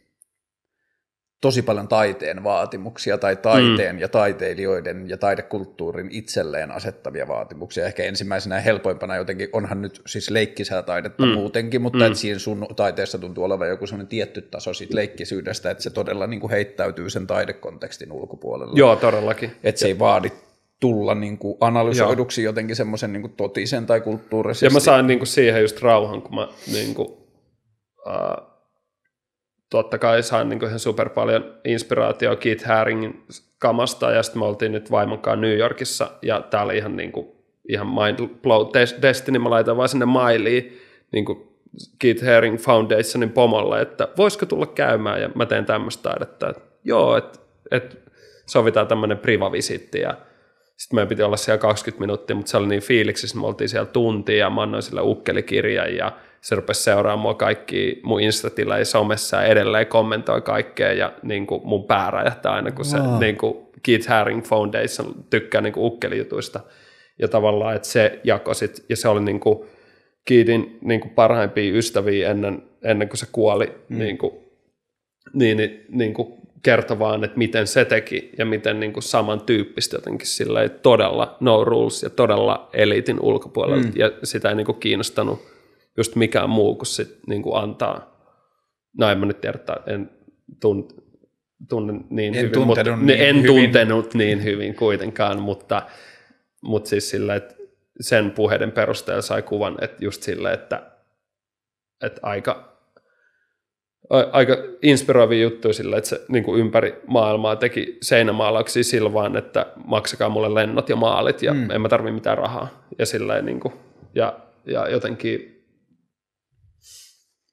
tosi paljon taiteen vaatimuksia tai taiteen mm. ja taiteilijoiden ja taidekulttuurin itselleen asettavia vaatimuksia. Ehkä ensimmäisenä helpoimpana jotenkin, onhan nyt siis leikkisää taidetta mm. muutenkin, mutta mm. että siinä sun taiteessa tuntuu olevan joku sellainen tietty taso siitä leikkisyydestä, että se todella niin kuin heittäytyy sen taidekontekstin ulkopuolella. Joo, todellakin. Että se ei vaadi tulla niin kuin analysoiduksi Joo. jotenkin semmoisen niin totisen tai kulttuurisesti. Ja mä sain niin kuin siihen just rauhan, kun mä niin kuin, uh, totta kai sain niin ihan super paljon inspiraatioa Keith Haringin kamasta, ja sitten me oltiin nyt vaimonkaan New Yorkissa, ja täällä ihan, niin kuin, ihan mind blow destiny, mä laitan vaan sinne mailiin niin kuin Keith Haring Foundationin pomolle, että voisiko tulla käymään, ja mä teen tämmöistä taidetta, että joo, että, että sovitaan tämmöinen privavisitti, ja sitten meidän piti olla siellä 20 minuuttia, mutta se oli niin fiiliksissä, me oltiin siellä tuntia, ja mä annoin sille ukkelikirjan, ja se rupesi seuraamaan mua kaikki mun Instatilla ja somessa ja edelleen kommentoi kaikkea ja niin kuin mun pää räjähtää aina, kun se wow. niin kuin Keith Haring Foundation tykkää niin kuin ukkelijutuista. Ja tavallaan, että se jako sit, ja se oli niin kuin Keithin niin kuin parhaimpia ystäviä ennen, ennen kuin se kuoli, mm. niin, kuin, niin, niin, niin kuin kertoi vaan, että miten se teki ja miten niin kuin samantyyppistä jotenkin sillä todella no rules ja todella eliitin ulkopuolella mm. ja sitä ei niin kuin kiinnostanut just mikään muu kuin sit, niin kuin antaa, no en mä nyt tiedä, en tunne, tunne niin en hyvin, mutta, niin en hyvin. tuntenut niin hyvin kuitenkaan, mutta, mutta siis sillä, että sen puheiden perusteella sai kuvan, että just sille, että, että aika, aika inspiroivia juttuja sillä, että se niin kuin ympäri maailmaa teki seinämaalauksia sillä vaan, että maksakaa mulle lennot ja maalit ja mm. en mä tarvi mitään rahaa. Ja, sillä, niin kuin, ja, ja jotenkin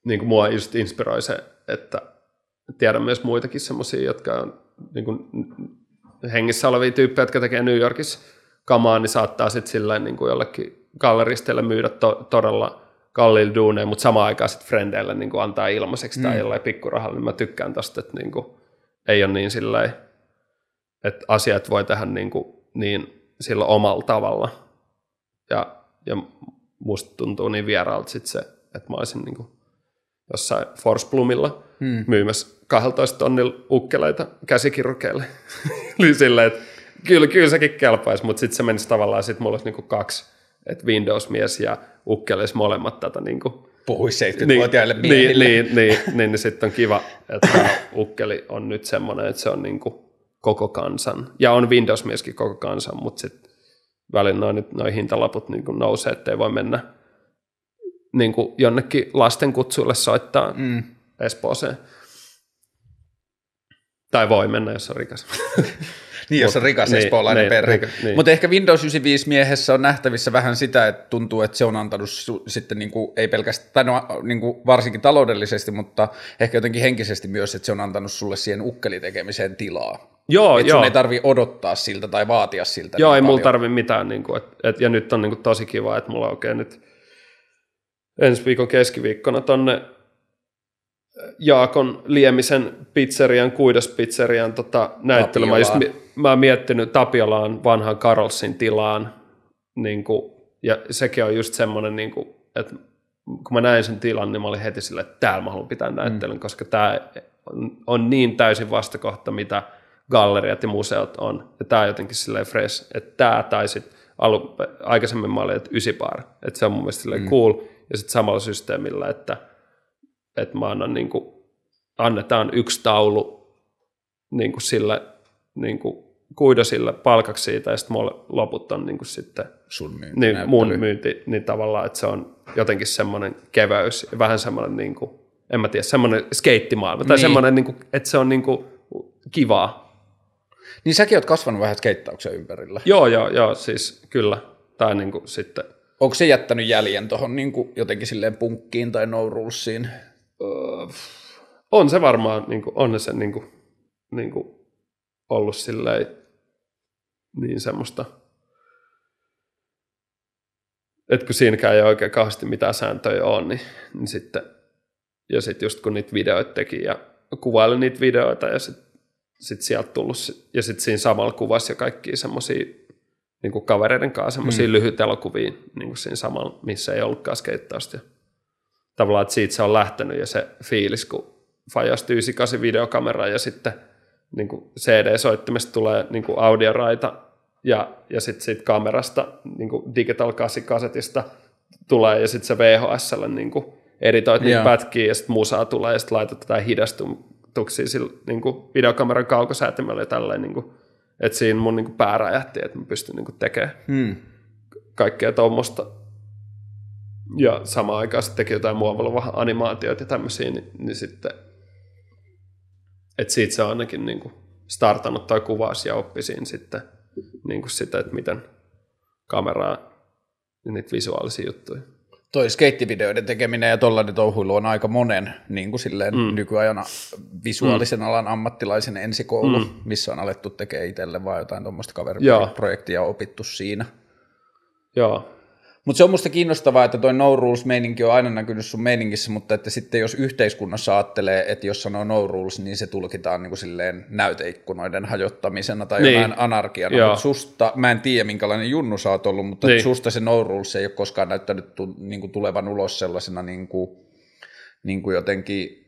niin kuin mua just inspiroi se, että tiedän myös muitakin semmoisia, jotka on niin kuin hengissä olevia tyyppejä, jotka tekee New Yorkissa kamaa, niin saattaa sitten silleen niin kuin jollekin galleristeille myydä to- todella kalliilla duuneja, mutta samaan aikaan sitten frendeille niin kuin antaa ilmaiseksi mm. tai jollain pikkurahalla, niin mä tykkään tosta, että niin kuin, ei ole niin silleen, että asiat voi tehdä niin, kuin, niin sillä omalla tavalla. Ja, ja musta tuntuu niin vieraalta sit se, että mä olisin niin kuin jossain Forsblomilla hmm. myymässä 12 tonnilla ukkeleita käsikirurgeille. Eli silleen, että kyllä, kyllä sekin kelpaisi, mutta sitten se menisi tavallaan, sitten mulla olisi niinku kaksi, että Windows-mies ja ukkelis molemmat tätä niinku, Puhuisi 70-vuotiaille niin, miehille. Niin, niin, niin, niin, niin sitten on kiva, että ukkeli on nyt semmoinen, että se on niinku koko kansan. Ja on Windows-mieskin koko kansan, mutta sitten välillä noin, noin hintalaput niin kuin nousee, ettei voi mennä niin kuin jonnekin lastenkutsuille soittaa mm. Espooseen. Tai voi mennä, jos on rikas. niin, jos on rikas niin, espoolainen niin, perhe. Niin. Mutta ehkä Windows 95 miehessä on nähtävissä vähän sitä, että tuntuu, että se on antanut su- sitten niin kuin, ei pelkästään, tai no, niin kuin varsinkin taloudellisesti, mutta ehkä jotenkin henkisesti myös, että se on antanut sulle siihen ukkelitekemiseen tilaa. Joo, että joo. sun ei tarvi odottaa siltä tai vaatia siltä. Joo, niin ei paljon. mulla tarvi mitään. Niin kuin, et, et, ja nyt on niin kuin, tosi kiva, että mulla on oikein nyt ensi viikon keskiviikkona tonne Jaakon Liemisen pizzerian, kuidospizzerian tota, näyttely. Mä, just, mä oon miettinyt Tapiolaan vanhan Karolsin tilaan, niin kuin, ja sekin on just semmoinen, niin kuin, että kun mä näin sen tilan, niin mä olin heti silleen, että täällä mä haluan pitää näyttelyn, mm. koska tämä on, on niin täysin vastakohta, mitä galleriat ja museot on. Ja tämä on jotenkin silleen fresh, että tämä tai sitten alu, aikaisemmin mä olin, että ysipaar, että se on mun mielestä silleen mm. cool. Ja sitten samalla systeemillä, että, että mä annan niin kuin, annetaan yksi taulu niin kuin sille niin kuin kuidosille palkaksi siitä, ja sitten loput on niin kuin sitten Sun myynti, niin, mun myynti, niin tavallaan, että se on jotenkin semmoinen keveys, vähän semmoinen, niin kuin, en mä tiedä, semmoinen skeittimaailma, tai niin. semmoinen, niin kuin, että se on niin kuin kivaa. Niin säkin oot kasvanut vähän skeittauksen ympärillä. Joo, joo, joo, siis kyllä. Tai niin kuin sitten... Onko se jättänyt jäljen tuohon niin jotenkin silleen punkkiin tai no rulesiin? Öö, on se varmaan, niin kuin, on se niin kuin, niin kuin ollut silleen niin semmoista, että kun siinäkään ei oikein kauheasti mitään sääntöjä ole, niin, niin sitten, ja sitten just kun niitä videoita teki ja kuvaili niitä videoita ja sitten sit sieltä tullut, ja sitten siinä samalla kuvasi ja kaikkia semmoisia niin kuin kavereiden kanssa semmoisia mm. lyhyt elokuvia niin kuin siinä samalla, missä ei ollutkaan skeittausta. Tavallaan, että siitä se on lähtenyt ja se fiilis, kun fajasti 98 videokamera ja sitten niin kuin CD-soittimesta tulee niin kuin audioraita ja, ja sitten siitä kamerasta niin kuin Digital 8 kasetista tulee ja sitten se VHSlle niin kuin editoit niitä pätkiä ja sitten musaa tulee ja sitten laitat jotain hidastuksia sillä niin kuin videokameran kaukosäätimellä ja tälleen, niin kuin, että siinä mun niin kuin pää räjähti, että mä pystyn niin kuin tekemään hmm. kaikkea tuommoista ja samaan aikaan sitten teki jotain muovalla animaatioita ja tämmöisiä, niin, niin sitten että siitä se on ainakin niin kuin startannut tai kuvaus ja oppi siinä sitten niin kuin sitä, että miten kameraa ja niitä visuaalisia juttuja. Toi skeittivideoiden tekeminen ja tollainen touhuilu on aika monen niin kuin silleen mm. nykyajan visuaalisen mm. alan ammattilaisen ensikoulu, mm. missä on alettu tekemään itselle vaan jotain tuommoista kaveriprojektia opittu siinä. Joo, mutta se on musta kiinnostavaa, että toi no rules meininki on aina näkynyt sun meiningissä, mutta että sitten jos yhteiskunnassa ajattelee, että jos sanoo no rules, niin se tulkitaan niin kuin silleen näyteikkunoiden hajottamisena tai niin. jonain anarkiana. Mutta susta, mä en tiedä minkälainen junnu sä oot ollut, mutta niin. susta se no rules ei ole koskaan näyttänyt tu, niin kuin tulevan ulos sellaisena niin kuin, niin kuin jotenkin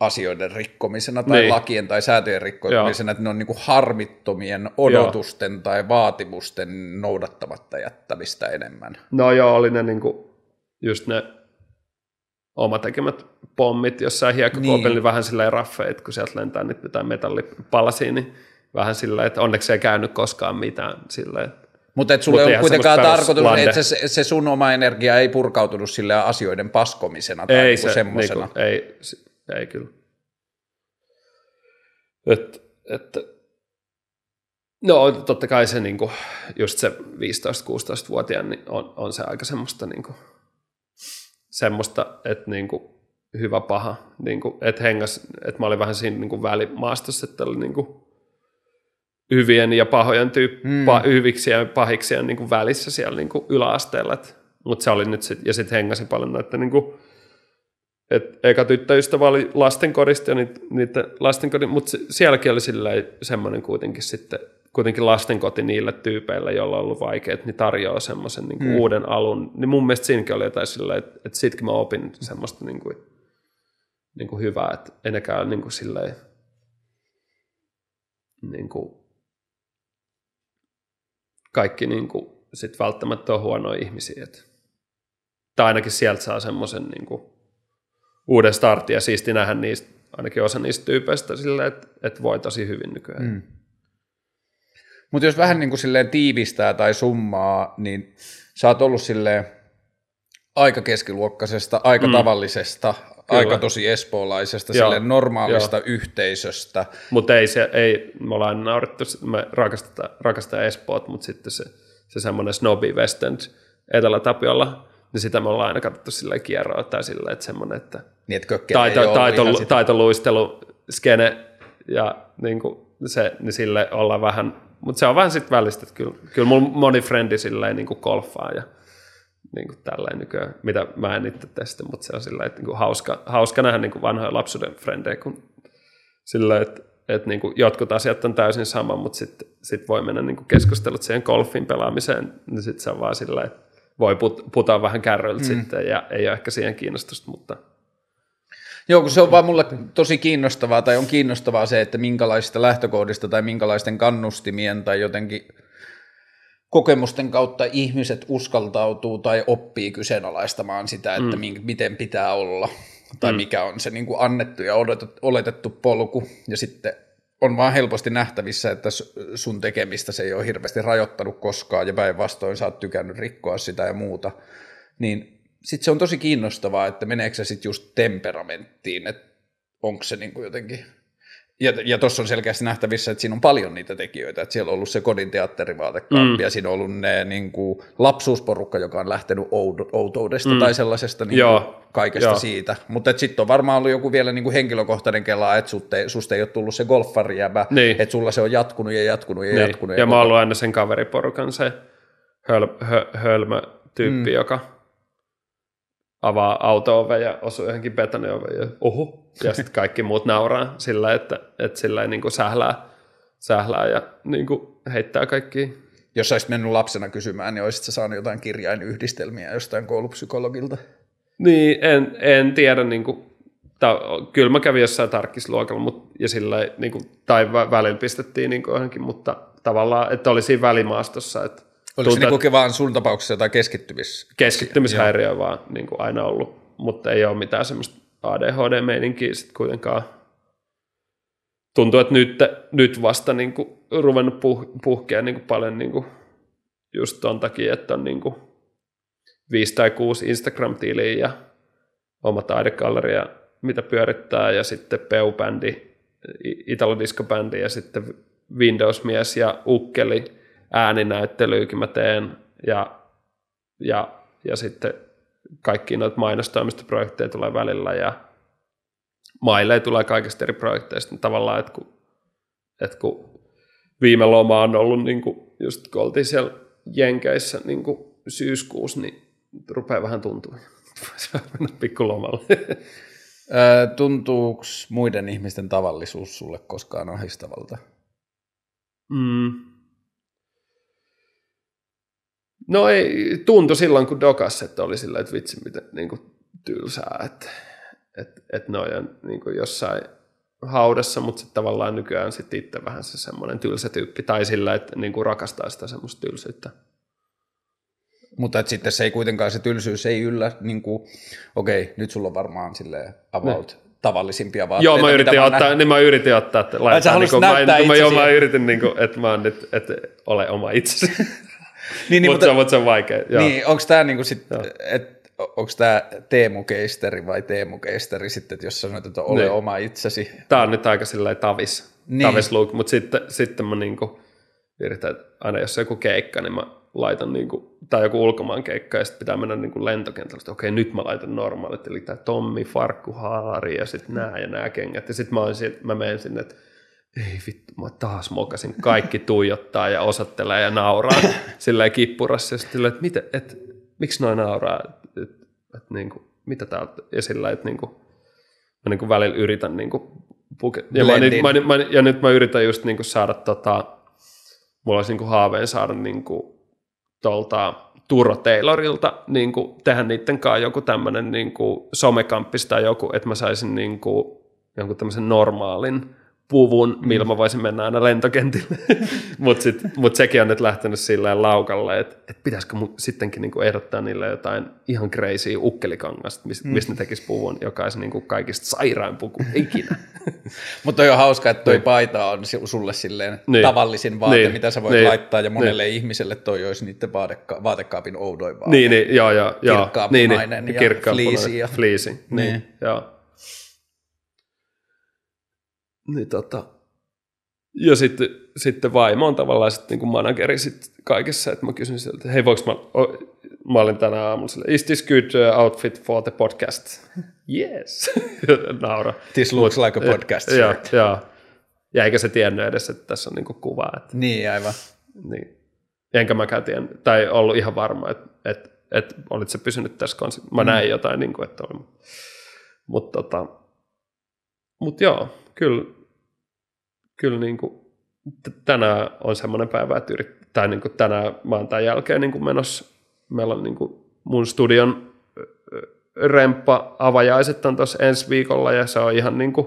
asioiden rikkomisena tai niin. lakien tai säätöjen rikkomisena, Joo. että ne on niin kuin harmittomien odotusten joo. tai vaatimusten noudattamatta jättämistä enemmän. No joo, oli ne niin kuin just ne oma tekemät pommit jossain hiekkakuopilla, niin. niin vähän silleen raffeit, kun sieltä lentää nyt jotain metallipalasia, niin vähän silleen, että onneksi ei käynyt koskaan mitään silleen. Mutta et sulle Mut on kuitenkaan tarkoitus, että se, se sun oma energia ei purkautunut sille asioiden paskomisena tai ei niinku se, semmoisena. Niinku, ei, ei kyllä. Et, et, no totta kai se niinku, just se 15-16-vuotiaan niin on, on se aika semmoista, niinku, semmoista että niinku, hyvä paha, niinku, että hengas, että mä olin vähän siinä niinku välimaastossa, että oli niinku, hyvien ja pahojen tyyppi, mm. hyviksi ja pahiksi ja niinku välissä siellä niinku yläasteella, mutta se oli nyt sit, ja sitten hengasi paljon noiden niinku, et eka tyttöystävä oli lastenkodista ja niitä, niitä lastenkodin, mutta sielläkin oli semmoinen kuitenkin sitten kuitenkin lastenkoti niille tyypeille, joilla on ollut vaikeat, niin tarjoaa semmoisen niin hmm. uuden alun. Niin mun mielestä siinäkin oli jotain silleen, että, että sittenkin mä opin semmoista, niin kuin, niin kuin hyvä, että ole niin kuin silleen, niin kuin, kaikki niin kuin, sit välttämättä on huonoja ihmisiä. Et, tai ainakin sieltä saa semmoisen niin kuin, uuden startin ja siisti nähdä niistä, ainakin osa niistä tyypeistä silleen, että, että voi tosi hyvin nykyään. Mm. Mutta jos vähän niin kuin silleen tiivistää tai summaa, niin sä oot ollut silleen aika keskiluokkaisesta, aika mm. tavallisesta, Kyllä. aika tosi espoolaisesta, sille normaalista Joo. yhteisöstä. Mutta ei se, ei, me ollaan naurettu, me rakastetaan, rakastetaan Espoot, mutta sitten se, se semmoinen snobby West End Etelä-Tapiolla, niin sitä me ollaan aina katsottu silleen kierroa tai silleen, että semmoinen, että niin, että taito, taito, taitoluistelu, skene ja niin kuin se, niin sille ollaan vähän, mutta se on vähän sitten välistä, että kyllä, kyllä mun moni frendi silleen niin kuin golfaa ja niin kuin tälleen nykyään, mitä mä en itse testa, mutta se on sillä että niin kuin hauska, hauska nähdä niin kuin vanhoja lapsuuden frendejä, kun sillä että, että niin kuin jotkut asiat on täysin sama, mutta sitten sit voi mennä niin kuin keskustelut siihen golfin pelaamiseen, niin sitten se on vaan sillä että voi put, putaa vähän kärryiltä mm. sitten ja ei ole ehkä siihen kiinnostusta, mutta Joo, kun se on vaan mulle tosi kiinnostavaa, tai on kiinnostavaa se, että minkälaisista lähtökohdista tai minkälaisten kannustimien tai jotenkin kokemusten kautta ihmiset uskaltautuu tai oppii kyseenalaistamaan sitä, että mm. miten pitää olla tai mm. mikä on se niin kuin annettu ja oletettu polku ja sitten on vaan helposti nähtävissä, että sun tekemistä se ei ole hirveästi rajoittanut koskaan ja päinvastoin sä oot tykännyt rikkoa sitä ja muuta, niin sitten se on tosi kiinnostavaa, että meneekö se sitten just temperamenttiin, että onko se niin kuin jotenkin ja, ja tuossa on selkeästi nähtävissä, että siinä on paljon niitä tekijöitä, että siellä on ollut se kodin teatterivaatekaappi mm. ja siinä on ollut ne niin kuin, lapsuusporukka, joka on lähtenyt outoudesta mm. tai sellaisesta niin kuin, kaikesta Joo. siitä. Mutta sitten on varmaan ollut joku vielä niin kuin henkilökohtainen kela, että suste, susta ei ole tullut se golfarijäbä, niin. että sulla se on jatkunut ja jatkunut ja niin. jatkunut. Ja, ja mä oon ollut aina sen kaveriporukan se höl, hö, hölmö tyyppi, mm. joka avaa auto ja osuu johonkin betonioveen ja oho, ja sitten kaikki muut nauraa sillä, että, että sillä niin kuin sählää, sählää ja niin kuin heittää kaikki. Jos olisit mennyt lapsena kysymään, niin olisit saanut jotain kirjainyhdistelmiä jostain koulupsykologilta? Niin, en, en tiedä, niin kuin, ta, kyllä mä kävin jossain tarkkisluokalla, mutta, ja sillä, niin kuin, tai välillä pistettiin niin kuin johonkin, mutta tavallaan, että oli siinä välimaastossa, että Oliko tuntuu, se niin vaan sun tapauksessa jotain keskittymis? Keskittymishäiriö vaan niin kuin aina ollut, mutta ei ole mitään semmoista ADHD-meininkiä sitten kuitenkaan. Tuntuu, että nyt, nyt vasta niin kuin, ruvennut puh, puhkea niin kuin paljon niin kuin, just ton takia, että on niin kuin, viisi tai kuusi Instagram-tiliä ja oma taidegalleria, mitä pyörittää, ja sitten Peu-bändi, Italo-disco-bändi ja sitten Windows-mies ja Ukkeli ääninäyttelyykin mä teen, ja, ja, ja sitten kaikki noita mainostoimistoprojekteja tulee välillä ja maille tulee kaikista eri projekteista niin tavallaan, että kun, että kun viime loma on ollut niin kuin just kun oltiin siellä Jenkeissä niin kuin syyskuussa, niin rupeaa vähän tuntua. Se mennä pikkulomalle. Tuntuuko muiden ihmisten tavallisuus sulle koskaan ahistavalta? Mm. No ei, tuntui silloin, kun dokas, että oli sillä, että vitsi, miten niin kuin, tylsää, että että että noi on niin kuin jossain haudassa, mutta sitten tavallaan nykyään sit itse vähän se semmoinen tylsä tyyppi, tai sillä, että niin kuin rakastaa sitä semmoista tylsyyttä. Mutta että sitten se ei kuitenkaan, se tylsyys ei yllä, niin kuin, okei, okay, nyt sulla on varmaan sille about ne. tavallisimpia vaatteita. Joo, mä yritin, ottaa, niin mä yritin ottaa, että laittaa, niin kuin, mä, mä, joo, mä yritin, niin kuin, että mä oon nyt, että ole oma itsesi niin, niin, mutta, mutta, se on vaikea. Joo. Niin, onko tämä niinku sit, et, onko tämä Teemu Keisteri vai Teemu Keisteri sitten, että jos sanoit, että ole niin. oma itsesi? Tämä on nyt aika silleen tavis, niin. tavis look, mutta sitten, sitten mä niinku yritän, aina jos on joku keikka, niin mä laitan niinku, tai joku ulkomaan keikka, ja sitten pitää mennä niinku lentokentällä, että okei, nyt mä laitan normaalit, eli tämä Tommi, Farkku, Haari, ja sitten nämä ja nämä kengät, ja sitten mä, mä menen sinne, että ei vittu, mä taas mokasin. Kaikki tuijottaa ja osoittelee ja nauraa silleen kippurassa. Ja sitten että, mitä, et, miksi noin nauraa? Et, et, et, niin kuin, mitä tää Ja sillä että niin kuin, mä niin kuin välillä yritän niin kuin, puke- ja, mä, nyt, mä, mä, ja nyt mä yritän just niin kuin saada tota, mulla olisi niin kuin haaveen saada niin kuin, tuolta Turo Taylorilta niin kuin, tehdä niiden kanssa joku tämmöinen niin somekamppis tai joku, että mä saisin niin kuin, jonkun tämmöisen normaalin puvun, millä mä voisin mennä aina lentokentille. Mutta mut sekin on nyt lähtenyt silleen laukalle, että et pitäisikö mun sittenkin niinku ehdottaa niille jotain ihan crazy ukkelikangasta, mistä mm. mis ne tekisi puvun, joka olisi niinku kaikista sairaan puku ikinä. Mutta on hauska, että toi niin. paita on sulle silleen niin. tavallisin vaate, niin. mitä sä voit niin. laittaa, ja monelle niin. ihmiselle toi olisi niiden vaateka- vaatekaapin oudoin vaate. Niin, niin joo, joo. Kirkkaanpunainen niin, niin. ja fliisi. Ja... Fliisi, niin, niin. joo. Niin tota, ja sitten, sitten vaimo on tavallaan sitten niin manageri sit kaikessa, että mä kysyn sieltä, että hei voiko mä, mä olin tänä aamulla sille, is this good uh, outfit for the podcast? yes, naura. This looks like a podcast shirt. Joo, joo. Ja eikä se tiennyt edes, että tässä on niinku kuva. Että, niin, aivan. Niin. Enkä mäkään tiennyt, tai ollut ihan varma, että, että, että olit se pysynyt tässä kanssa. Mä mm. näin jotain, niin kuin, että oli. Mutta tota, mut joo, kyllä kyllä niin kuin, tänään on semmoinen päivä, että yrit, tai niin kuin tänään mä oon tämän jälkeen niin kuin menossa, meillä on niin kuin mun studion remppa avajaiset on tuossa ensi viikolla ja se on ihan niin kuin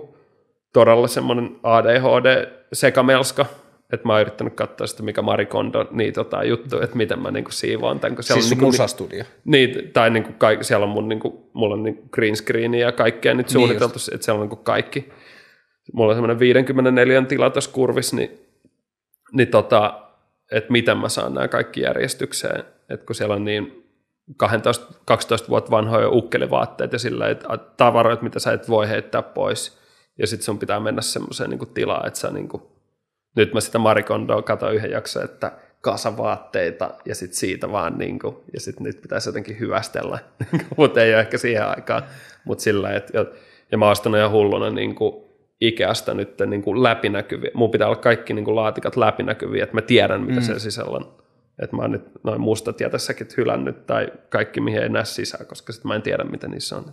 todella semmoinen ADHD sekamelska, että mä oon yrittänyt katsoa sitä, mikä Marikondo niin tota juttu, että miten mä niinku siivoan tämän. Kun siellä siis on, niinku, musastudio? Niin, tai niinku kaikki, siellä on mun, niinku, mulla on niinku green screen ja kaikkea nyt niin suunniteltu, niin että siellä on niinku kaikki mulla on semmoinen 54 tila tuossa kurvissa, niin, niin tota, että miten mä saan nämä kaikki järjestykseen, että kun siellä on niin 12, 12 vuotta vanhoja ukkelivaatteet ja sillä että tavaroita, mitä sä et voi heittää pois, ja sitten sun pitää mennä semmoiseen niin tilaan, että sä niin kuin, nyt mä sitä Marikondoa katsoin yhden jakson, että kasavaatteita ja sitten siitä vaan niin kuin, ja sitten nyt pitäisi jotenkin hyvästellä, mutta ei ole ehkä siihen aikaan, mutta sillä että ja mä oon ostanut ihan hulluna niin kuin, Ikeasta nyt niin kuin läpinäkyviä. Mun pitää olla kaikki niin kuin laatikat läpinäkyviä, että mä tiedän, mitä mm. sen sisällä on. Että mä oon nyt noin mustat jätessäkin hylännyt tai kaikki, mihin ei näe sisään, koska sit mä en tiedä, mitä niissä on.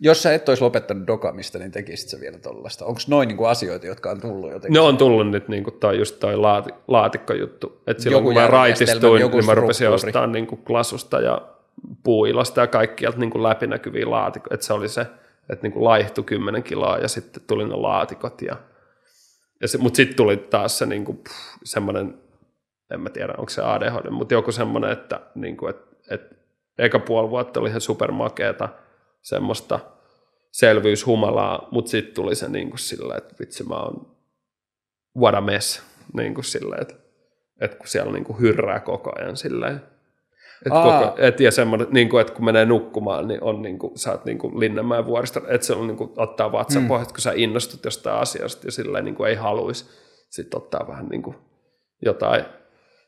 Jos sä et olisi lopettanut dokamista, niin tekisit sä vielä tollasta. Onko noin niin kuin asioita, jotka on tullut jotenkin? Ne on tullut nyt niin kuin toi, just toi laati, laatikkojuttu. Että silloin joku kun mä raitistuin, niin mä rupesin ostamaan niin kuin klasusta ja puuilosta ja kaikkialta niin läpinäkyviä laatikkoja. Että se oli se, että niin laihtui 10 kiloa ja sitten tuli ne laatikot. Ja, ja se, mutta sitten tuli taas se niin kuin, pff, semmoinen, en mä tiedä onko se ADHD, mutta joku semmoinen, että, niin kuin, että, että eka puoli vuotta oli ihan supermakeeta semmoista selvyyshumalaa, mutta sitten tuli se niin kuin sillä, että vitsi mä oon what a mess, niin kuin sillä, että, että kun siellä niin kuin hyrrää koko ajan silleen, et koko, et, ja semmoinen, niin kuin, että kun menee nukkumaan, niin on niin kuin, sä oot niin kuin Linnanmäen vuorista, että se on niin kuin, ottaa vatsan mm. pohjat, kun sä innostut jostain asiasta ja sillä niin kuin ei haluaisi sitten ottaa vähän niin kuin jotain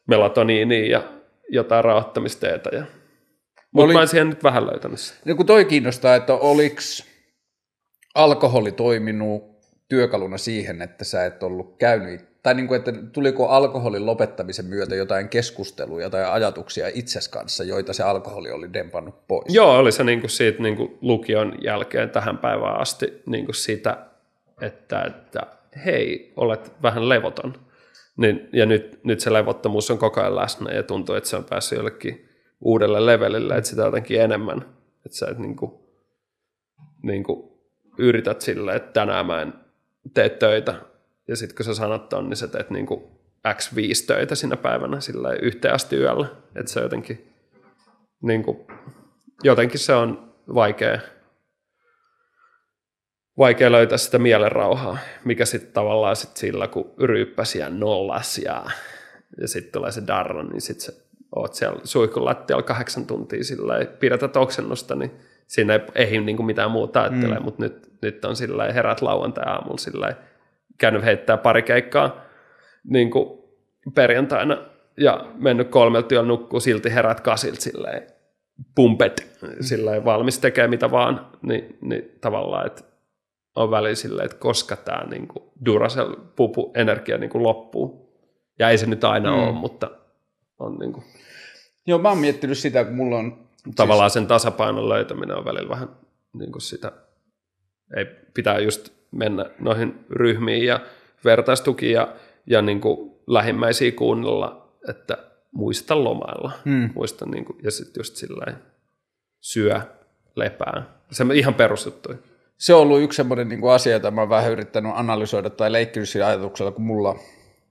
melatoniinia ja jotain rauhoittamisteetä. Ja... Mutta Oli... mä en siihen nyt vähän löytänyt sitä. Ja kun toi kiinnostaa, että oliko alkoholi toiminut työkaluna siihen, että sä et ollut käynyt tai niin kuin, että tuliko alkoholin lopettamisen myötä jotain keskusteluja tai ajatuksia itses kanssa, joita se alkoholi oli dempannut pois? Joo, oli se niin kuin siitä niin kuin lukion jälkeen tähän päivään asti niin kuin sitä, että, että hei, olet vähän levoton. Niin, ja nyt, nyt se levottomuus on koko ajan läsnä ja tuntuu, että se on päässyt jollekin uudelle levelille, että sitä jotenkin enemmän. Että sä et niin kuin, niin kuin yrität sille, että tänään mä en tee töitä, ja sitten kun sä sanot ton, niin sä teet niin kuin X5 töitä sinä päivänä sillä yhteen asti yöllä. Että se jotenkin, niin kuin, jotenkin se on vaikea, vaikea löytää sitä mielenrauhaa, mikä sitten tavallaan sit sillä, kun ryyppäsi ja nollas ja, ja sitten tulee se darra, niin sitten se oot siellä suihkun lattialla kahdeksan tuntia sillä pidetät oksennusta, niin siinä ei ehdi niin kuin mitään muuta ajattele, mm. mutta nyt, nyt on sillä herät lauantai-aamulla sillä käynyt heittää pari keikkaa niin kuin perjantaina ja mennyt kolmelta yöllä nukkuu, silti herät kasilta silleen pumpet, silleen valmis tekee mitä vaan, niin, niin tavallaan, että on väli silleen, että koska tämä niin kuin Duracell pupu energia niin kuin loppuu. Ja ei se nyt aina mm. ole, mutta on niin kuin... Joo, mä oon miettinyt sitä, kun mulla on... Tavallaan siis... sen tasapainon löytäminen on välillä vähän niin kuin sitä, ei pitää just mennä noihin ryhmiin ja vertaistuki ja, ja niin kuin lähimmäisiä kuunnella, että muista lomailla. Mm. Muista niin kuin, ja sitten just sillä syö, lepää. Se on ihan perusjuttu. Se on ollut yksi semmoinen niin asia, jota mä oon vähän yrittänyt analysoida tai leikkinyt sillä ajatuksella, kun mulla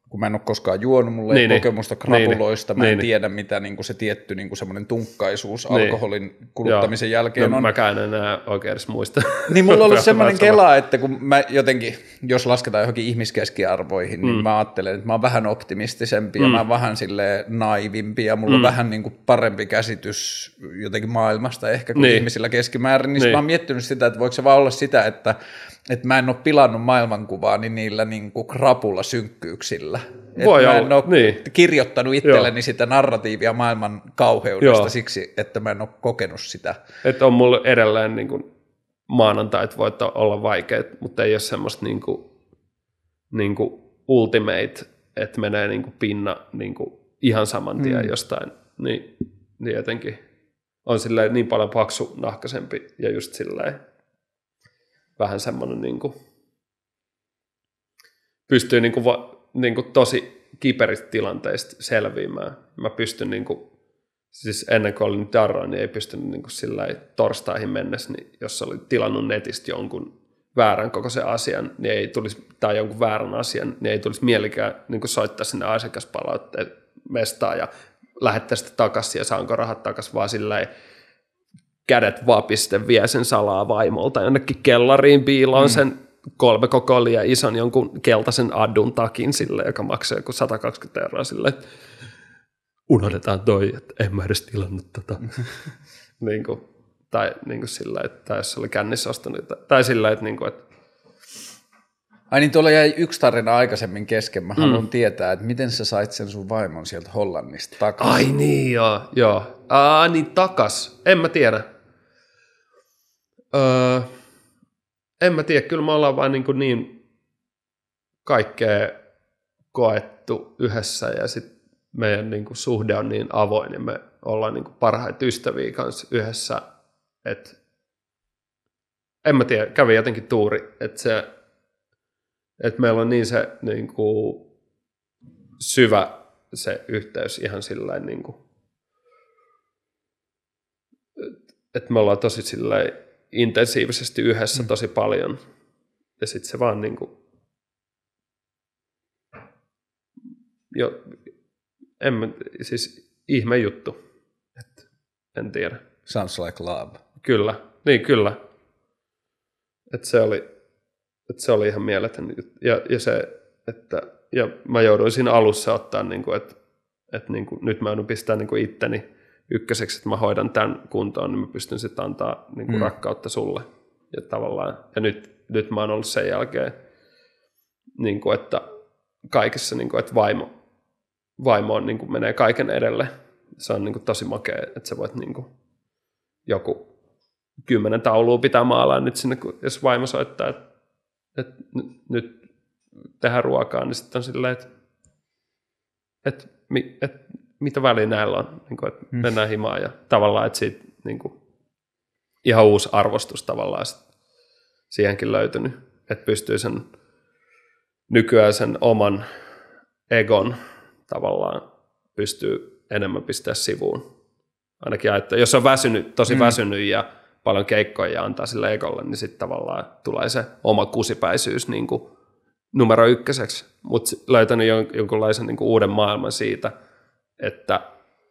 kun mä en ole koskaan juonut, mulla ei Niin, niin. kokemusta krapuloista, Niin, mä en niin. tiedä mitä niin kuin se tietty niin kuin semmoinen tunkkaisuus Niin. alkoholin kuluttamisen Joo. jälkeen no, on. Mäkään en enää oikein edes muista. Niin mulla on ollut semmoinen kela, että kun mä jotenkin, jos lasketaan johonkin ihmiskeskiarvoihin, niin Mm. mä ajattelen, että mä oon vähän optimistisempi ja mä oon vähän sille naivimpi ja mulla on Mm. vähän niin kuin parempi käsitys jotenkin maailmasta ehkä kuin Niin. ihmisillä keskimäärin. Niin, Niin. mä oon miettinyt sitä, että voiko se vaan olla sitä, että, että mä en ole pilannut maailmankuvaa niin niillä niin kuin krapulla synkkyyksillä. Että Voi mä en ole niin. kirjoittanut itselleni sitä narratiivia maailman kauheudesta Joo. siksi, että mä en ole kokenut sitä. että on mulla edelleen niin kuin, maanantait voi olla vaikeat, mutta ei ole semmoista niin kuin, niin kuin ultimate, että menee niin kuin pinna niin kuin ihan saman tien Mm. jostain. Niin, niin jotenkin on silleen niin paljon paksu nahkaisempi ja just silleen vähän semmoinen niin kuin, pystyy niin kuin, niin kuin tosi kiperistä tilanteista selviämään. Mä pystyn niin kuin, siis ennen kuin olin darra, niin ei pystynyt niin kuin sillä torstaihin mennessä, niin jos oli tilannut netistä jonkun väärän koko se asian, niin ei tulisi, tai jonkun väärän asian, niin ei tulisi mielikään niin kuin soittaa sinne asiakaspalautteen mestaan ja lähettää sitä takaisin ja saanko rahat takaisin, vaan sillä lailla kädet vapisten vie sen salaa vaimolta jonnekin kellariin piiloon mm. sen kolme koko liian ison jonkun keltaisen addun takin sille, joka maksaa joku 120 euroa sille, että unohdetaan toi, että en mä edes tilannut tota. niin kuin, tai niin kuin sillä, että jos oli kännissä ostanut, tai, sillä, että, niin kuin, että Ai niin, tuolla jäi yksi tarina aikaisemmin kesken. Mä haluan tietää, että miten sä sait sen sun vaimon sieltä Hollannista takaisin. ai niin joo, joo. Aa, niin takas, en mä tiedä. Öö, en mä tiedä, kyllä me ollaan vaan niin, kuin niin kaikkea koettu yhdessä ja sitten meidän niin kuin suhde on niin avoin ja me ollaan niin kuin parhaita ystäviä kanssa yhdessä, että en mä tiedä, kävi jotenkin tuuri, että se, että meillä on niin se niin kuin syvä se yhteys ihan sillä niin kuin, että me ollaan tosi sillä intensiivisesti yhdessä Mm. tosi paljon ja sitten se vaan niin kuin, jo, en mä, siis ihme juttu, että en tiedä. Sounds like love. Kyllä, niin kyllä. Että se oli, että se oli ihan mieletön. juttu. Ja, ja se, että ja mä jouduin siinä alussa ottaa, niin kuin, että, että niin kuin, nyt mä joudun pistää niin kuin itteni ykköseksi, että mä hoidan tämän kuntoon, niin mä pystyn sitten antaa niin kuin Mm. rakkautta sulle. Ja, tavallaan, ja nyt, nyt mä oon ollut sen jälkeen, niin kuin, että kaikessa, niin kuin, että vaimo, vaimo on, niin kuin, menee kaiken edelle. Se on niin kuin, tosi makea, että sä voit niin kuin, joku kymmenen taulua pitää maalaa nyt sinne, kun, jos vaimo soittaa, että, että nyt, nyt tehdään ruokaa, niin sitten on silleen, että, että, että mitä väliä näillä on, niin kuin, että Mm. mennään himaan ja tavallaan, että siitä niin kuin, ihan uusi arvostus tavallaan sit siihenkin löytynyt, että pystyy sen nykyään sen oman egon tavallaan pystyy enemmän pistää sivuun. Ainakin että jos on väsynyt, tosi Mm. väsynyt ja paljon keikkoja ja antaa sille egolle, niin sitten tavallaan tulee se oma kusipäisyys niin kuin numero ykköseksi. Mutta löytänyt jon- jonkunlaisen niin kuin uuden maailman siitä, että,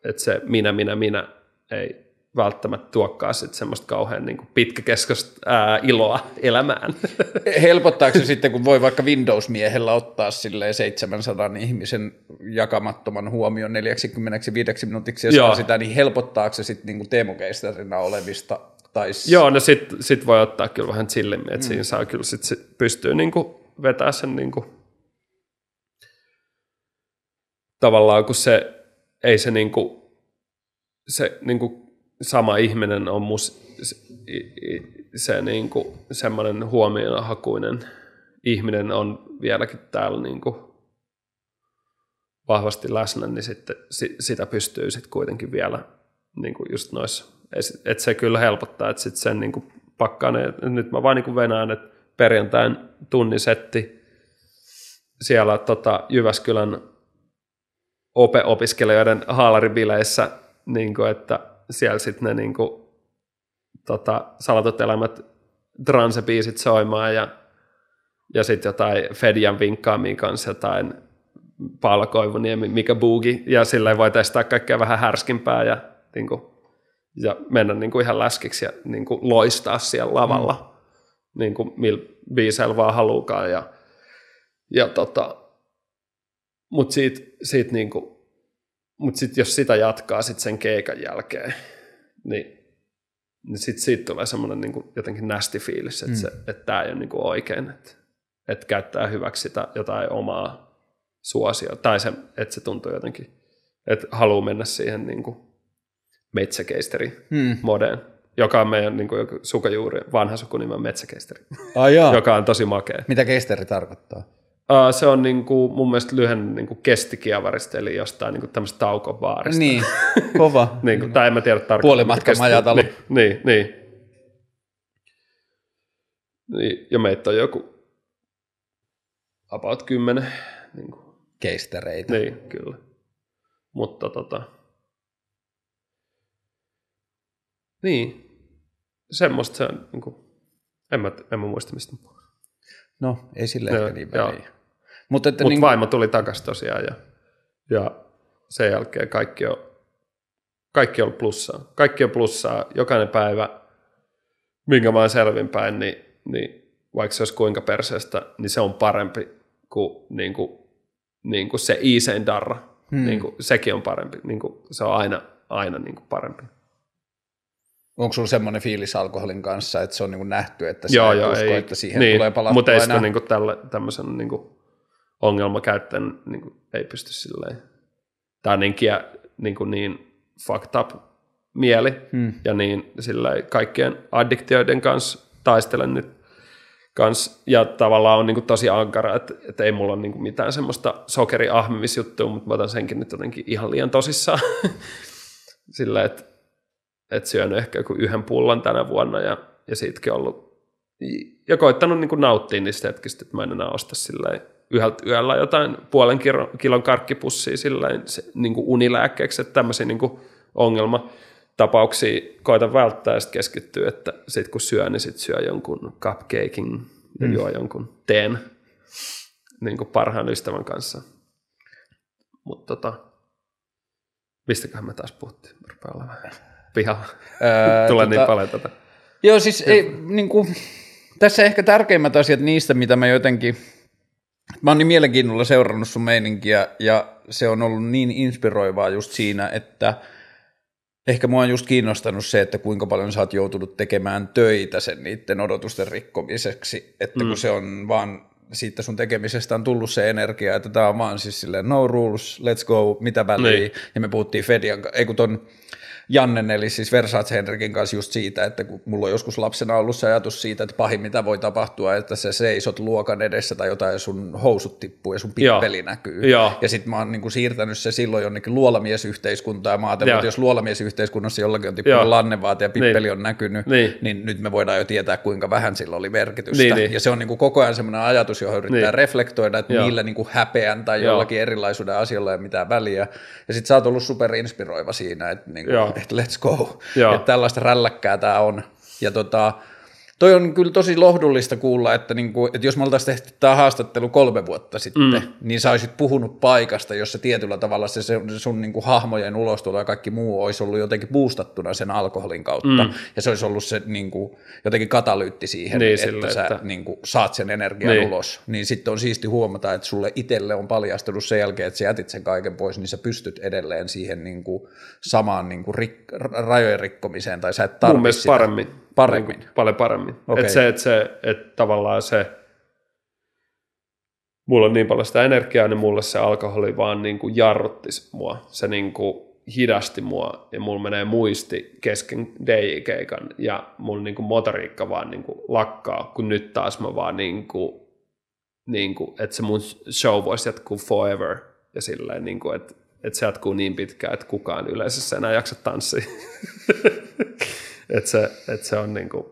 että se minä, minä, minä ei välttämättä tuokkaa sit semmoista kauhean niin kuin pitkäkestoista ää, iloa elämään. Helpottaako se sitten, kun voi vaikka Windows-miehellä ottaa silleen 700 ihmisen jakamattoman huomion 45 minuutiksi, jos Joo. saa sitä, niin helpottaako se sitten niin teemokeistarina olevista? Tai Joo, no sit, sit voi ottaa kyllä vähän chillimmin, että mm. siinä saa kyllä sit, sit pystyy niinku vetää sen niinku, tavallaan, kun se ei se niinku, se niinku sama ihminen on mus, se, se niinku semmoinen huomionhakuinen ihminen on vieläkin täällä niinku vahvasti läsnä, niin sitten si, sitä pystyy sitten kuitenkin vielä niinku just noissa, että se kyllä helpottaa, että sitten sen niinku pakkaa ne, että nyt mä vaan niinku venään, että perjantain tunnin setti siellä tota Jyväskylän OPE-opiskelijoiden haalaribileissä, niin kuin, että siellä sitten ne niin kuin, tota, salatut elämät transebiisit soimaan ja, ja sitten jotain Fedian vinkkaamia kanssa jotain Paula Koivuniemi, Mika Boogie, ja sillä voi testaa kaikkea vähän härskimpää ja, niin kuin, ja mennä niin kuin ihan läskiksi ja niin kuin loistaa siellä lavalla, mm. niin kuin millä biiseillä vaan haluukaan. Ja, ja tota, mutta siitä, siitä niin kuin, mut sit jos sitä jatkaa sit sen keikan jälkeen, niin, niin sit siitä tulee semmoinen niin jotenkin nästi fiilis, että, mm. se, että tämä ei ole niin kuin oikein, että, että käyttää hyväksi sitä jotain omaa suosio, tai se, että se tuntuu jotenkin, että haluaa mennä siihen niin kuin metsäkeisteri hmm. modeen, joka on meidän niin kuin, sukajuuri, vanha sukunimi on metsäkeisteri, ah, joka on tosi makea. Mitä keisteri tarkoittaa? Uh, se on niin kuin, mun mielestä lyhyen niin kuin kestikiavarista, eli jostain niin kuin tämmöistä taukobaarista. Niin, kova. niin kuin, tai en mä tiedä tarkkaan. Puolimatkan majatalo. Niin, niin, niin. niin. Ja meitä on joku about kymmenen niin kuin, keistereitä. Niin, kyllä. Mutta tota, niin, semmoista se on, niin kuin, en, mä, en mä muista mistä. No, ei sille no, ehkä niin väliä. Mutta Mut niin... vaimo tuli takaisin tosiaan ja, ja sen jälkeen kaikki on, kaikki on plussaa. Kaikki on plussaa. Jokainen päivä, minkä mä oon selvinpäin, niin, niin vaikka se olisi kuinka perseestä, niin se on parempi kuin, niin kuin niin kuin se iisein darra, hmm. niin kuin, sekin on parempi. Niin kuin, se on aina, aina niin kuin parempi. Onko sulla semmoinen fiilis alkoholin kanssa, että se on niin kuin nähty, että joo, joo, usko, ei, että siihen niin, tulee palattua Mutta ei sitä niin kuin tälle, tämmöisen niin kuin ongelmakäyttäjän niin kuin, ei pysty silleen. Tämä on niin, niin, kuin niin fucked up mieli hmm. ja niin silleen, kaikkien addiktioiden kanssa taistelen nyt kans, ja tavallaan on niin kuin tosi ankara, että, että ei mulla ole niin kuin mitään semmoista sokeriahmimisjuttua, mutta mä otan senkin nyt jotenkin ihan liian tosissaan. Sillä, että, että syönyt ehkä joku yhden pullon tänä vuonna ja, ja siitäkin ollut ja koittanut niin kuin nauttia niistä hetkistä, että mä en enää osta silleen yhdeltä yöllä jotain puolen kilon karkkipussia silleen, se, niin kuin unilääkkeeksi, että tämmöisiä niin kuin ongelma tapauksia koitan välttää ja sitten keskittyä, että sit kun syö, niin sit syö jonkun cupcakein ja mm. juo jonkun teen niin kuin parhaan ystävän kanssa. Mutta tota, mistäköhän me taas puhuttiin? Mä rupean olemaan pihalla. Tulee niin tota, niin paljon tätä. Joo, siis ei, niin kuin, tässä ehkä tärkeimmät asiat niistä, mitä mä jotenkin, mä oon niin mielenkiinnolla seurannut sun meininkiä ja se on ollut niin inspiroivaa just siinä, että – Ehkä mua on just kiinnostanut se, että kuinka paljon sä oot joutunut tekemään töitä sen niiden odotusten rikkomiseksi, että mm. kun se on vaan siitä sun tekemisestä on tullut se energia, että tämä on vaan siis silleen no rules, let's go, mitä väliä, niin. ja me puhuttiin Fedian, ei kun ton Jannen, eli siis Versace Henrikin kanssa just siitä, että kun mulla on joskus lapsena ollut se ajatus siitä, että pahin mitä voi tapahtua, että se seisot luokan edessä tai jotain sun housut tippuu ja sun pippeli Joo. näkyy. Joo. Ja sitten mä oon niin kuin siirtänyt se silloin jonnekin luolamiesyhteiskuntaan ja mä ajattelin, että jos luolamiesyhteiskunnassa jollakin on tippunut lannevaate ja pippeli niin. on näkynyt, niin. niin. nyt me voidaan jo tietää, kuinka vähän sillä oli merkitystä. Niin, niin. Ja se on niin kuin koko ajan semmoinen ajatus, johon yrittää niin. reflektoida, että Joo. niillä niin kuin häpeän tai Joo. jollakin erilaisuuden asioilla ei mitään väliä. Ja sitten sä oot ollut superinspiroiva siinä, että niin kuin, että let's go. Joo. Että tällaista rälläkkää tämä on. Ja tota, toi on kyllä tosi lohdullista kuulla, että, niinku, että jos me oltaisiin tehty tämä haastattelu kolme vuotta sitten, mm. niin sä olisit puhunut paikasta, jossa tietyllä tavalla se, se sun niinku hahmojen ulostulo ja kaikki muu olisi ollut jotenkin boostattuna sen alkoholin kautta, mm. ja se olisi ollut se niinku, jotenkin katalyytti siihen, niin, että sille, sä että... Niinku, saat sen energian niin. ulos. Niin sitten on siisti huomata, että sulle itselle on paljastunut sen jälkeen, että sä jätit sen kaiken pois, niin sä pystyt edelleen siihen niinku, samaan niinku, rik, rajojen rikkomiseen, tai sä et tarvitse sitä. paremmin Paremmin? Niin paljon paremmin. Okay. Et se, että se, et tavallaan se, mulla on niin paljon sitä energiaa, niin mulle se alkoholi vaan niin kuin jarrutti mua. Se niin kuin hidasti mua ja mulla menee muisti kesken DJ-keikan ja mun niin kuin motoriikka vaan niin kuin lakkaa, kun nyt taas mä vaan niin kuin, niin kuin, että se mun show voisi jatkuu forever ja silleen, niin kuin, että, että se jatkuu niin pitkään, että kukaan yleisössä enää jaksa tanssia. että se, et se on niin kuin...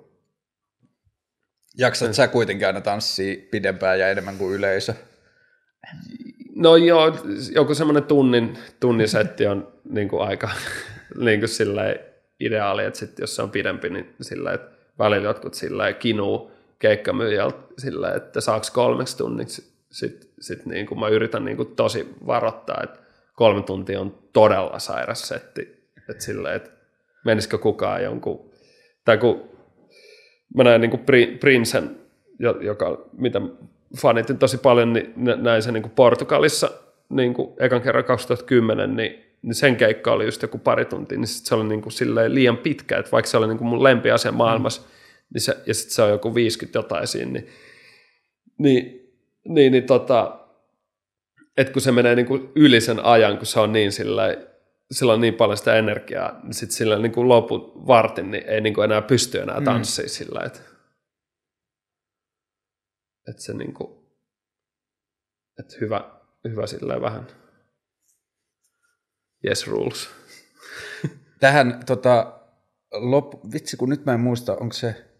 Jaksat sä kuitenkin aina tanssia pidempään ja enemmän kuin yleisö? No joo, joku semmoinen tunnin, tunnin setti on niin kuin aika niin kuin silleen ideaali, että sit, jos se on pidempi, niin silleen, että välillä jotkut silleen kinuu keikkamyyjältä silleen, että saaks kolmeksi tunniksi, sitten sit niin kuin mä yritän niin kuin tosi varoittaa, että kolme tuntia on todella sairas setti, että silleen, että menisikö kukaan jonkun, tai kun mä näin niin kuin Princen, joka, mitä fanitin tosi paljon, niin näin se niin kuin Portugalissa niin kuin ekan kerran 2010, niin, niin sen keikka oli just joku pari tuntia, niin sit se oli niin kuin liian pitkä, että vaikka se oli niin kuin mun lempiasia maailmassa, mm. niin se, ja sitten se on joku 50 jotain siinä, niin, niin, niin, niin tota, että kun se menee niin kuin yli sen ajan, kun se on niin sillä sillä on niin paljon sitä energiaa, niin sitten sillä niin kuin lopun vartin niin ei niin kuin enää pysty enää tanssimaan mm. sillä, että että se niin kuin, että hyvä, hyvä sillä vähän yes rules. Tähän tota, lop, vitsi kun nyt mä en muista, onko se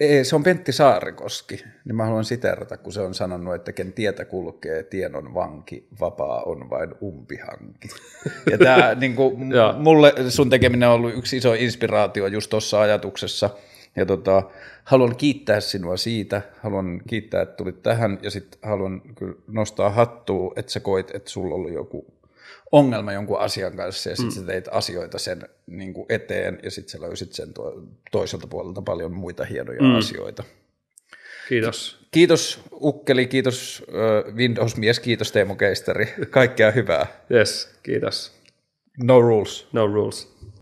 ei, se on Pentti Saarikoski, niin mä haluan siterata, kun se on sanonut, että ken tietä kulkee, tien on vanki, vapaa on vain umpihanki. Ja tämä, niin kuin, mulle sun tekeminen on ollut yksi iso inspiraatio just tuossa ajatuksessa, ja tota, haluan kiittää sinua siitä, haluan kiittää, että tulit tähän, ja sitten haluan kyllä nostaa hattua, että sä koit, että sulla oli joku ongelma jonkun asian kanssa ja sitten mm. sä teit asioita sen niin kuin eteen ja sitten sä löysit sen tuo, toiselta puolelta paljon muita hienoja mm. asioita. Kiitos. Kiitos Ukkeli, kiitos Windows-mies, kiitos Teemu Keistari. Kaikkea hyvää. Yes, kiitos. No rules. No rules.